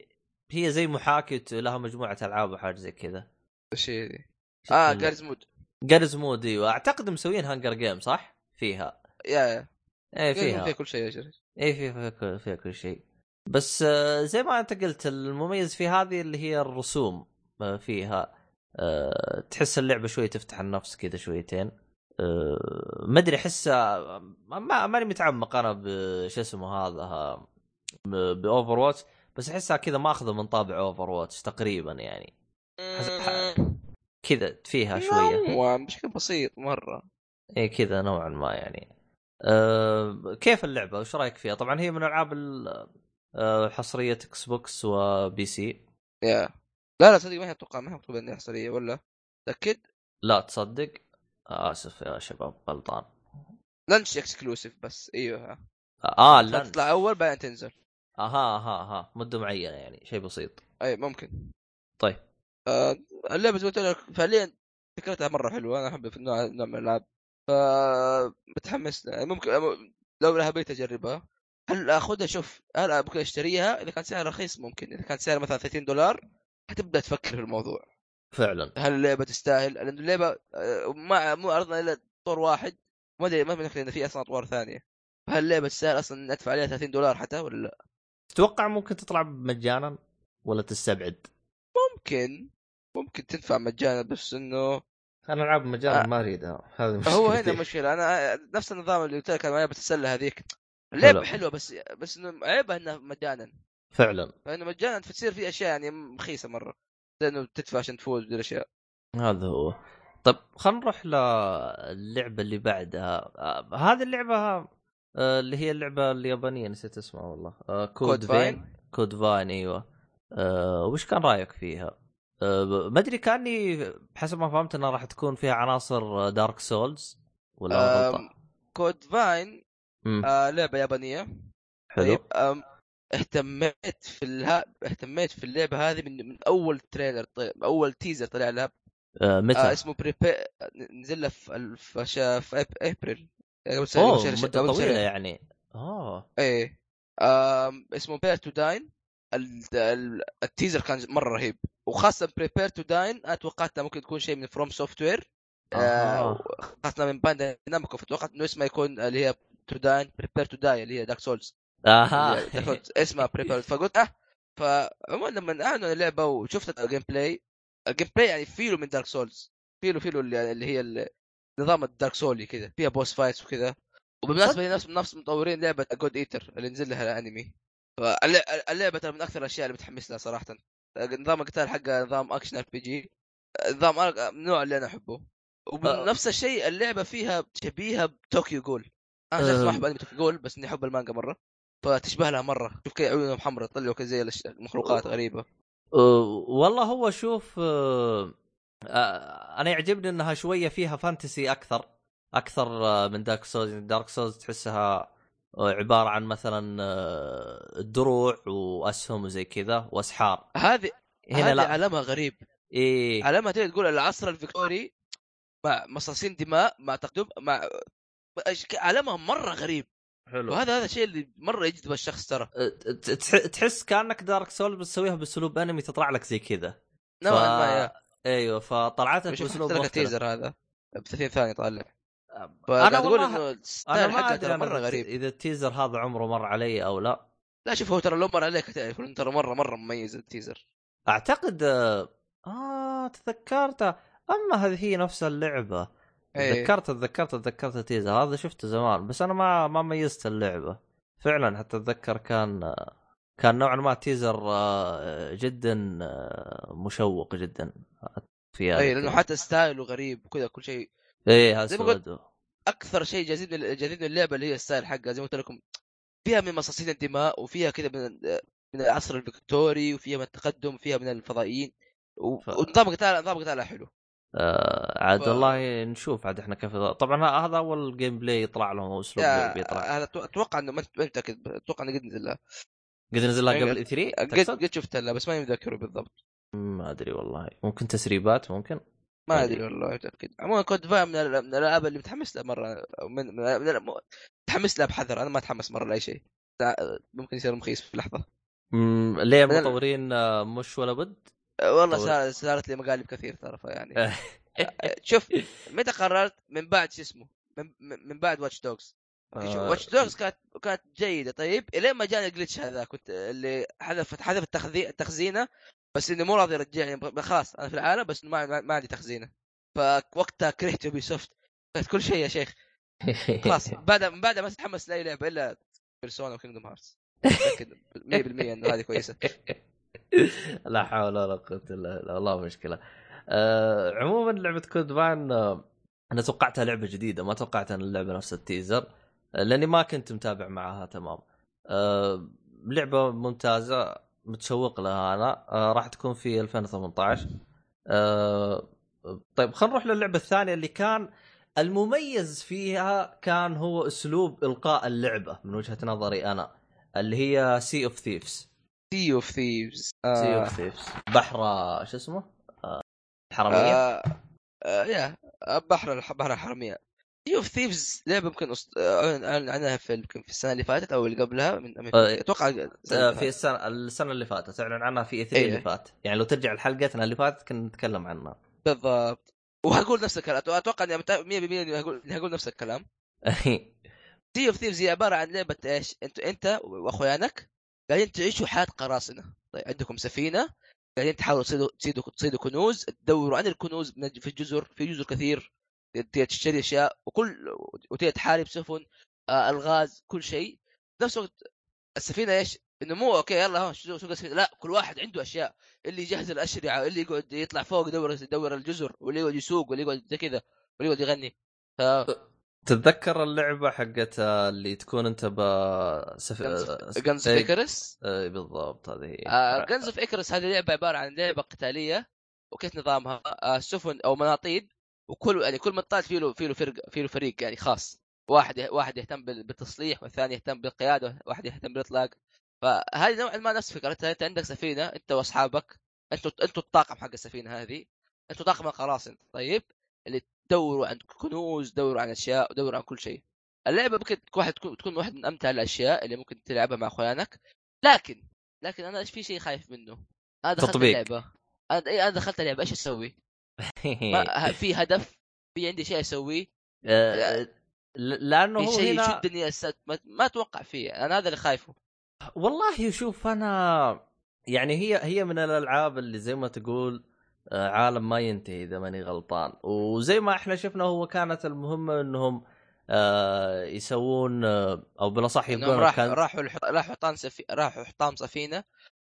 Speaker 1: هي زي محاكي لها مجموعة ألعاب وحاجة زي كذا.
Speaker 2: إيش هي
Speaker 1: آه؟
Speaker 2: Garry's Mod
Speaker 1: Garry's Mod أيوه. أعتقد مسوين Hunger Game صح؟ فيها.
Speaker 2: yeah yeah.
Speaker 1: إيه
Speaker 2: فيها.
Speaker 1: فيها
Speaker 2: كل شيء يا جري.
Speaker 1: إيه فيها فيها كل, شيء. بس آه، زي ما أنت قلت المميز في هذه اللي هي الرسوم آه، فيها. آه، تحس اللعبة شوي تفتح النفس كذا شويتين. آه، ما أدري احسها ما ماني متعمق أنا بش اسمه هذا ب Overwatch بس أحسها كذا ماخذه من طابع Overwatch تقريبا يعني. كذا فيها
Speaker 2: شوية. بشكل بسيط مرة.
Speaker 1: إيه كذا نوعا ما يعني. أه كيف اللعبة؟ وش رأيك فيها؟ طبعا هي من ألعاب ال- أه حصرية Xbox و PC
Speaker 2: yeah. لا لا صدق ما هي أتوقع ما هي مكتوبه انها حصرية ولا؟ تأكد؟
Speaker 1: لا تصدق؟ آسف يا شباب غلطان.
Speaker 2: launch exclusive بس إيوه.
Speaker 1: آه لا
Speaker 2: تطلع أول بعدين تنزل.
Speaker 1: أها أها أها. مدة معينة يعني شيء بسيط.
Speaker 2: أي ممكن.
Speaker 1: طيب.
Speaker 2: آه اللعبة زي ما قلت لك فعليا فكرتها مرة حلوة أنا أحب في النوع نوع من الألعاب. ف متحمس لها. ممكن لو لها بيت أجربها. هل أخذها؟ شوف هل ممكن أشتريها؟ إذا كان سعرها رخيص ممكن. إذا كان سعرها مثلا 30 دولار حتبدأ تفكر في الموضوع.
Speaker 1: فعلا
Speaker 2: هل اللعبة تستاهل؟ لأن اللعبة آه، ما مو عرضنا إلا طور واحد ما أدري ما إن في أصلا اطوار ثانية هل اللعبة تستاهل أصلا ندفع عليها 30 دولار حتى ولا لا؟
Speaker 1: تتوقع ممكن تطلع مجانا ولا تستبعد
Speaker 2: ممكن ممكن تدفع مجانا بس إنه
Speaker 1: أنا ألعاب مجانا
Speaker 2: آه.
Speaker 1: ما أريدها هذه
Speaker 2: هو
Speaker 1: مشكلتي.
Speaker 2: هنا مشكلة أنا نفس النظام اللي قلت لك أنا لعبه السله هذيك اللعبة
Speaker 1: حلو.
Speaker 2: حلوة بس بس إنه عيبها إنها مجانا
Speaker 1: فعلا
Speaker 2: فإنه مجانا تصير في أشياء يعني مخيسة مرة لأنه تدفع عشان تفوز ودي الاشياء
Speaker 1: هذا هو. طيب خلينا نروح للعبة اللي بعدها. آه، هذه اللعبة آه، اللي هي اللعبة اليابانية نسيت اسمها والله. Code
Speaker 2: Vein.
Speaker 1: Code Vein أيوه. آه، وش كان رأيك فيها؟ ما أدري كأني بحسب ما فهمت إنها راح تكون فيها عناصر Dark Souls ولا
Speaker 2: Code
Speaker 1: Vein
Speaker 2: آه لعبة يابانية.
Speaker 1: حلو.
Speaker 2: طيب اهتميت في الها... اهتميت في اللعبة هذه من من أول trailer طيب أول teaser طلع لها.
Speaker 1: آه، متى؟
Speaker 2: آه اسمه Prepare نزل له في ال- في أبريل. قبل شهر-
Speaker 1: مدة
Speaker 2: طويلة.
Speaker 1: يعني. اوه
Speaker 2: إيه. آم اسمه Prepare to Dine ال teaser كان مرة رهيب. وخاصة Prepare to Dine أنا توقعت انه ممكن تكون شيء من FromSoftware
Speaker 1: آه.
Speaker 2: خاصه من باندا Namco فتوقعت إنه اسمه يكون اللي هي to Dine Prepare to Die اللي هي Dark Souls
Speaker 1: أها
Speaker 2: اسمها Prepare فقلت آه فعموما لما اعلنوا اللعبة وشفت ال gameplay ال gameplay يعني feel و من Dark Souls feel و feel و اللي, اللي هي نظام ال Dark Souls كذا فيها boss fights وكذا وبالمناسبة هي نفس نفس مطورين لعبة God Eater اللي نزل لها الأنمي. فاللعبه ترى من أكثر الأشياء اللي متحمس لها صراحة. نظام القتال حقها نظام action RPG نظام النوع اللي أنا أحبه. وبنفس الشيء اللعبة فيها شبيهة ب Tokyo Ghoul أنا شخص ما. احب انمي Tokyo Ghoul بس إني أحب المانجا مرة. فتشبه لها مرة. شوف كيف عيونهم حمراء طلعوا كذا زي المخلوقات
Speaker 1: غريبة. والله هو شوف أه، أه، أنا يعجبني إنها شوية فيها fantasy أكثر أكثر أه، من Dark Souls Dark Souls تحسها عبارة عن مثلا دروع وأسهم وزي كذا وأسحار.
Speaker 2: هذه
Speaker 1: هنا
Speaker 2: هذه
Speaker 1: لا.
Speaker 2: عالمها غريب. إيه. تقدر تقول العصر الفيكتوري مع مصاصين دماء مع تقدم مع عالمها مرة غريب.
Speaker 1: حلو.
Speaker 2: وهذا هذا الشيء اللي مرة يجذب الشخص ترى.
Speaker 1: أه، تحس كأنك Dark Souls بتسويها بأسلوب انمي تطلع لك زي كذا.
Speaker 2: نوعا ما yeah.
Speaker 1: أيوه فطلعتك
Speaker 2: شوف بأسلوب لك
Speaker 1: مختلف.
Speaker 2: ال teaser هذا؟ ب 30 ثانية طالع. أنا أقول
Speaker 1: إنه
Speaker 2: أنا
Speaker 1: ال
Speaker 2: style
Speaker 1: ما
Speaker 2: حقه
Speaker 1: أدري
Speaker 2: ترى مرة
Speaker 1: إذا-
Speaker 2: غريب.
Speaker 1: إذا ال teaser هذا عمره مر علي أو لا.
Speaker 2: لا شوف هو ترى لو مر عليك تعرف إنه ترى مره مرة مميز ال
Speaker 1: teaser أعتقد آه، آه تذكرته. أما هذه هي نفس
Speaker 2: اللعبة.
Speaker 1: تذكرت تذكرت تذكرت ال teaser. هذا شفته زمان بس أنا ما ما ميزت اللعبة. فعلا حتى أتذكر كان كان نوعا ما teaser آه، جدا آه، مشوق جدا. في هذا
Speaker 2: اي
Speaker 1: لأنه.
Speaker 2: حتى style ه غريب وكذا كل شيء. قلت-
Speaker 1: اسود
Speaker 2: أكثر شيء جاذبني جاذبني اللعبة اللي هي ال style حقها. زي ما قلت لكم فيها من مصاصين الدماء وفيها كذا من من العصر الفيكتوري وفيها من التقدم وفيها من الفضائيين. و-
Speaker 1: ف-
Speaker 2: ونظام قتال نظام قتالها حلو.
Speaker 1: آه عاد
Speaker 2: ف-
Speaker 1: والله نشوف عاد إحنا كيف طبعا هذا أول gameplay يطلع لهم أو أسلوب
Speaker 2: يا-
Speaker 1: لعب يطلع.
Speaker 2: هذا أتو- أتوقع إنه ما ما متاكد أتوقع إنه قد نزل
Speaker 1: قد نزل لها
Speaker 2: يعني
Speaker 1: قبل E3
Speaker 2: قد
Speaker 1: تقصد؟
Speaker 2: قد شفت لها بس ماني متذكره بالضبط.
Speaker 1: ما أدري والله. ممكن تسريبات ممكن؟
Speaker 2: ما أدري والله متاكد عموما Code Vein من, ال- من الألعاب اللي متحمس لها مرة من, من, متحمس لها بحذر أنا ما أتحمس مرة لأي شيء. لا، ممكن يصير مخيس في لحظة.
Speaker 1: مم، ليه المطورين آه، مش ولا بد؟
Speaker 2: والله
Speaker 1: طول.
Speaker 2: صار- صارت لي مقالب كثير ترى فيعني. شوف متى قررت؟ من بعد شو اسمه؟ من, من بعد Watch Dogs
Speaker 1: آه،
Speaker 2: Watch Dogs كانت كانت جيدة. طيب إلين ما جاني ال glitch هذا كنت اللي حذف حذف التخزينه بس اني مو راضي يرجعني. ب- خلاص أنا في العالم بس ما, ما عندي تخزينة. فوقتها كرهت Ubisoft كرهت كل شيء يا شيخ. خلاص بعد من بعد ما تتحمس لأي لعبة إلا Persona و Kingdom Hearts متاكد 100% انه هذه كويسة.
Speaker 1: لا حول ولا قوة إلا بالله والله مشكلة. آه عموما لعبة Code Vein آه أنا توقعتها لعبة جديدة ما توقعت أن اللعبة نفس ال teaser آه لأني ما كنت متابع معها تمام. آه لعبة ممتازة متشوق لها أنا آه راح تكون في 2018 آه طيب خلينا نروح للعبة الثانية اللي كان المميز فيها كان هو أسلوب إلقاء اللعبة من وجهة نظري أنا اللي هي Sea of Thieves
Speaker 2: Sea of Thieves
Speaker 1: Sea of Thieves بحر شو اسمه؟ آه، حراميه
Speaker 2: آه آه يا بحر بحر الحرامية. Sea of Thieves لعبه يمكن أعلن عنها في يمكن في السنة اللي فاتت أو اللي قبلها من أتوقع
Speaker 1: آه، في. السنة السنة اللي فاتت. أعلن عنها في E3
Speaker 2: إيه.
Speaker 1: اللي فات. يعني لو ترجع لحلقتنا اللي فاتت كنا نتكلم عنها.
Speaker 2: بالضبط. وهقول نفس الكلام. أتوقع إني متأ- 100% إني هقول نفس الكلام. Sea of Thieves هي عبارة عن لعبة إيش؟ انت أنت وأخوانك قاعدين تعيشوا حياة قراصنة. طيب عندكم سفينة قاعدين تحاولوا تصيدوا تصيدوا تصيدوا كنوز تدوروا عن الكنوز في الجزر في جزر كثير تشتري أشياء وكل وتبي تحارب سفن آه الغاز كل شيء. نفس الوقت السفينة إيش؟ إنه مو أوكي يلا ها سوق السفينة؟ لا كل واحد عنده أشياء. اللي يجهز الأشرعة اللي يقعد يطلع فوق يدور يدور الجزر واللي يقعد يسوق واللي يقعد كذا واللي يقعد يغني. ف
Speaker 1: تتذكر اللعبة حقت اللي تكون انت ب سف...
Speaker 2: جنز
Speaker 1: إيه،
Speaker 2: فيكرس
Speaker 1: إيه، بالضبط هذه هي.
Speaker 2: جنز اوف اكرس هذه لعبة عبارة عن لعبة قتالية وكيف نظامها؟ آه، سفن أو مناطيد وكل يعني كل منطاد فيه له فيه له فرق فيه له فريق يعني خاص. واحد واحد يهتم بال- بالتصليح والثاني يهتم بالقيادة واحد يهتم بالإطلاق. فهذه نوعا ما نفس فكرتها. أنت عندك سفينة أنت وأصحابك أنتوا أنتوا الطاقم حق السفينة هذه. أنتوا طاقم القراصنة طيب اللي تدوروا عن كنوز تدوروا عن أشياء ودوروا عن كل شيء. اللعبة ممكن تكون واحد تكون واحد من أمتع الأشياء اللي ممكن تلعبها مع أخوانك. لكن لكن أنا إيش في شيء خايف منه. أنا دخلت
Speaker 1: تطبيق.
Speaker 2: اللعبة. أنا إيه، أنا دخلت اللعبة. إيش أسوي؟ ما في هدف. في عندي شيء اسويه
Speaker 1: آه، ل-
Speaker 2: لأنه
Speaker 1: هو
Speaker 2: شيء
Speaker 1: هنا
Speaker 2: يشدني أس- ما, ما أتوقع فيه. أنا هذا اللي خايفه.
Speaker 1: والله شوف أنا يعني هي هي من الألعاب اللي زي ما تقول آه، عالم ما ينتهي إذا ماني غلطان. وزي ما إحنا شفنا هو كانت المهمة إنهم آه، يسوون آه، أو
Speaker 2: بالأصح
Speaker 1: يبقون
Speaker 2: راح. راحوا راحوا حطام سفي... راحوا حطام سفينة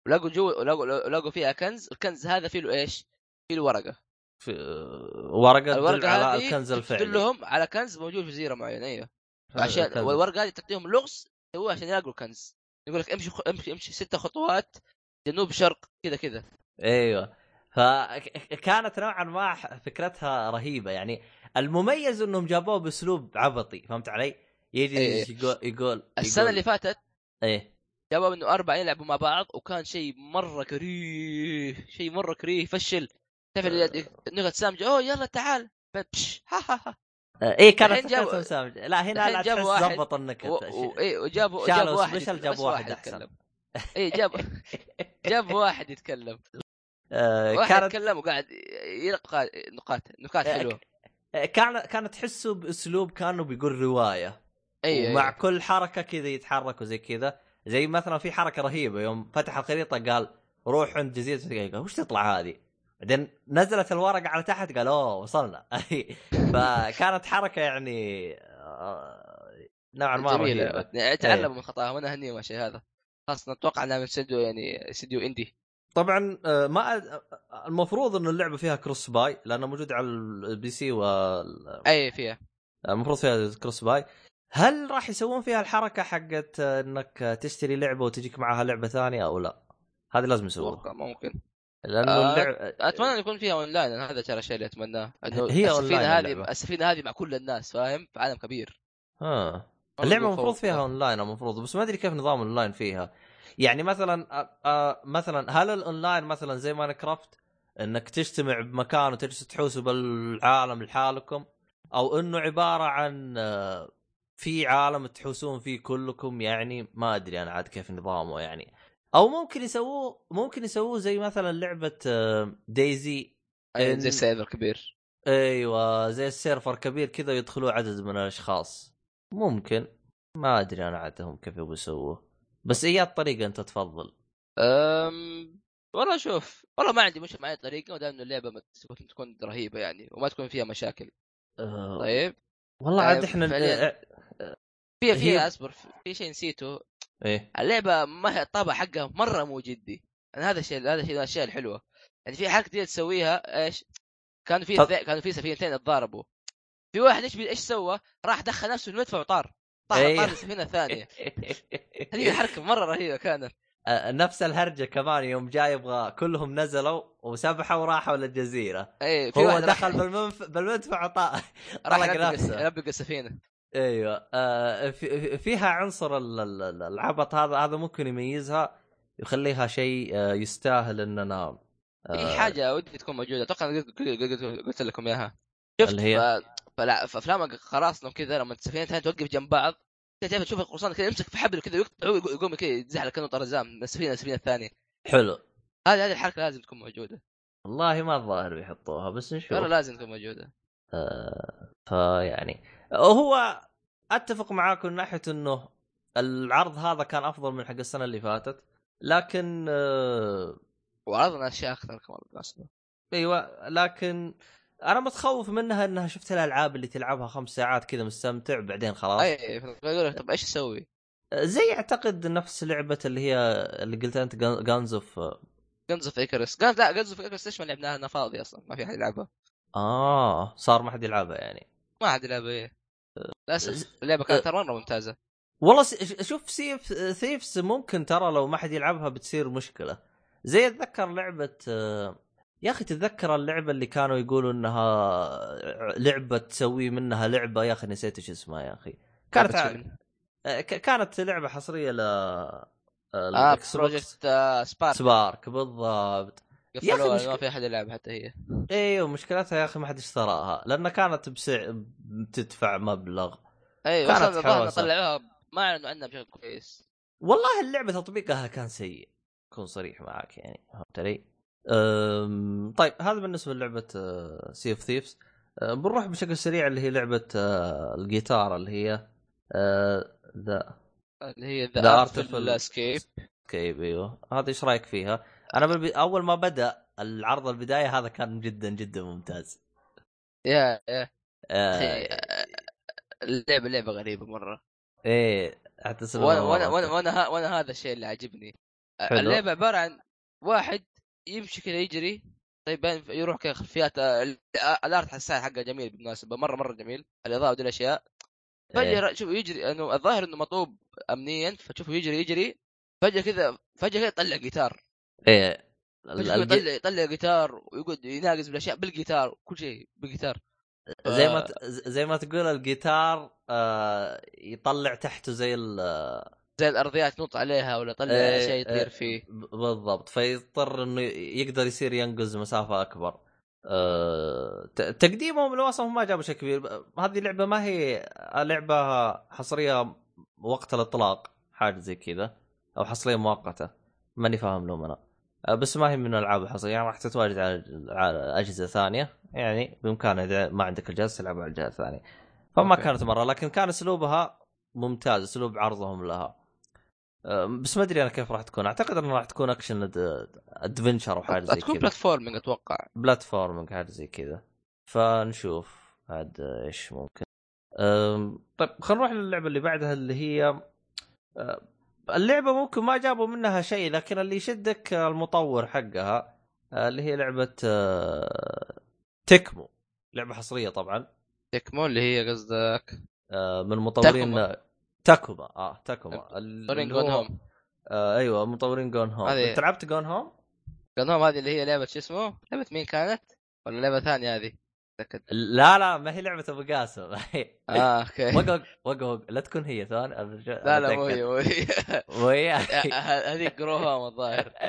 Speaker 2: ولقوا جو لقوا لقوا فيها كنز. الكنز هذا فيه له إيش؟ فيه له ورقة.
Speaker 1: في آه، ورقة
Speaker 2: الورقة
Speaker 1: على الكنز الفعلي.
Speaker 2: تدلهم على كنز موجود في جزيره معينه
Speaker 1: أيوه.
Speaker 2: عشان. والورقة هذه تعطيهم لغز يسووها عشان يلاقوا الكنز. يقول لك امشي امشي امشي ست خطوات جنوب شرق كذا كذا.
Speaker 1: أيوه. فكانت نوعا ما فكرتها رهيبة يعني المميز إنهم جابوه بأسلوب عبطي فهمت علي؟ يجي
Speaker 2: إيه.
Speaker 1: يقول يقول السنة
Speaker 2: اللي فاتت
Speaker 1: إيه
Speaker 2: جابوا إنه أربعة يلعبوا مع بعض وكان شيء مرة كريه شيء مرة كريه فشل تعرف نقعد سامجه أوه يلا تعال بش ها ها ها
Speaker 1: إيه كانت
Speaker 2: جابوا-
Speaker 1: مسامجة. لا هنا لا
Speaker 2: جابوا واحد
Speaker 1: ظبط النكت
Speaker 2: و... و... إيه وجابوا جابوا واحد
Speaker 1: سبيشل جابوا واحد أحسن.
Speaker 2: يتكلم. إيه جاب جاب واحد يتكلم
Speaker 1: آه،
Speaker 2: واحد
Speaker 1: كانت
Speaker 2: يتكلم وقاعد يلقى نقاط نكات
Speaker 1: آه،
Speaker 2: حلوة.
Speaker 1: كان كان تحسه بأسلوب كأنه بيقول رواية.
Speaker 2: أيوه
Speaker 1: ومع
Speaker 2: أيوة.
Speaker 1: كل حركة كذا يتحرك وزي كذا. زي مثلا في حركة رهيبة يوم فتح الخريطة قال روح عند جزيرة قال وش تطلع هذه؟ بعدين نزلت الورقة على تحت قال أوه وصلنا. فكانت حركة يعني آه، نوعا ما
Speaker 2: جميلة. تعلموا من خطاها وأنا اهنيهم الشيء هذا. خاصه أتوقع إنها من استديو يعني استديو indie
Speaker 1: طبعا آه، ما أد- المفروض انه اللعبة فيها cross-buy لأنه موجود على ال PC وال
Speaker 2: أي فيها.
Speaker 1: المفروض فيها cross-buy هل راح يسوون فيها الحركة حقت آه، إنك تشتري لعبة وتجيك معها لعبة ثانية أو لا؟ هذه لازم يسووها.
Speaker 2: أتوقع ممكن.
Speaker 1: لأنه
Speaker 2: آه،
Speaker 1: اللعبه
Speaker 2: أتمنى أن يكون فيها اونلاين أنا هذا ترى الشيء اللي أتمناه. انه
Speaker 1: هي السفينة
Speaker 2: هذه. السفينة هذه مع كل الناس فاهم؟ في عالم كبير.
Speaker 1: ها
Speaker 2: اللعبة
Speaker 1: المفروض. فيها اونلاين المفروض. بس ما أدري كيف نظام الاونلاين فيها. يعني مثلا آه، آه، مثلا هل الأونلاين مثلا زي Minecraft إنك تجتمع بمكان وتجلسوا تحوسوا بالعالم لحالكم؟ أو إنه عبارة عن في عالم تحوسون فيه كلكم؟ يعني ما أدري أنا عاد كيف نظامه يعني. أو ممكن يسووه ممكن يسووه زي مثلا لعبة
Speaker 2: DayZ
Speaker 1: إن-
Speaker 2: زي server كبير.
Speaker 1: أيوه زي السيرفر كبير كذا يدخلوا عدد من الأشخاص. ممكن. ما أدري أنا عاد هم كيف يبغوا يسووه. بس اي الطريقة أنت تفضل
Speaker 2: أم... والله شوف والله ما عندي مشكلة مع أي طريقة ودام إنه اللعبة ما تكون رهيبة يعني وما تكون فيها مشاكل
Speaker 1: أه
Speaker 2: طيب
Speaker 1: والله
Speaker 2: يعني
Speaker 1: عاد إحنا
Speaker 2: فعلياً. فيها
Speaker 1: هي-
Speaker 2: فيها أصبر في شيء نسيته
Speaker 1: إيه
Speaker 2: اللعبة ما هي الطابع حقها مرة مو جدي يعني هذا الشيء هذا الشيء من الأشياء الحلوة يعني في حركة جديدة تسويها إيش كانوا في. كانوا في سفينتين يتضاربوا في واحد إيش. إيش سوى؟ راح دخل نفسه في المدفع وطار طار
Speaker 1: أيوه.
Speaker 2: طار السفينه الثانية هذه حركة مرة رهيبة كانت.
Speaker 1: أه نفس الهرجة كمان يوم جاي يبغى كلهم نزلوا وسبحوا وراحوا للجزيرة.
Speaker 2: اي في
Speaker 1: هو دخل بالمنف... بالمدفع وطا
Speaker 2: راح
Speaker 1: نفسه.
Speaker 2: السفينه
Speaker 1: أيوه. آه في فيها عنصر ال- ال- ال- العبط هذا هذا ممكن يميزها يخليها شيء آه، يستاهل إننا
Speaker 2: في
Speaker 1: آه،
Speaker 2: حاجة ودي تكون موجودة. أتوقع قلت لكم إياها. شفت؟
Speaker 1: اللي هي؟
Speaker 2: فلا في افلام خلاص كذا لما السفينتين توقف جنب بعض تعرف تشوف القرصان كذا يمسك في حبل كذا ويقطع هو يقوم كذا يتزحلق كأنه طرزان من السفينه للسفينه الثانية.
Speaker 1: حلو.
Speaker 2: هذه هذه الحركة لازم تكون موجودة.
Speaker 1: والله ما الظاهر بيحطوها بس نشوف.
Speaker 2: والله لازم تكون موجودة.
Speaker 1: آه فيعني هو أتفق معاكم من ناحية إنه العرض هذا كان أفضل من حق السنة اللي فاتت لكن آه
Speaker 2: وعرضنا أشياء أكثر كمان
Speaker 1: أيوه لكن أنا متخوف منها إنها شفت الألعاب اللي تلعبها خمس ساعات كذا مستمتع بعدين خلاص.
Speaker 2: أي يقول لك طب إيش أسوي؟
Speaker 1: زي أعتقد نفس لعبة اللي هي اللي قلت أنت Guns of
Speaker 2: Guns of Icarus لا Guns of Icarus ليش ما لعبناها؟ أنا فاضي أصلا ما في أحد يلعبها.
Speaker 1: آه صار ما حد يلعبها يعني.
Speaker 2: ما حد يلعبها إيه. للاسف اللعبه كانت ترى مرة ممتازة.
Speaker 1: والله شوف Sea of Thieves ممكن ترى لو ما حد يلعبها بتصير مشكلة. زي أتذكر لعبة آه، يا أخي تتذكر اللعبة اللي كانوا يقولوا إنها لعبة تسوي منها لعبة؟ يا أخي نسيت إيش اسمها يا أخي. كانت آه، ك- كانت لعبة حصرية ل بوكس.
Speaker 2: Project آه، Spark
Speaker 1: Spark بالضبط. يا
Speaker 2: قفلوها
Speaker 1: مشك-
Speaker 2: ما في أحد يلعب حتى هي.
Speaker 1: أيوه مشكلتها يا أخي ما حد اشتراها لانها كانت بسع... بتدفع مبلغ.
Speaker 2: اي
Speaker 1: كانت.
Speaker 2: طلعوها ما أعلنوا عنها بشكل كويس.
Speaker 1: والله اللعبة تطبيقها كان سيء. اكون صريح معك يعني فهمت علي؟ طيب هذا بالنسبة للعبة Sea of Thieves بنروح بشكل سريع اللي هي لعبة آه، الجيتار اللي هي آه، The
Speaker 2: اللي هي
Speaker 1: The Artful
Speaker 2: Escape
Speaker 1: كيف أيوه. هذا إيش رأيك فيها؟ أنا. أول ما بدأ العرض البداية هذا كان جدا جدا ممتاز.
Speaker 2: يا يا.
Speaker 1: آه...
Speaker 2: أخي آه، اللعبه
Speaker 1: لعبة غريبة مرة.
Speaker 2: إيه وأنا وأنا وأنا وأنا, وأنا هذا الشيء اللي عاجبني.
Speaker 1: حلو.
Speaker 2: اللعبة عبارة عن واحد يمشي كذا يجري. طيب يروح كذا خلفيات آه، آه، الارت حسان حقه جميل بالمناسبة مرة مرة جميل. الإضاءة ودي الأشياء. فجأة
Speaker 1: إيه.
Speaker 2: شوف يجري إنه الظاهر إنه مطلوب امنيا فتشوفه يجري يجري. فجأة كذا فجأة كذا يطلع جيتار. إيه.
Speaker 1: الجي-
Speaker 2: يطلع يطلع جيتار ويقعد يناقز بالأشياء بالجيتار كل شيء بالجيتار.
Speaker 1: زي ما
Speaker 2: آه.
Speaker 1: ت... زي ما تقول الجيتار آه يطلع تحته زي ال
Speaker 2: زي الارضيات نط عليها ولا يطلع
Speaker 1: إيه،
Speaker 2: اشياء يطير
Speaker 1: إيه.
Speaker 2: فيه.
Speaker 1: بالضبط. فيضطر إنه يقدر يصير ينقز مسافة أكبر. ت- تقديمهم للوصف ما جابوا شيء كبير. هذه اللعبه ما هي لعبة حصرية وقت الإطلاق حاجة زي كذا أو حصرية مؤقتة. ماني فاهم لهم أنا. آه، بس ما هي من الألعاب الحصرية. يعني راح تتواجد على على أجهزة ثانية. يعني بامكانها إذا ما عندك الجهاز تلعب على الجهاز الثاني. فما
Speaker 2: okay.
Speaker 1: كانت مرة لكن كان أسلوبها ممتاز أسلوب عرضهم لها. أه، بس ما أدري أنا كيف راح تكون. أعتقد انها راح تكون action adventure أو حاجة زي
Speaker 2: تكون
Speaker 1: كذا.
Speaker 2: platforming أتوقع.
Speaker 1: platforming حاجة زي كذا. فنشوف عاد إيش ممكن. طيب خلينا نروح للعبة اللي بعدها اللي هي اللعبة ممكن ما جابوا منها شيء لكن اللي يشدك المطور حقها أه، اللي هي لعبة أه، تكمو. لعبة حصرية طبعا.
Speaker 2: تكمو اللي هي قصدك؟
Speaker 1: أه، من مطورين
Speaker 2: تاكوما.
Speaker 1: تاكوما آه تاكوما اللي
Speaker 2: جون
Speaker 1: هو-
Speaker 2: هوم
Speaker 1: آه أيوه مطورين جون هوم
Speaker 2: هذه-
Speaker 1: أنت لعبت جون هوم؟
Speaker 2: جون هوم هذه اللي هي لعبة شو اسمه؟ لعبة مين كانت؟ ولا لعبة ثانية هذه؟ أتأكد.
Speaker 1: لا لا ما هي لعبة أبو قاسم
Speaker 2: آه أوكي
Speaker 1: وقف وقف وقف لا تكون هي ثاني أرجع-
Speaker 2: لا لا مو. هي مو هي
Speaker 1: مو هي
Speaker 2: ه- هذيك جرو هوم الظاهر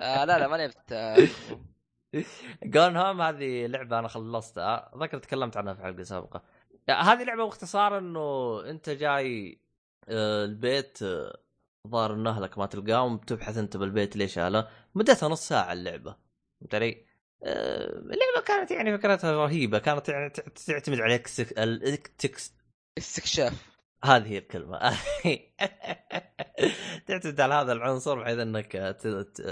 Speaker 2: آه لا لا ما لعبت
Speaker 1: جون هوم هذه لعبة أنا خلصتها ذكر تكلمت عنها في حلقة سابقة هذه لعبة باختصار إنه أنت جاي آه، البيت آه، ظاهر إنه أهلك ما تلقاهم تبحث أنت بالبيت ليش اهله مدتها نص ساعة اللعبة فهمت علي؟ آه، اللعبة كانت يعني فكرتها رهيبة كانت يعني تعتمد على الإكتكس
Speaker 2: استكشاف.
Speaker 1: هذه هي الكلمة. تعتمد على هذا العنصر بحيث إنك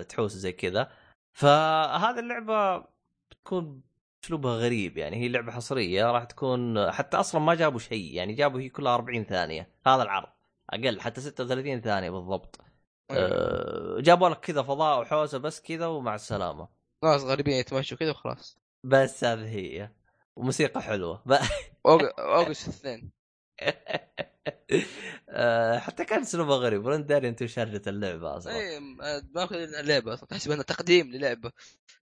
Speaker 1: تحوس زي كذا. فهذه اللعبة بتكون أسلوبها غريب يعني هي لعبة حصرية راح تكون حتى أصلا ما جابوا شيء يعني جابوا هي كلها 40 ثانية هذا العرض أقل حتى 36 ثانية بالضبط. أه جابوا لك كذا فضاء وحوسة بس كذا ومع السلامة.
Speaker 2: ناس غريبين يتمشوا كذا وخلاص.
Speaker 1: بس هذه هي. وموسيقى ب-
Speaker 2: أوغ- أوغست اثنين.
Speaker 1: آه، حتى كان اسلوبه غريب وانت داري انت وش اللعبة أصلا.
Speaker 2: اي آه، ماخذ اللعبة أصلا. تحسب انها تقديم للعبة.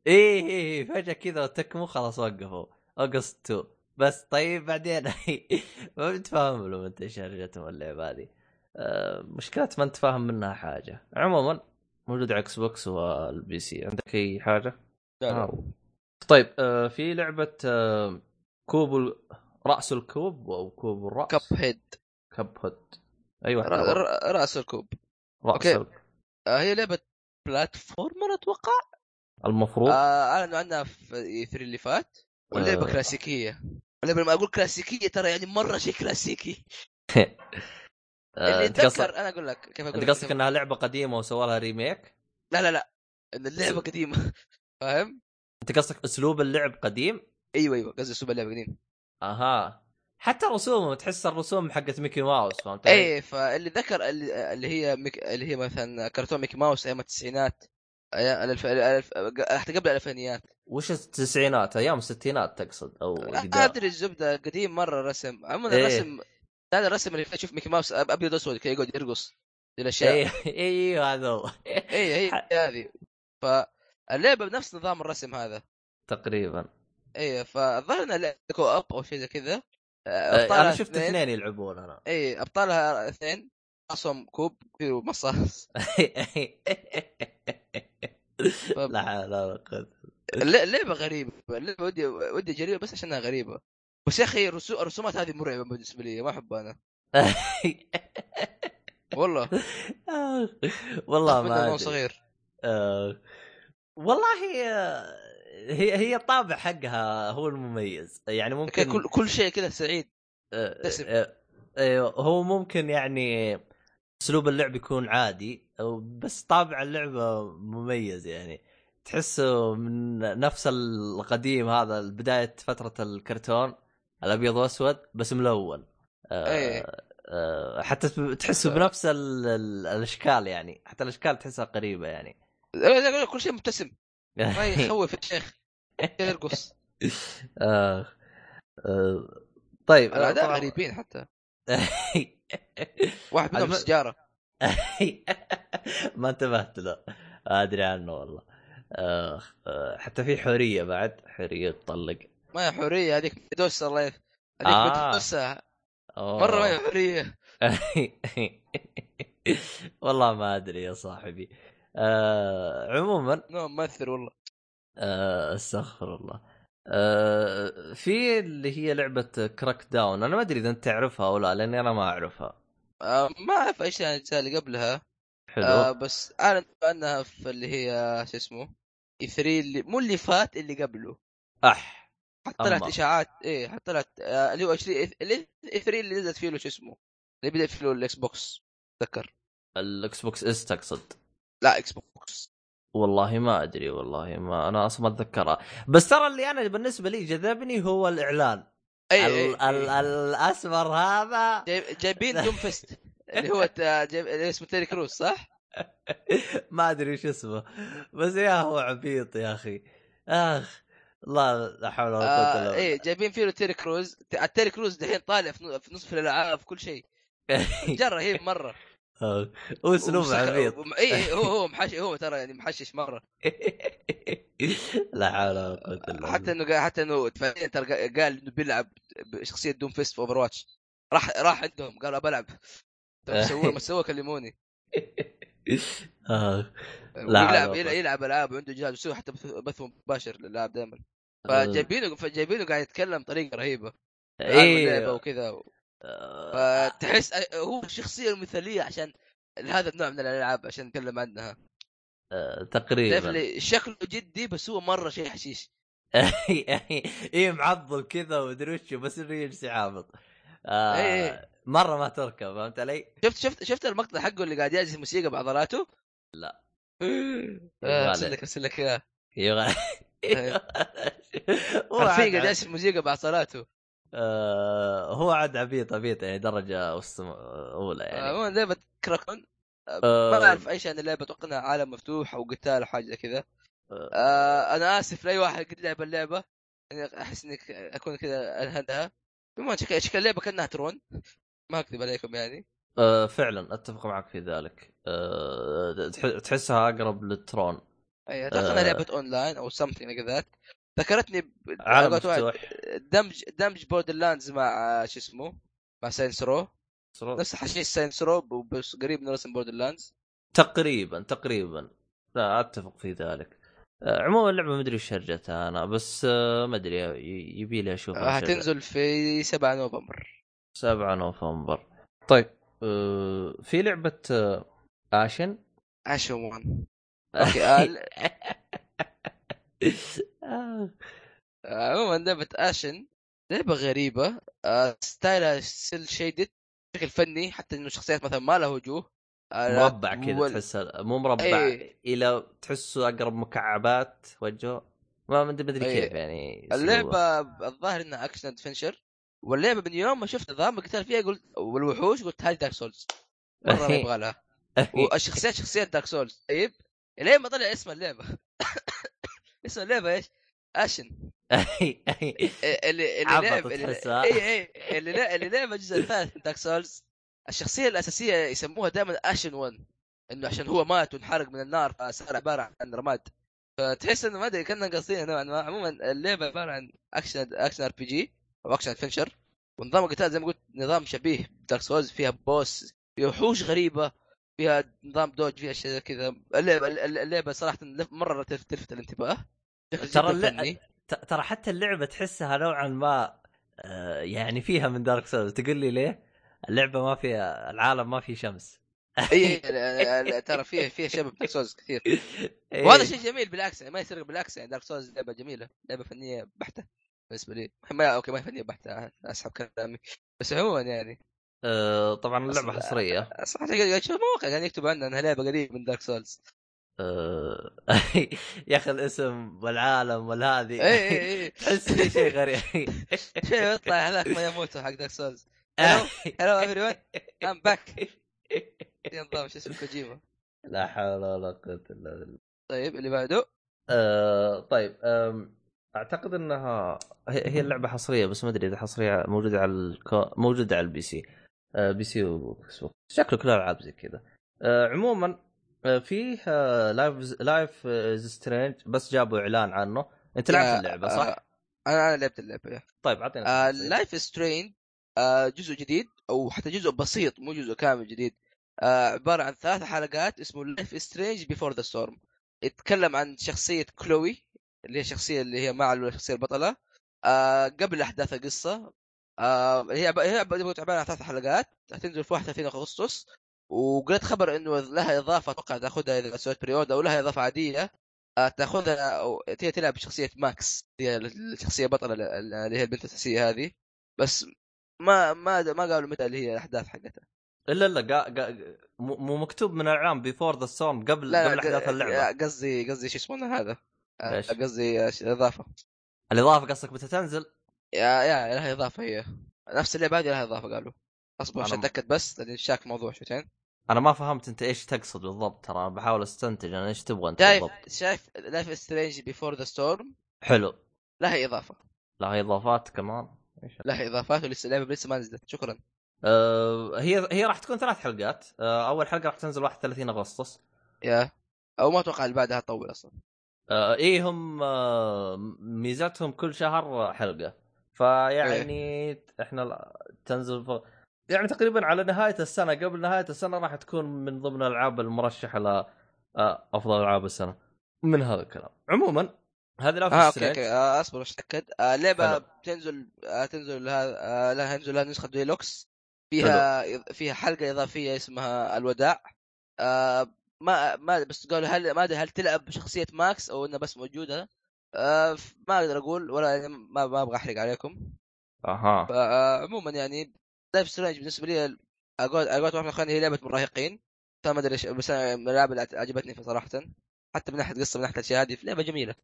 Speaker 1: إيه إيه إيه، فجأة كذا تكمو خلاص وقفوا. أوغست 2 بس طيب بعدين؟ ما بتفهم لهم أنت إيش هرجتهم اللعبة هذه. آه، مشكلة ما انت فاهم منها حاجة. عموما موجود على Xbox وال PC عندك أي حاجة؟
Speaker 2: لا لا.
Speaker 1: آه. طيب آه، في لعبة آه، كوب ال- رأس الكوب أو كوب
Speaker 2: الرأس؟
Speaker 1: Cuphead. Cuphead. أيوه
Speaker 2: ر- ر- رأس الكوب.
Speaker 1: رأس
Speaker 2: أوكي.
Speaker 1: ال-
Speaker 2: آه، هي لعبة platformer أتوقع؟
Speaker 1: المفروض؟
Speaker 2: آه، أعلنوا عنها في E3 اللي فات. واللعبة
Speaker 1: آه.
Speaker 2: كلاسيكية. لما أقول كلاسيكية ترى يعني مرة شيء كلاسيكي.
Speaker 1: آه،
Speaker 2: اللي اتذكر أنا أقول لك كيف
Speaker 1: أقول
Speaker 2: أنت
Speaker 1: قصدك إنها لعبة قديمة وسووا لها remake؟
Speaker 2: لا لا لا. إن اللعبة قديمة. فاهم؟
Speaker 1: أنت قصدك أسلوب اللعب قديم؟
Speaker 2: أيوه أيوه. قصدي أسلوب اللعبه قديم.
Speaker 1: أها. حتى رسومه تحس الرسوم حقت ميكي ماوس فهمت؟
Speaker 2: إيه فاللي ذكر اللي هي ميك... اللي هي مثلا كرتون ميكي ماوس أيام التسعينات أيام الألف... الألف... حتى قبل الألفينيات.
Speaker 1: وش التسعينات؟ أيام الستينات تقصد أو
Speaker 2: أدري الزبدة قديم مرة الرسم عموما
Speaker 1: إيه.
Speaker 2: الرسم هذا الرسم اللي تشوف ميكي ماوس أبيض اسود كذا يقعد يرقص الاشياء
Speaker 1: اي اي هذا هو.
Speaker 2: اي هي هذه. فاللعبة بنفس نظام الرسم هذا.
Speaker 1: تقريبا.
Speaker 2: اي فالظاهر لعبة co-op أو شيء زي كذا.
Speaker 1: أنا
Speaker 2: أبطالها
Speaker 1: شفت
Speaker 2: اثنين.
Speaker 1: اثنين يلعبون أنا.
Speaker 2: اي أبطالها اثنين. راسهم كوب في مصاص.
Speaker 1: لا حول ولا قوة.
Speaker 2: الل- اللعبه غريبة. اللعبه ودي ودي اجربها بس عشانها غريبة. بس يا أخي الرسو- الرسومات هذه مرعبة بالنسبة لي ما أحبها أنا. والله.
Speaker 1: والله ما
Speaker 2: صغير.
Speaker 1: آه، والله آه، هي هي الطابع حقها هو المميز. يعني ممكن
Speaker 2: كل كل شيء كذا سعيد.
Speaker 1: آه،
Speaker 2: تسم.
Speaker 1: آه، آه، هو ممكن يعني أسلوب اللعب يكون عادي بس طابع اللعبة مميز يعني. تحسه من نفس القديم هذا بداية فترة الكرتون الأبيض وأسود بس ملون. آه، حتى تحسه بنفس ال- ال- الأشكال يعني. حتى الأشكال تحسها قريبة يعني.
Speaker 2: كل شيء مبتسم. ما يخوف يا شيخ يرقص؟
Speaker 1: آه، آه، طيب
Speaker 2: الاعداء
Speaker 1: طبعاً-
Speaker 2: غريبين حتى. واحد منهم سجاره
Speaker 1: ما انتبهت له. أدري عنه والله. آه آه، حتى في حورية بعد. حورية تطلق.
Speaker 2: ما هي حورية؟ هذيك ميدوسا الله يف... هذيك
Speaker 1: آه.
Speaker 2: مرة ما هي حورية.
Speaker 1: والله ما أدري يا صاحبي. آه عموما.
Speaker 2: ممثل والله.
Speaker 1: آه استغفر الله. آه في اللي هي لعبة Crackdown أنا ما أدري إذا أنت تعرفها أو لا لأني أنا ما أعرفها.
Speaker 2: آه ما أعرف إيش الاجزاء اللي قبلها.
Speaker 1: حلو.
Speaker 2: آه بس أعلن انها في اللي هي شو اسمه E3 اللي مو اللي فات اللي قبله.
Speaker 1: أح.
Speaker 2: حتى طلعت. إشاعات إيه حتى طلعت آه اللي هو 20 ال E3 اللي نزلت فيه له شو اسمه اللي بدا فيه الاكس بوكس تذكر.
Speaker 1: ال Xbox S تقصد.
Speaker 2: لا Xbox
Speaker 1: والله ما أدري والله ما أنا أصلا ما أتذكرها. بس ترى اللي أنا بالنسبة لي جذبني هو الإعلان.
Speaker 2: إي
Speaker 1: ال- ال-
Speaker 2: أي.
Speaker 1: الأسمر هذا.
Speaker 2: جايب- جايبين Doomfist اللي هو جايب... اسمه Terry Crews صح؟
Speaker 1: ما أدري وش اسمه. بس يا هو عبيط يا أخي. أخ لا لا حول ولا
Speaker 2: قوة
Speaker 1: إلا
Speaker 2: إيه جايبين فيه Terry Crews. ال Terry Crews دحين طالع في نصف الألعاب في كل شيء. جرى رهيب
Speaker 1: مرة. هو أسلوب
Speaker 2: ومسخ-
Speaker 1: عبيط.
Speaker 2: اي إي، هو هو محشش هو ترى يعني محشش مرة.
Speaker 1: لا حول ولا قوة إلا بالله.
Speaker 2: حتى إنه حتى إنه ترى قال- إنه بيلعب بشخصية Doomfist في Overwatch راح راح عندهم قال بلعب سووا ما سووا كلموني.
Speaker 1: آه، لا
Speaker 2: يلعب يلعب ألعاب وعنده جهاز يسوي حتى بث- مباشر للألعاب دائما
Speaker 1: قوة.
Speaker 2: فجايبينه فجايبينه قاعد يتكلم بطريقة
Speaker 1: رهيبة.
Speaker 2: اللعبه وكذا
Speaker 1: آه،
Speaker 2: فتحس هو الشخصيه المثاليه عشان هذا النوع من الألعاب عشان نتكلم عنها.
Speaker 1: آه، تقريبا.
Speaker 2: شكله جدي بس هو مرة شيء حشيش.
Speaker 1: إيه معضل كذا ومدري وش بس انه يجلس عابط آه
Speaker 2: إيه.
Speaker 1: مرة ما تركب فهمت علي؟
Speaker 2: شفت شفت شفت المقطع حقه اللي قاعد يعزف موسيقى بعضلاته؟
Speaker 1: لا.
Speaker 2: آه، أرسل لك أرسل لك إياه.
Speaker 1: يغ... هو
Speaker 2: قاعد يعزف موسيقى بعضلاته
Speaker 1: آه هو عاد عبيط عبيط يعني درجة أولى يعني.
Speaker 2: عموما لعبة كراكون. آه،
Speaker 1: آه.
Speaker 2: ما اعرف أي شيء عن اللعبة أتوقع إنها عالم مفتوح أو قتال أو حاجة زي كذا.
Speaker 1: آه.
Speaker 2: آه، أنا آسف لأي واحد قد لعب اللعبة. يعني أحس انك أكون كذا انهدها عموما شكل شكل اللعبة كأنها ترون. ما أكذب عليكم يعني.
Speaker 1: آه فعلا أتفق معك في ذلك. آه تح- تحسها أقرب لل Tron.
Speaker 2: اي أتوقع إنها
Speaker 1: آه.
Speaker 2: لعبة اونلاين أو something that ذكرتني ب-
Speaker 1: عالم مفتوح
Speaker 2: دمج دمج Borderlands مع آه، شو اسمه مع Saints Row. نفس حشيش Saints Row بس قريب من رسم Borderlands
Speaker 1: تقريبا تقريبا. لا أتفق في ذلك. آه، عموما اللعبة ما أدري وش هرجتها أنا بس آه، ما أدري يبي لي أشوف
Speaker 2: آه، هتنزل في 7 نوفمبر.
Speaker 1: 7 نوفمبر. طيب في لعبة آه، Ashen؟
Speaker 2: عشومان okay عموما لعبة Ashen لعبة غريبة آه، style ها cel-shaded بشكل فني حتى إنه شخصيات مثلا ما لها وجوه. آه،
Speaker 1: مربع كذا
Speaker 2: وال-
Speaker 1: تحسه مو مربع
Speaker 2: إيه.
Speaker 1: إلى تحسه أقرب مكعبات وجهه ما أدري
Speaker 2: إيه.
Speaker 1: كيف يعني.
Speaker 2: اللعبة الظاهر إنها action adventure واللعبة من يوم ما شفت نظام القتال فيها قلت والوحوش قلت هذه Dark Souls مرة ما يبغى لها. والشخصيات شخصيات Dark Souls طيب؟ لين ما طلع اسم اللعبة. اسم اللعبة إيش؟ Ashen اللي اللي لعب اللي. اي اي اللي اللي لعب الجزء الثالث من Dark Souls الشخصية الأساسية يسموها دائما Ashen One إنه عشان هو مات وانحرق من النار فصار عبارة عن رماد. فتحس إنه ما أدري كنا قاصدين نوعا ما. عموما اللعبة عبارة عن action action RPG أو action adventure ونظام القتال زي ما قلت نظام شبيه ب Dark Souls فيها boss فيها وحوش غريبة فيها نظام dodge فيها أشياء كذا. اللعبه اللعبة صراحة مرة تلفت الانتباه.
Speaker 1: ترى اللع- ترى حتى اللعبه تحسها نوعا ما آه، يعني فيها من Dark Souls تقول لي ليه؟ اللعبه ما فيها العالم ما فيه شمس
Speaker 2: اي ترى فيه فيه شبه Dark Souls كثير
Speaker 1: إيه.
Speaker 2: وهذا شيء جميل بالعكس يعني ما يصير بالعكس يعني Dark Souls لعبه جميله لعبه فنيه بحته بالنسبة لي ما أوكي ما هي فنيه بحته اسحب كلامي بس عموما يعني
Speaker 1: آه، طبعا اللعبه حصريه
Speaker 2: صراحة قاعد أشوف مواقع قاعد يكتب عنها انها لعبه قريبه من Dark Souls
Speaker 1: آه، يا أخي الاسم والعالم والهذه.
Speaker 2: اي اي اي
Speaker 1: تحس في شيء غريب.
Speaker 2: شيء يطلع هذاك ما يموت حق Dark Souls hello everyone I'm back نظام شو اسمه كوجيما
Speaker 1: لا حول ولا قوة إلا بالله.
Speaker 2: طيب اللي بعده؟
Speaker 1: آه، طيب أعتقد إنها هي اللعبة حصرية بس ما أدري إذا حصرية موجودة على الكو... موجودة على ال PC. آه، PC و Xbox. شكله كلها العاب زي كذا. آه، عموما آه، فيه آه، Life Life Strange بس جابوا إعلان عنه أنت لعبت اللعبة صح؟
Speaker 2: آه، أنا أنا لعبت اللعبة yeah.
Speaker 1: طيب
Speaker 2: أعطينا. Life آه، جزء جديد أو حتى جزء بسيط مو جزء كامل جديد عبارة عن ثلاث حلقات اسمه Life Strange Before the Storm يتكلم عن شخصية Chloe اللي هي الشخصيه اللي هي مع الشخصية البطلة قبل أحداث القصة هي هي عب- عبارة عن ثلاث حلقات هتنزل في 31 أغسطس وقريت خبر إنه لها إضافة أتوقع تأخذها إذا سويت pre-order أو لها إضافة عادية آه، تأخذها هي تلعب بشخصيه ماكس هي الشخصية بطله اللي هي البنت الأساسية هذه. بس ما ما ما قالوا متى اللي هي الأحداث حقتها.
Speaker 1: إلا لا قا... قا... مو مكتوب من الاعلام Before the Storm قبل
Speaker 2: لا
Speaker 1: قبل أحداث
Speaker 2: اللعبة. قصدي قصدي شو اسمه هذا؟ آه،؟ قصدي ش- اضافه
Speaker 1: الإضافة قصدك متى تنزل؟
Speaker 2: yeah yeah لها إضافة هي. نفس اللعبة هذه لها إضافة قالوا.
Speaker 1: أصبر
Speaker 2: عشان أتأكد بس لاني شاك موضوع شويتين.
Speaker 1: أنا ما فهمت أنت إيش تقصد بالضبط ترى أنا بحاول أستنتج أنا إيش تبغى أنت
Speaker 2: شايف
Speaker 1: بالضبط.
Speaker 2: شايف Life Strange Before the Storm
Speaker 1: حلو.
Speaker 2: لها إضافة.
Speaker 1: لها إضافات كمان؟ إيش
Speaker 2: لها إضافات ولسه اللعبه لسه ما نزلت. شكرا.
Speaker 1: آه هي هي راح تكون ثلاث حلقات. آه أول حلقة راح تنزل 31 أغسطس.
Speaker 2: yeah. أو ما أتوقع اللي بعدها تطول أصلا.
Speaker 1: آه إيه هم آه ميزتهم كل شهر حلقة. فيعني إحنا ال- تنزل. يعني تقريبا على نهاية السنة قبل نهاية السنة راح تكون من ضمن الألعاب المرشحة ل آه أفضل ألعاب السنة. من هذا الكلام. عموما هذه
Speaker 2: Life آه
Speaker 1: okay.
Speaker 2: okay. آه أصبر بس أتأكد. آه اللعبه
Speaker 1: حلو.
Speaker 2: بتنزل آه تنزل آه لها ينزل لها نسخة ديلوكس. فيها فيها حلقة إضافية اسمها الوداع. آه ما ما بس قالوا هل ما أدري هل تلعب بشخصية ماكس أو إنها بس موجودة. آه ما أقدر أقول ولا يعني ما ما أبغى أحرق عليكم.
Speaker 1: أها.
Speaker 2: فعموما يعني Life Strange بالنسبة لي أقول أقول واحد من اخواني هي لعبة مراهقين فما أدري إيش- بس من الألعاب اللي عجبتني صراحة. حتى من ناحية قصة من ناحية الاشياء هذه لعبة جميلة.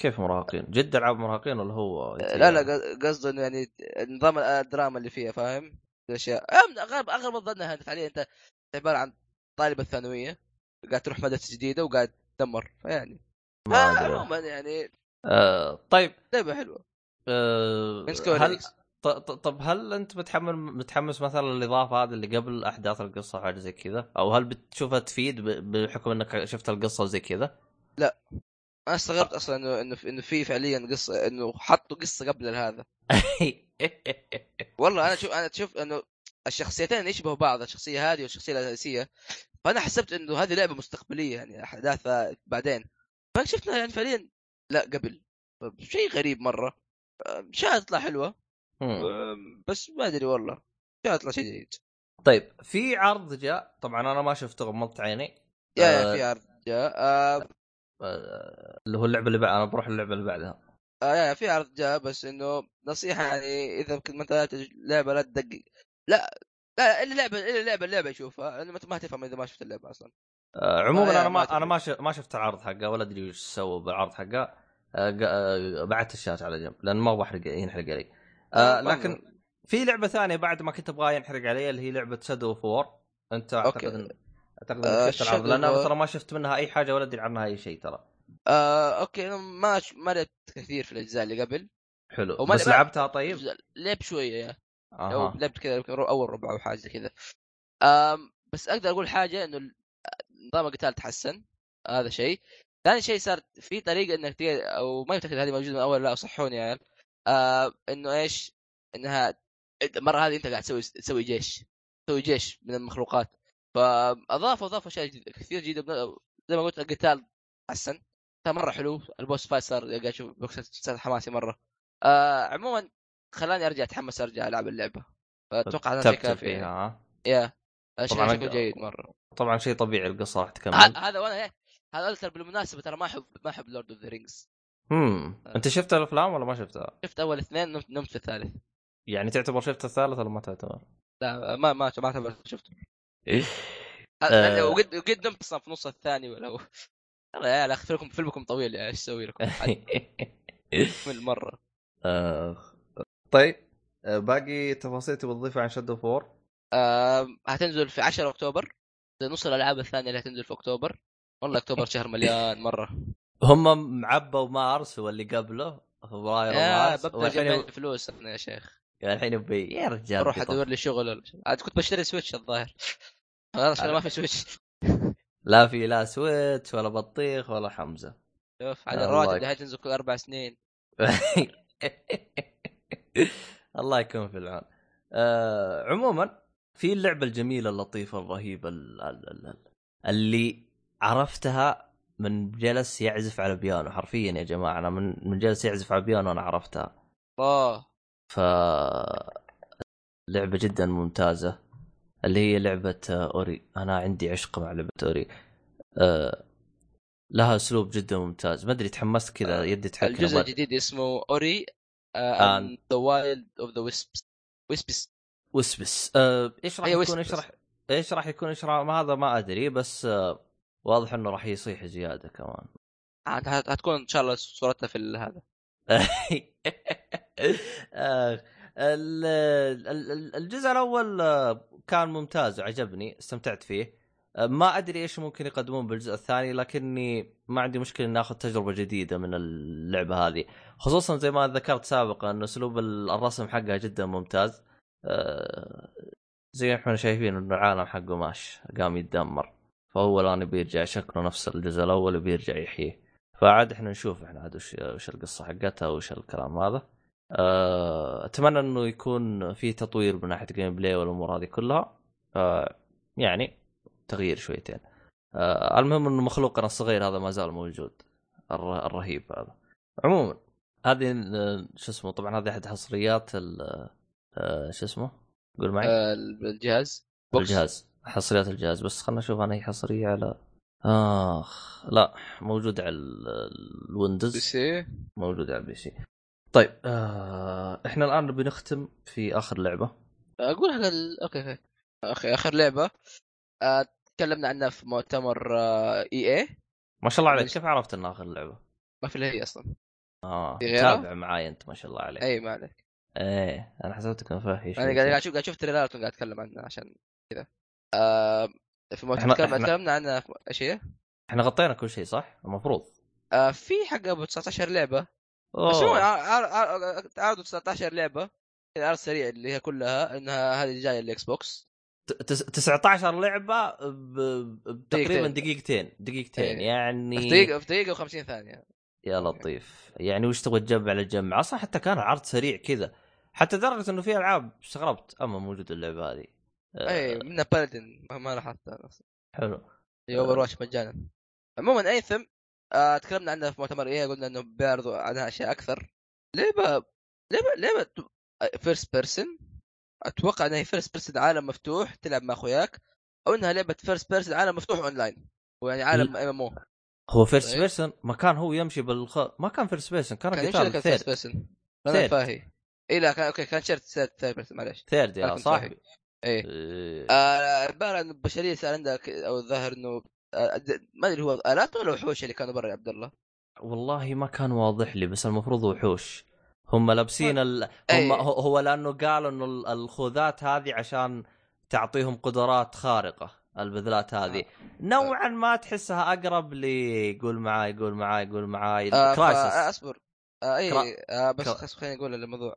Speaker 1: كيف مراهقين؟ جد ألعاب مراهقين ولا هو
Speaker 2: لا لا ق- قصده إنه يعني نظام الدراما اللي فيها فاهم؟ الأشياء. اغلب اغلب الظن انها فعليا أنت عبارة عن طالبة ثانويه قاعد تروح مدرسة جديدة وقاعد تدمر فيعني. عموما يعني
Speaker 1: آه طيب.
Speaker 2: لعبة حلوة.
Speaker 1: آه هل طب هل انت متحمل متحمس مثلا الاضافه هذه اللي قبل أحداث القصة حاجة زي كذا؟ أو هل بتشوفها تفيد بحكم إنك شفت القصة وزي كذا؟
Speaker 2: أنا استغربت أصلا إنه إنه إنه في فعليا قصة إنه حطوا قصة قبل هذا. والله أنا شوف أنا تشوف إنه الشخصيتين يشبهوا بعض الشخصية هذه والشخصية الأساسية. فأنا حسبت إنه هذه لعبة مستقبلية يعني احداثها بعدين. فشفنا يعني فعليا لا قبل. شيء غريب مرة. شاء تطلع حلوة. بس ما أدري والله. شاء تطلع شيء جيد
Speaker 1: طيب في عرض جاء. طبعا أنا ما شفته غمضت عيني
Speaker 2: يا
Speaker 1: آه.
Speaker 2: في عرض جاء. آه
Speaker 1: اللي هو اللعبة اللي بعد. أنا بروح اللعبة اللي بعدها.
Speaker 2: آه يا في عرض جاء. بس إنه نصيحة يعني إذا كنت ما انت لعبه لا تدقق لا لا إلا لعبه إلا لعبه اللعبة اشوفها لأن ما تفهم إذا ما شفت اللعبة أصلا.
Speaker 1: آه، عموما
Speaker 2: آه،
Speaker 1: أنا
Speaker 2: ما
Speaker 1: أنا ما ما شفت العرض حقه ولا أدري وش سووا بالعرض حقه. آه، آه، بعدت الشاشة على جنب لأن ما أبغى احرق ينحرق علي. آه، لكن في لعبة ثانية بعد ما كنت ابغاه ينحرق علي اللي هي لعبة Shadow of War أنت
Speaker 2: okay.
Speaker 1: أعتقد إن- أعتقد
Speaker 2: آه، Shadow لأن.
Speaker 1: ترى ما شفت منها أي حاجة ولا أدري عنها أي شيء ترى.
Speaker 2: آه أوكي. ما ش- ما لعبت كثير في الأجزاء اللي قبل.
Speaker 1: حلو.
Speaker 2: وما-
Speaker 1: بس لعبتها طيب؟
Speaker 2: لعب شوية يا. أو لعبت كذا أول ربع أو حاجة كذا. آم، بس أقدر أقول حاجة إنه نظام القتال تحسن. هذا شيء. ثاني شيء صار في طريقة إنك تقدر أو ما متاكد هذه موجودة من أول لا صحوني يا عيال. آه إنه إيش؟ إنها المرة هذه إنت قاعد تسوي تسوي جيش تسوي جيش من المخلوقات. فأضافوا أضافوا أشياء جديدة- كثير جديدة زي ما قلت القتال حسن. كان مرة حلو ال boss fight صار قاعد أشوف boss صار حماسي مرة. آه عموما خلاني أرجع أتحمس أرجع ألعب اللعبة. فاتوقع هذا كافي
Speaker 1: فيها. ها؟
Speaker 2: yeah شيء شكله جيد مرة.
Speaker 1: طبعا شيء طبيعي القصة راح تكمل.
Speaker 2: هذا وأنا إيه، هذا ترى بالمناسبة ترى ما أحب ما أحب Lord of the Rings
Speaker 1: امم أنت شفت الأفلام ولا ما شفتها؟
Speaker 2: شفت أول اثنين نمت, نمت في الثالث.
Speaker 1: يعني تعتبر شفت الثالث ولا ما تعتبر؟
Speaker 2: لا ما ما ما اعتبر شفته.
Speaker 1: آه.
Speaker 2: وقد وقد نمت أصلا في نص الثاني ولا هو. يلا يا عيال فيلمكم فيلمكم طويل إيش أسوي لكم؟ من مرة.
Speaker 1: آه، طيب آه، باقي تفاصيل تبغى تضيفها عن شادو فور؟
Speaker 2: آم، هتنزل في 10 أكتوبر. نص الألعاب الثانية اللي هتنزل في أكتوبر. والله أكتوبر شهر مليان مرة.
Speaker 1: هم معبوا مارس واللي قبله فبراير ومارس
Speaker 2: ببدا اجمع فلوس أنا يا شيخ.
Speaker 1: الحين يبي يا رجال
Speaker 2: أروح
Speaker 1: بيطف.
Speaker 2: أدور لي شغل. عاد كنت بشتري سويتش الظاهر. خلاص أنا ما في سويتش.
Speaker 1: لا في لا سويتش ولا بطيخ ولا حمزة.
Speaker 2: شوف
Speaker 1: الله
Speaker 2: الرواتب اللي هتنزل كل أربع سنين.
Speaker 1: الله يكون في العون. آه عموما في اللعبة الجميلة اللطيفة الرهيبة ال- ال- ال- ال- اللي عرفتها من جلس يعزف على بيانو حرفيا يا جماعة أنا من من جلس يعزف على بيانو أنا عرفتها
Speaker 2: الله
Speaker 1: ف لعبة جدا ممتازة اللي هي لعبة آه، Ori. أنا عندي عشق مع لعبة Ori. آه لها أسلوب جدا ممتاز. ما أدري تحمست كذا
Speaker 2: آه،
Speaker 1: يدي تحكي
Speaker 2: الجزء الجديد اسمه Ori and the Will of the Wisps Wisps
Speaker 1: Wisps آه، إيش راح يكون. إيش راح إيش راح يكون؟ إيش راح ما هذا ما أدري بس آه، واضح إنه راح يصيح زيادة كمان.
Speaker 2: هت- هت- هتكون إن شاء الله صورتها في هذا.
Speaker 1: آه، ال- ال- ال- الجزء الأول آه، كان ممتاز وعجبني استمتعت فيه. آه، ما أدري إيش ممكن يقدمون بالجزء الثاني لكني ما عندي مشكلة إني آخذ تجربة جديدة من اللعبة هذه. خصوصا زي ما ذكرت سابقا إنه أسلوب ال- الرسم حقها جدا ممتاز. زي ما إحنا شايفين إنه العالم حقه ماش قام يتدمر. فهو الآن بيرجع شكله نفس الجزء الأول وبيرجع يحييه. فعاد إحنا نشوف إحنا عاد وش القصة حقتها وش الكلام هذا. آه، أتمنى إنه يكون في تطوير من ناحية gameplay والأمور هذه كلها. آه، يعني تغيير شويتين. آه، المهم إنه مخلوقنا الصغير هذا ما زال موجود. الر- الرهيب هذا. عموما هذه شو اسمه طبعا هذه أحد حصريات ال- شو اسمه؟ قول معي.
Speaker 2: الجهاز؟ Box.
Speaker 1: الجهاز. حصريات الجهاز بس خلنا نشوف أنا هي حصرية على آخ لا موجود على ال-
Speaker 2: P
Speaker 1: الويندوز
Speaker 2: C؟
Speaker 1: موجود على ال PC. طيب آه إحنا الآن نبي نختم في آخر لعبة.
Speaker 2: أقول حق ال... okay okay. أخي آخر لعبة. آه، تكلمنا عنها في مؤتمر آه، إي إي.
Speaker 1: ما شاء الله عليك؟ كيف عرفت إنها آخر لعبة؟
Speaker 2: ما في هي أصلا. آه؟
Speaker 1: تابع معاي أنت ما شاء الله عليك.
Speaker 2: إي ما عليك.
Speaker 1: إيه أنا حسبتك مفاهي شوي
Speaker 2: أنا قاعد قاعد أشوف قاعد أشوف تريلرات وقاعد أتكلم عنها عشان كذا. آه، في تكلم-
Speaker 1: إحنا-
Speaker 2: تكلمنا إيش هي؟
Speaker 1: إحنا غطينا كل شيء صح؟ المفروض.
Speaker 2: آه، في حق أبو 19 لعبة. بس. هو عرضوا 19 لعبة. كذا عرض سريع اللي هي كلها إنها هذه جاية ال Xbox
Speaker 1: ت- تس- 19 لعبة ب- ب- تقريبا
Speaker 2: دقيقتين.
Speaker 1: دقيقتين
Speaker 2: إيه.
Speaker 1: يعني
Speaker 2: في دقيقه في دقيقة و50 ثانية.
Speaker 1: يا لطيف. يعني وش تبغى تجمع للجمع أصلا حتى كان عرض سريع كذا. حتى درجة إنه في ألعاب استغربت. أما موجود اللعبة هذه.
Speaker 2: اي منها بالدن ما- ما لاحظت أصلاً.
Speaker 1: حلو.
Speaker 2: هي Overwatch مجانا. عموما Anthem آه تكلمنا عنها في مؤتمر إيه قلنا إنه بيعرضوا عنها أشياء أكثر. لعبة لعبة لعبة first person أتوقع إنها first person عالم مفتوح تلعب مع أخوياك أو إنها لعبة first person عالم مفتوح اونلاين ويعني عالم MMO
Speaker 1: هو first
Speaker 2: طيب.
Speaker 1: person ما كان هو يمشي بالخ ما كان first person كان
Speaker 2: كان يمشي first person
Speaker 1: أنا.
Speaker 2: فاهي. اي لا كان okay كان شرط third person معلش
Speaker 1: third يا صاحبي.
Speaker 2: إيه.
Speaker 1: إيه.
Speaker 2: آه، البشريه صار عندها ك- أو الظاهر إنه آه، ما أدري هو آلات ولا وحوش اللي كانوا برا يا عبد الله؟
Speaker 1: والله ما كان واضح لي بس المفروض وحوش. هم لابسين ال... هم
Speaker 2: إيه.
Speaker 1: هو لأنه قالوا إنه ال- الخوذات هذه عشان تعطيهم قدرات خارقة البذلات هذه.
Speaker 2: آه.
Speaker 1: نوعا ما تحسها أقرب لي قول معاي قول معاي قول معاي.
Speaker 2: آه، Crysis اصبر آه اي آه بس خليني أقول الموضوع.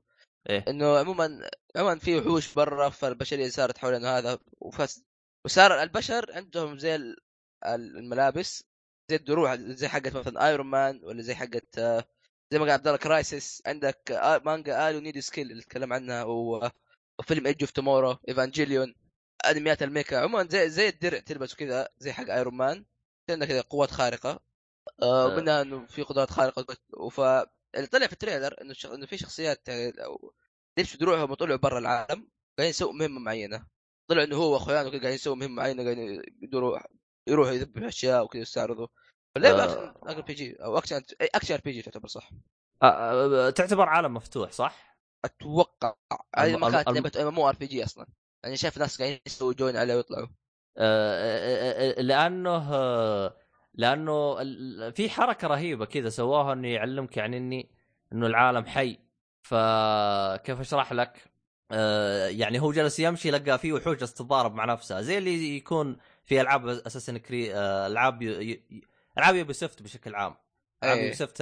Speaker 1: إيه.
Speaker 2: إنه عموما عموما في وحوش برا فالبشرية صارت حول انه هذا وفس وصار البشر عندهم زي ال- ال- الملابس زي الدروع زي حقت مثلا Iron Man ولا زي حقت آه، زي ما قال عبد الله Crysis عندك آه، مانجا All You Need Is Kill اللي تكلم عنها وفيلم Edge of Tomorrow Evangelion أنميات الميكا. عموما زي زي الدرع تلبسه كذا زي حق Iron Man عندك كذا قوات خارقة. آه،
Speaker 1: آه.
Speaker 2: ومنها إنه في قدرات خارقة وف اللي طلع في ال trailer إنه. إنه في شخصيات آه، لبسوا دروعهم وطلعوا برا العالم قاعدين يسووا مهمة معينة طلع إنه هو وأخوانه قاعدين يسووا مهمة معينة قاعدين يدوروا يروحوا يذبحوا أشياء وكذا يستعرضوا اللعبه
Speaker 1: آه.
Speaker 2: أكشن ار بي جي أو أكشن أكشن ار بي جي تعتبر صح
Speaker 1: آه، آه، تعتبر عالم مفتوح صح؟
Speaker 2: أتوقع هذه ما كانت لعبة ام ام ار بي جي أصلا يعني شايف ناس قاعدين يسووا join عليه ويطلعوا
Speaker 1: آه، آه، آه، لأنه آه، لأنه في حركة رهيبة كذا سووها إنه يعلمك يعني إني إنه العالم حي فكيف أشرح لك؟ آه، يعني هو جلس يمشي لقى فيه وحوش تتضارب مع نفسها زي اللي يكون في ألعاب Assassin's Creed آه، ألعاب ي- ي- ألعاب Ubisoft بشكل عام ألعاب. Ubisoft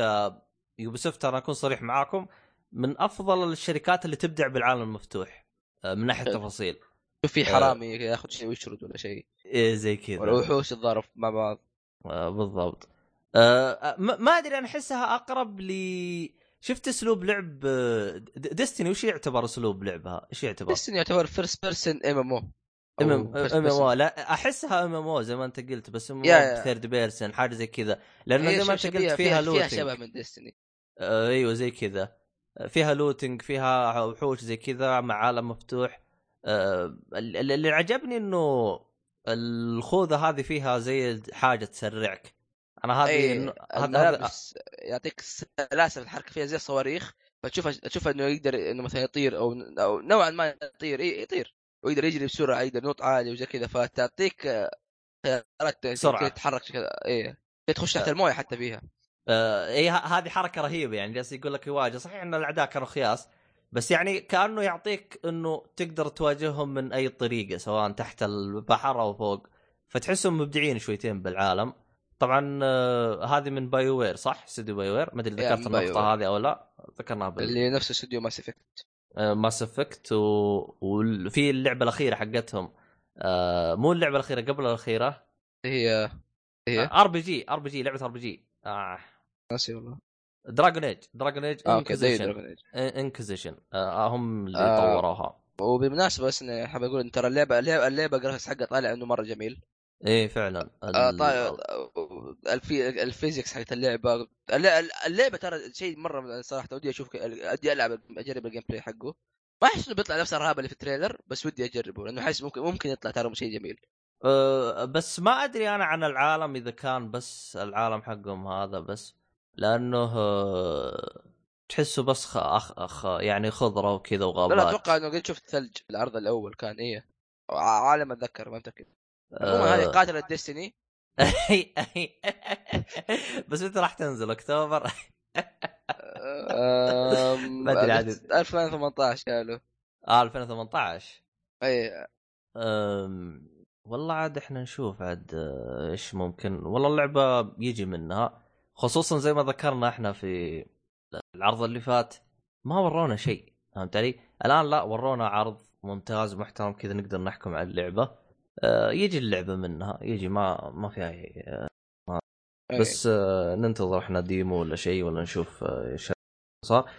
Speaker 1: Ubisoft أنا أكون صريح معاكم من أفضل الشركات اللي تبدع بالعالم المفتوح آه، من
Speaker 2: ناحية.
Speaker 1: التفاصيل
Speaker 2: شوف في. حرامي ياخذ شيء ويشرد ولا شيء
Speaker 1: إيه زي كذا
Speaker 2: ولا وحوش يتضارب مع بعض
Speaker 1: بالضبط. آه، ما ما أدري أنا أحسها أقرب ل شفت أسلوب لعب Destiny وش يعتبر أسلوب لعبها؟ إيش يعتبر؟
Speaker 2: بس يعتبر first person MMO ام
Speaker 1: ام أو لا أحسها ام ام أو زي ما أنت قلت بس
Speaker 2: M.
Speaker 1: third person حاجة زي كذا. لأنه زي ما أنت قلت فيها,
Speaker 2: فيها
Speaker 1: looting
Speaker 2: شبه من Destiny
Speaker 1: آه أيوه زي كذا. آه، فيها looting فيها وحوش زي كذا مع عالم مفتوح. آه ال- اللي عجبني إنه الخوذة هذه فيها زي حاجة تسرعك. أنا هذه إنه- هذا
Speaker 2: يعطيك سلاسه في الحركه فيها زي الصواريخ فتشوف تشوف إنه يقدر إنه مثلا يطير أو أو نوعا ما يطير اي يطير. ويقدر يجري بسرعة يقدر ينط عالي وزي كذا فتعطيك آه، خيارات. كيف تتحرك كذا اي تخش تحت الموية حتى فيها.
Speaker 1: آه اي هذه حركة رهيبة يعني جالس يقول لك يواجه صحيح إن الأعداء كانوا خياس بس يعني كأنه يعطيك إنه تقدر تواجههم من أي طريقة سواء تحت البحر أو فوق. فتحسهم مبدعين شويتين بالعالم. طبعا آه هذه من BioWare صح؟ استوديو BioWare ما
Speaker 2: أدري
Speaker 1: ذكرت
Speaker 2: النقطة.
Speaker 1: هذه أو لا. ذكرناها بال
Speaker 2: اللي نفس استوديو Mass Effect
Speaker 1: Mass Effect و... وفي اللعبة الأخيرة حقتهم. آه مو اللعبة الأخيرة قبل الأخيرة.
Speaker 2: هي هي.
Speaker 1: RPG ار بي جي لعبة ار بي جي آه.
Speaker 2: ناسي والله.
Speaker 1: Dragon Age Dragon Age
Speaker 2: آه، okay زي
Speaker 1: Inquisition
Speaker 2: Dragon Age
Speaker 1: Inquisition آه هم اللي
Speaker 2: آه.
Speaker 1: طوروها.
Speaker 2: وبالمناسبة بس إني حاب أقول إن ترى اللعبة اللعبة, اللعبة graphics حقها طالع إنه مرة جميل.
Speaker 1: إيه فعلا. ال-
Speaker 2: آه طيب الفي... ال physics حقت اللعبة. الل- اللعبة ترى شيء مرة صراحة ودي أشوف ودي ألعب أجرب ال gameplay حقه. ما أحس إنه بيطلع نفس الرهابه اللي في ال trailer بس ودي أجربه لأنه أحس ممكن ممكن يطلع ترى شيء جميل.
Speaker 1: أه بس ما أدري أنا عن العالم إذا كان بس العالم حقهم هذا بس لأنه تحسه بس خ... أخ... أخ... يعني خضرة وكذا وغابات
Speaker 2: لا أتوقع إنه قد شفت ثلج في العرض الأول كان إيه. عالم أتذكر ما متاكد عموما هذه قاتلة ديستني
Speaker 1: بس متى راح تنزل أكتوبر؟
Speaker 2: ما
Speaker 1: أدري عاد.
Speaker 2: 2018 قالوا.
Speaker 1: آه 2018
Speaker 2: اي
Speaker 1: أم... والله عاد إحنا نشوف عاد آه، إيش ممكن. والله اللعبة يجي منها. خصوصا زي ما ذكرنا إحنا في العرض اللي فات ما ورونا شيء فهمت علي؟ الآن لا ورونا عرض ممتاز محترم كذا نقدر نحكم على اللعبة آه، يجي اللعبة منها يجي ما ما فيها شيء.
Speaker 2: إيه.
Speaker 1: بس آه، ننتظر إحنا demo ولا شيء ولا نشوف آه، إيش صار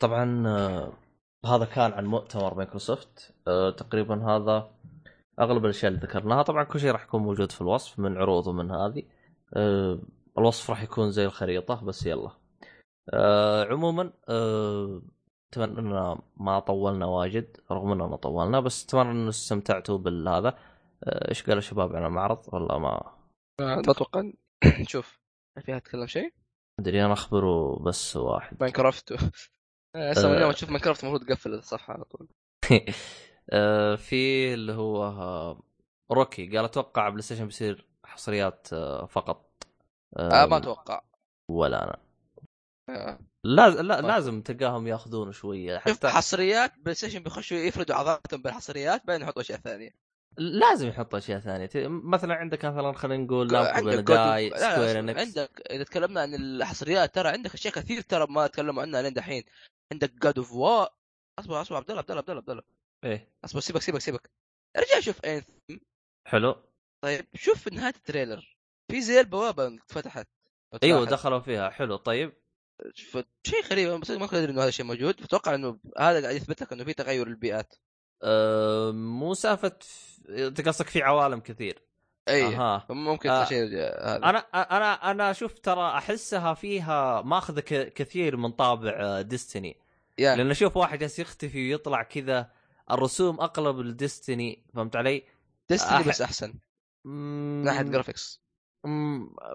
Speaker 1: طبعا آه، هذا كان عن مؤتمر مايكروسوفت آه، تقريبا هذا أغلب الأشياء اللي ذكرناها طبعا كل شيء راح يكون موجود في الوصف من عروض ومن هذه آه، الوصف راح يكون زي الخريطة بس يلا. آه، عموما آه، أتمنى إننا ما طولنا واجد رغم إننا طولنا بس أتمنى ان استمتعتوا بالهذا. آه، إيش قالوا الشباب عن المعرض؟ ولا ما
Speaker 2: ما أتوقع شوف فيها تتكلم شيء؟
Speaker 1: أدري أنا أخبره بس واحد.
Speaker 2: ماينكرافت. اسمع
Speaker 1: آه.
Speaker 2: اليوم تشوف ماينكرافت المفروض تقفل الصفحة على طول.
Speaker 1: آه في اللي هو آه روكي قال أتوقع بلاي ستيشن بيصير حصريات آه فقط.
Speaker 2: آه ما أتوقع.
Speaker 1: ولا أنا.
Speaker 2: آه.
Speaker 1: لازم لا
Speaker 2: طيب.
Speaker 1: لازم تلقاهم ياخذون
Speaker 2: شوية.
Speaker 1: حتى
Speaker 2: حصريات بلاي ستيشن بيخشوا يفردوا عضلاتهم بالحصريات بعدين يحطوا أشياء ثانية.
Speaker 1: لازم يحط أشياء ثانية. مثلا عندك مثلا خلينا نقول
Speaker 2: عندك لا،
Speaker 1: سكوير. إنكس.
Speaker 2: عندك إذا تكلمنا عن الحصريات ترى عندك أشياء كثير ترى ما تكلموا عنها لين دحين. عندك God of War أصبر أصبر عبد الله عبد الله عبد الله عبد الله.
Speaker 1: إيه.
Speaker 2: أصبر سيبك سيبك سيبك. ارجع شوف Anthem
Speaker 1: حلو.
Speaker 2: طيب شوف نهاية ال trailer. في زي البوابه فتحت لو أيوه.
Speaker 1: دخلوا فيها. حلو طيب.
Speaker 2: شيء غريب بس ما كنت ادري إنه هذا الشيء موجود. فتوقع إنه هذا قاعد يثبت لك إنه في تغير البيئات.
Speaker 1: آه مو سالفة أنت قصدك في عوالم كثير.
Speaker 2: إي
Speaker 1: أها.
Speaker 2: ممكن
Speaker 1: آه.
Speaker 2: شيء هذا.
Speaker 1: أنا أنا أنا شوف ترى أحسها فيها ماخذه كثير من طابع Destiny
Speaker 2: يا.
Speaker 1: لأن أشوف واحد جالس يختفي ويطلع كذا الرسوم أقلب ال Destiny فهمت علي؟
Speaker 2: Destiny
Speaker 1: أح-
Speaker 2: بس أحسن.
Speaker 1: من
Speaker 2: من ناحية graphics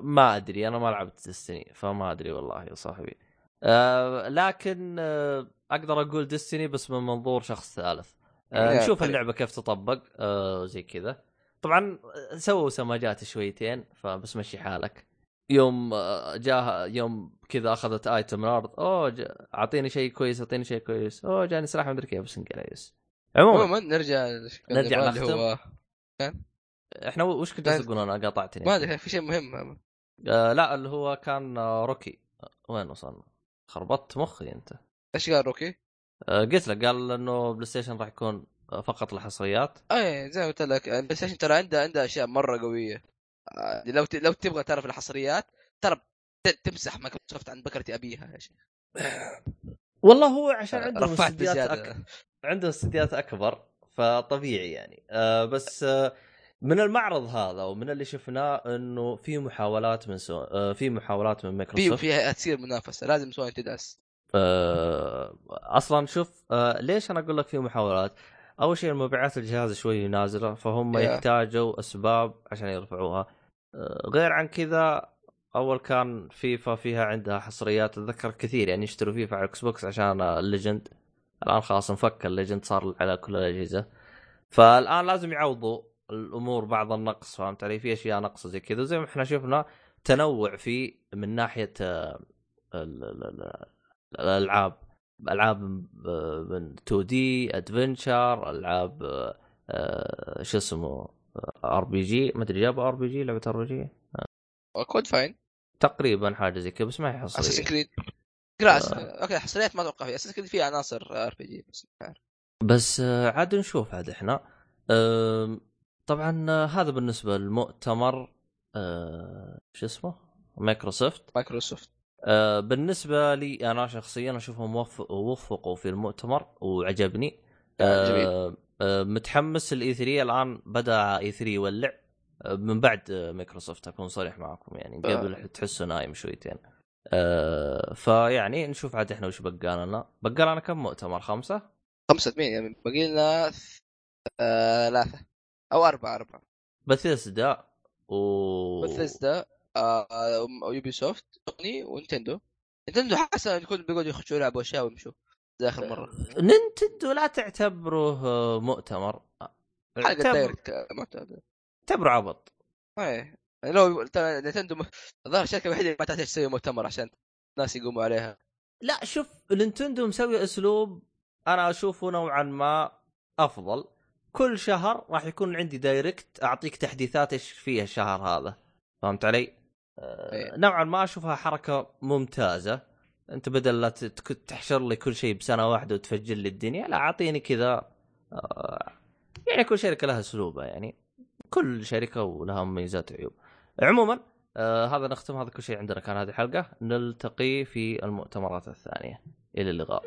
Speaker 1: ما أدري أنا ما لعبت Destiny فما أدري والله يا صاحبي. آه لكن آه أقدر أقول Destiny بس من منظور شخص ثالث.
Speaker 2: يا
Speaker 1: نشوف. اللعبة كيف تطبق. آه زي كذا. طبعا آه، سووا سماجات شويتين فبس مشي حالك. يوم آه، جاه يوم كذا أخذت item الأرض. أوه أعطيني شيء كويس أعطيني شيء كويس. أوه جاني سلاح مدري كيف بس انقليش عموما
Speaker 2: عموما نرجع
Speaker 1: نرجع
Speaker 2: اللي هو.
Speaker 1: إحنا وش كنت تقول أنا قاطعتني.
Speaker 2: ما أدري في شيء مهم.
Speaker 1: آه لا اللي هو كان آه روكي. آه، وين وصلنا؟ خربطت مخي أنت.
Speaker 2: إيش قال روكي؟
Speaker 1: آه قلت لك قال إنه بلاي ستيشن راح يكون آه، فقط الحصريات
Speaker 2: اي زي ما قلت لك البلاي ستيشن ترى عنده عنده أشياء مرة قوية. آه، لو ت... لو تبغى تعرف الحصريات ترى تمسح مايكروسوفت عن بكرة أبيها يا شيخ.
Speaker 1: والله هو عشان عندهم
Speaker 2: رفعت
Speaker 1: أك... عندهم استديوهات أكبر فطبيعي يعني. آه بس آه من المعرض هذا ومن اللي شفناه إنه في محاولات من سو... آه في محاولات من مايكروسوفت.
Speaker 2: فيها تصير منافسة لازم سوني تدعس
Speaker 1: آه أصلا شوف آه ليش أنا أقول لك في محاولات؟ أول شيء مبيعات الجهاز شوي نازلة فهم
Speaker 2: يا.
Speaker 1: يحتاجوا أسباب عشان يرفعوها. غير عن كذا أول كان فيفا فيها عندها حصريات أتذكر كثير يعني يشتروا فيفا على الاكس بوكس عشان ال legend الآن خلاص انفك ال legend صار على كل الأجهزة. فالآن لازم يعوضوا. الأمور بعض النقص فهمت علي؟ في أشياء نقص زي كذا زي ما إحنا شفنا تنوع في من ناحية آه، ال- ال- ال- الألعاب. ألعاب من 2 D adventure ألعاب آه، آه، شو اسمه RPG ما أدري جابوا ار بي جي لعبة ار بي جي
Speaker 2: كود فاين
Speaker 1: تقريبا حاجة زي كذا بس ما هي
Speaker 2: Assassin's
Speaker 1: حصريه
Speaker 2: Creed كلاس أوكي حصريات ما أتوقع فيها. Assassin's Creed فيها عناصر RPG بس.
Speaker 1: بس عاد نشوف عاد إحنا. طبعا آه، هذا بالنسبة للمؤتمر آه، شو اسمه؟ مايكروسوفت.
Speaker 2: مايكروسوفت.
Speaker 1: آه، بالنسبة لي أنا شخصيا أشوفهم وف- وفقوا في المؤتمر وعجبني.
Speaker 2: آه، جميل.
Speaker 1: آه، آه، متحمس ال E3 الآن بدأ E3 يولع. آه، من بعد آه، مايكروسوفت أكون صريح معكم يعني قبل تحسه نايم شويتين. آه، فيعني نشوف عاد إحنا وش بقى لنا. بقى لنا كم مؤتمر؟ خمسة؟
Speaker 2: خمسة مين يعني باقي لنا ث- آه، ثلاثة. أو أربعة أربعة.
Speaker 1: بثيسدا و
Speaker 2: بثيسدا آه، ويوبي سوفت سوني ونتندو. نتندو حاسة يكون بيقعدوا يخشوا يلعبوا أشياء ويمشوا. زي آخر مرة.
Speaker 1: نينتندو لا تعتبره مؤتمر.
Speaker 2: حلقة
Speaker 1: اعتبر-
Speaker 2: Direct معتاد
Speaker 1: اعتبره عبط.
Speaker 2: إيه. لو نتندو الظاهر الشركة الوحيدة اللي ما تحتاج تسوي مؤتمر عشان الناس يقوموا عليها.
Speaker 1: لا شوف نينتندو مسوي أسلوب أنا أشوفه نوعا ما أفضل. كل شهر راح يكون عندي Direct أعطيك تحديثات إيش فيها الشهر هذا. فهمت علي؟ آه
Speaker 2: إيه.
Speaker 1: نوعا ما أشوفها حركة ممتازة. أنت بدل لا تحشر لي كل شيء بسنة واحدة وتفجر لي الدنيا لا أعطيني كذا آه يعني كل شركة لها أسلوبها يعني كل شركة ولها مميزات وعيوب. عموما آه هذا نختم هذا كل شيء عندنا كان هذه الحلقة. نلتقي في المؤتمرات الثانية. إلى اللقاء.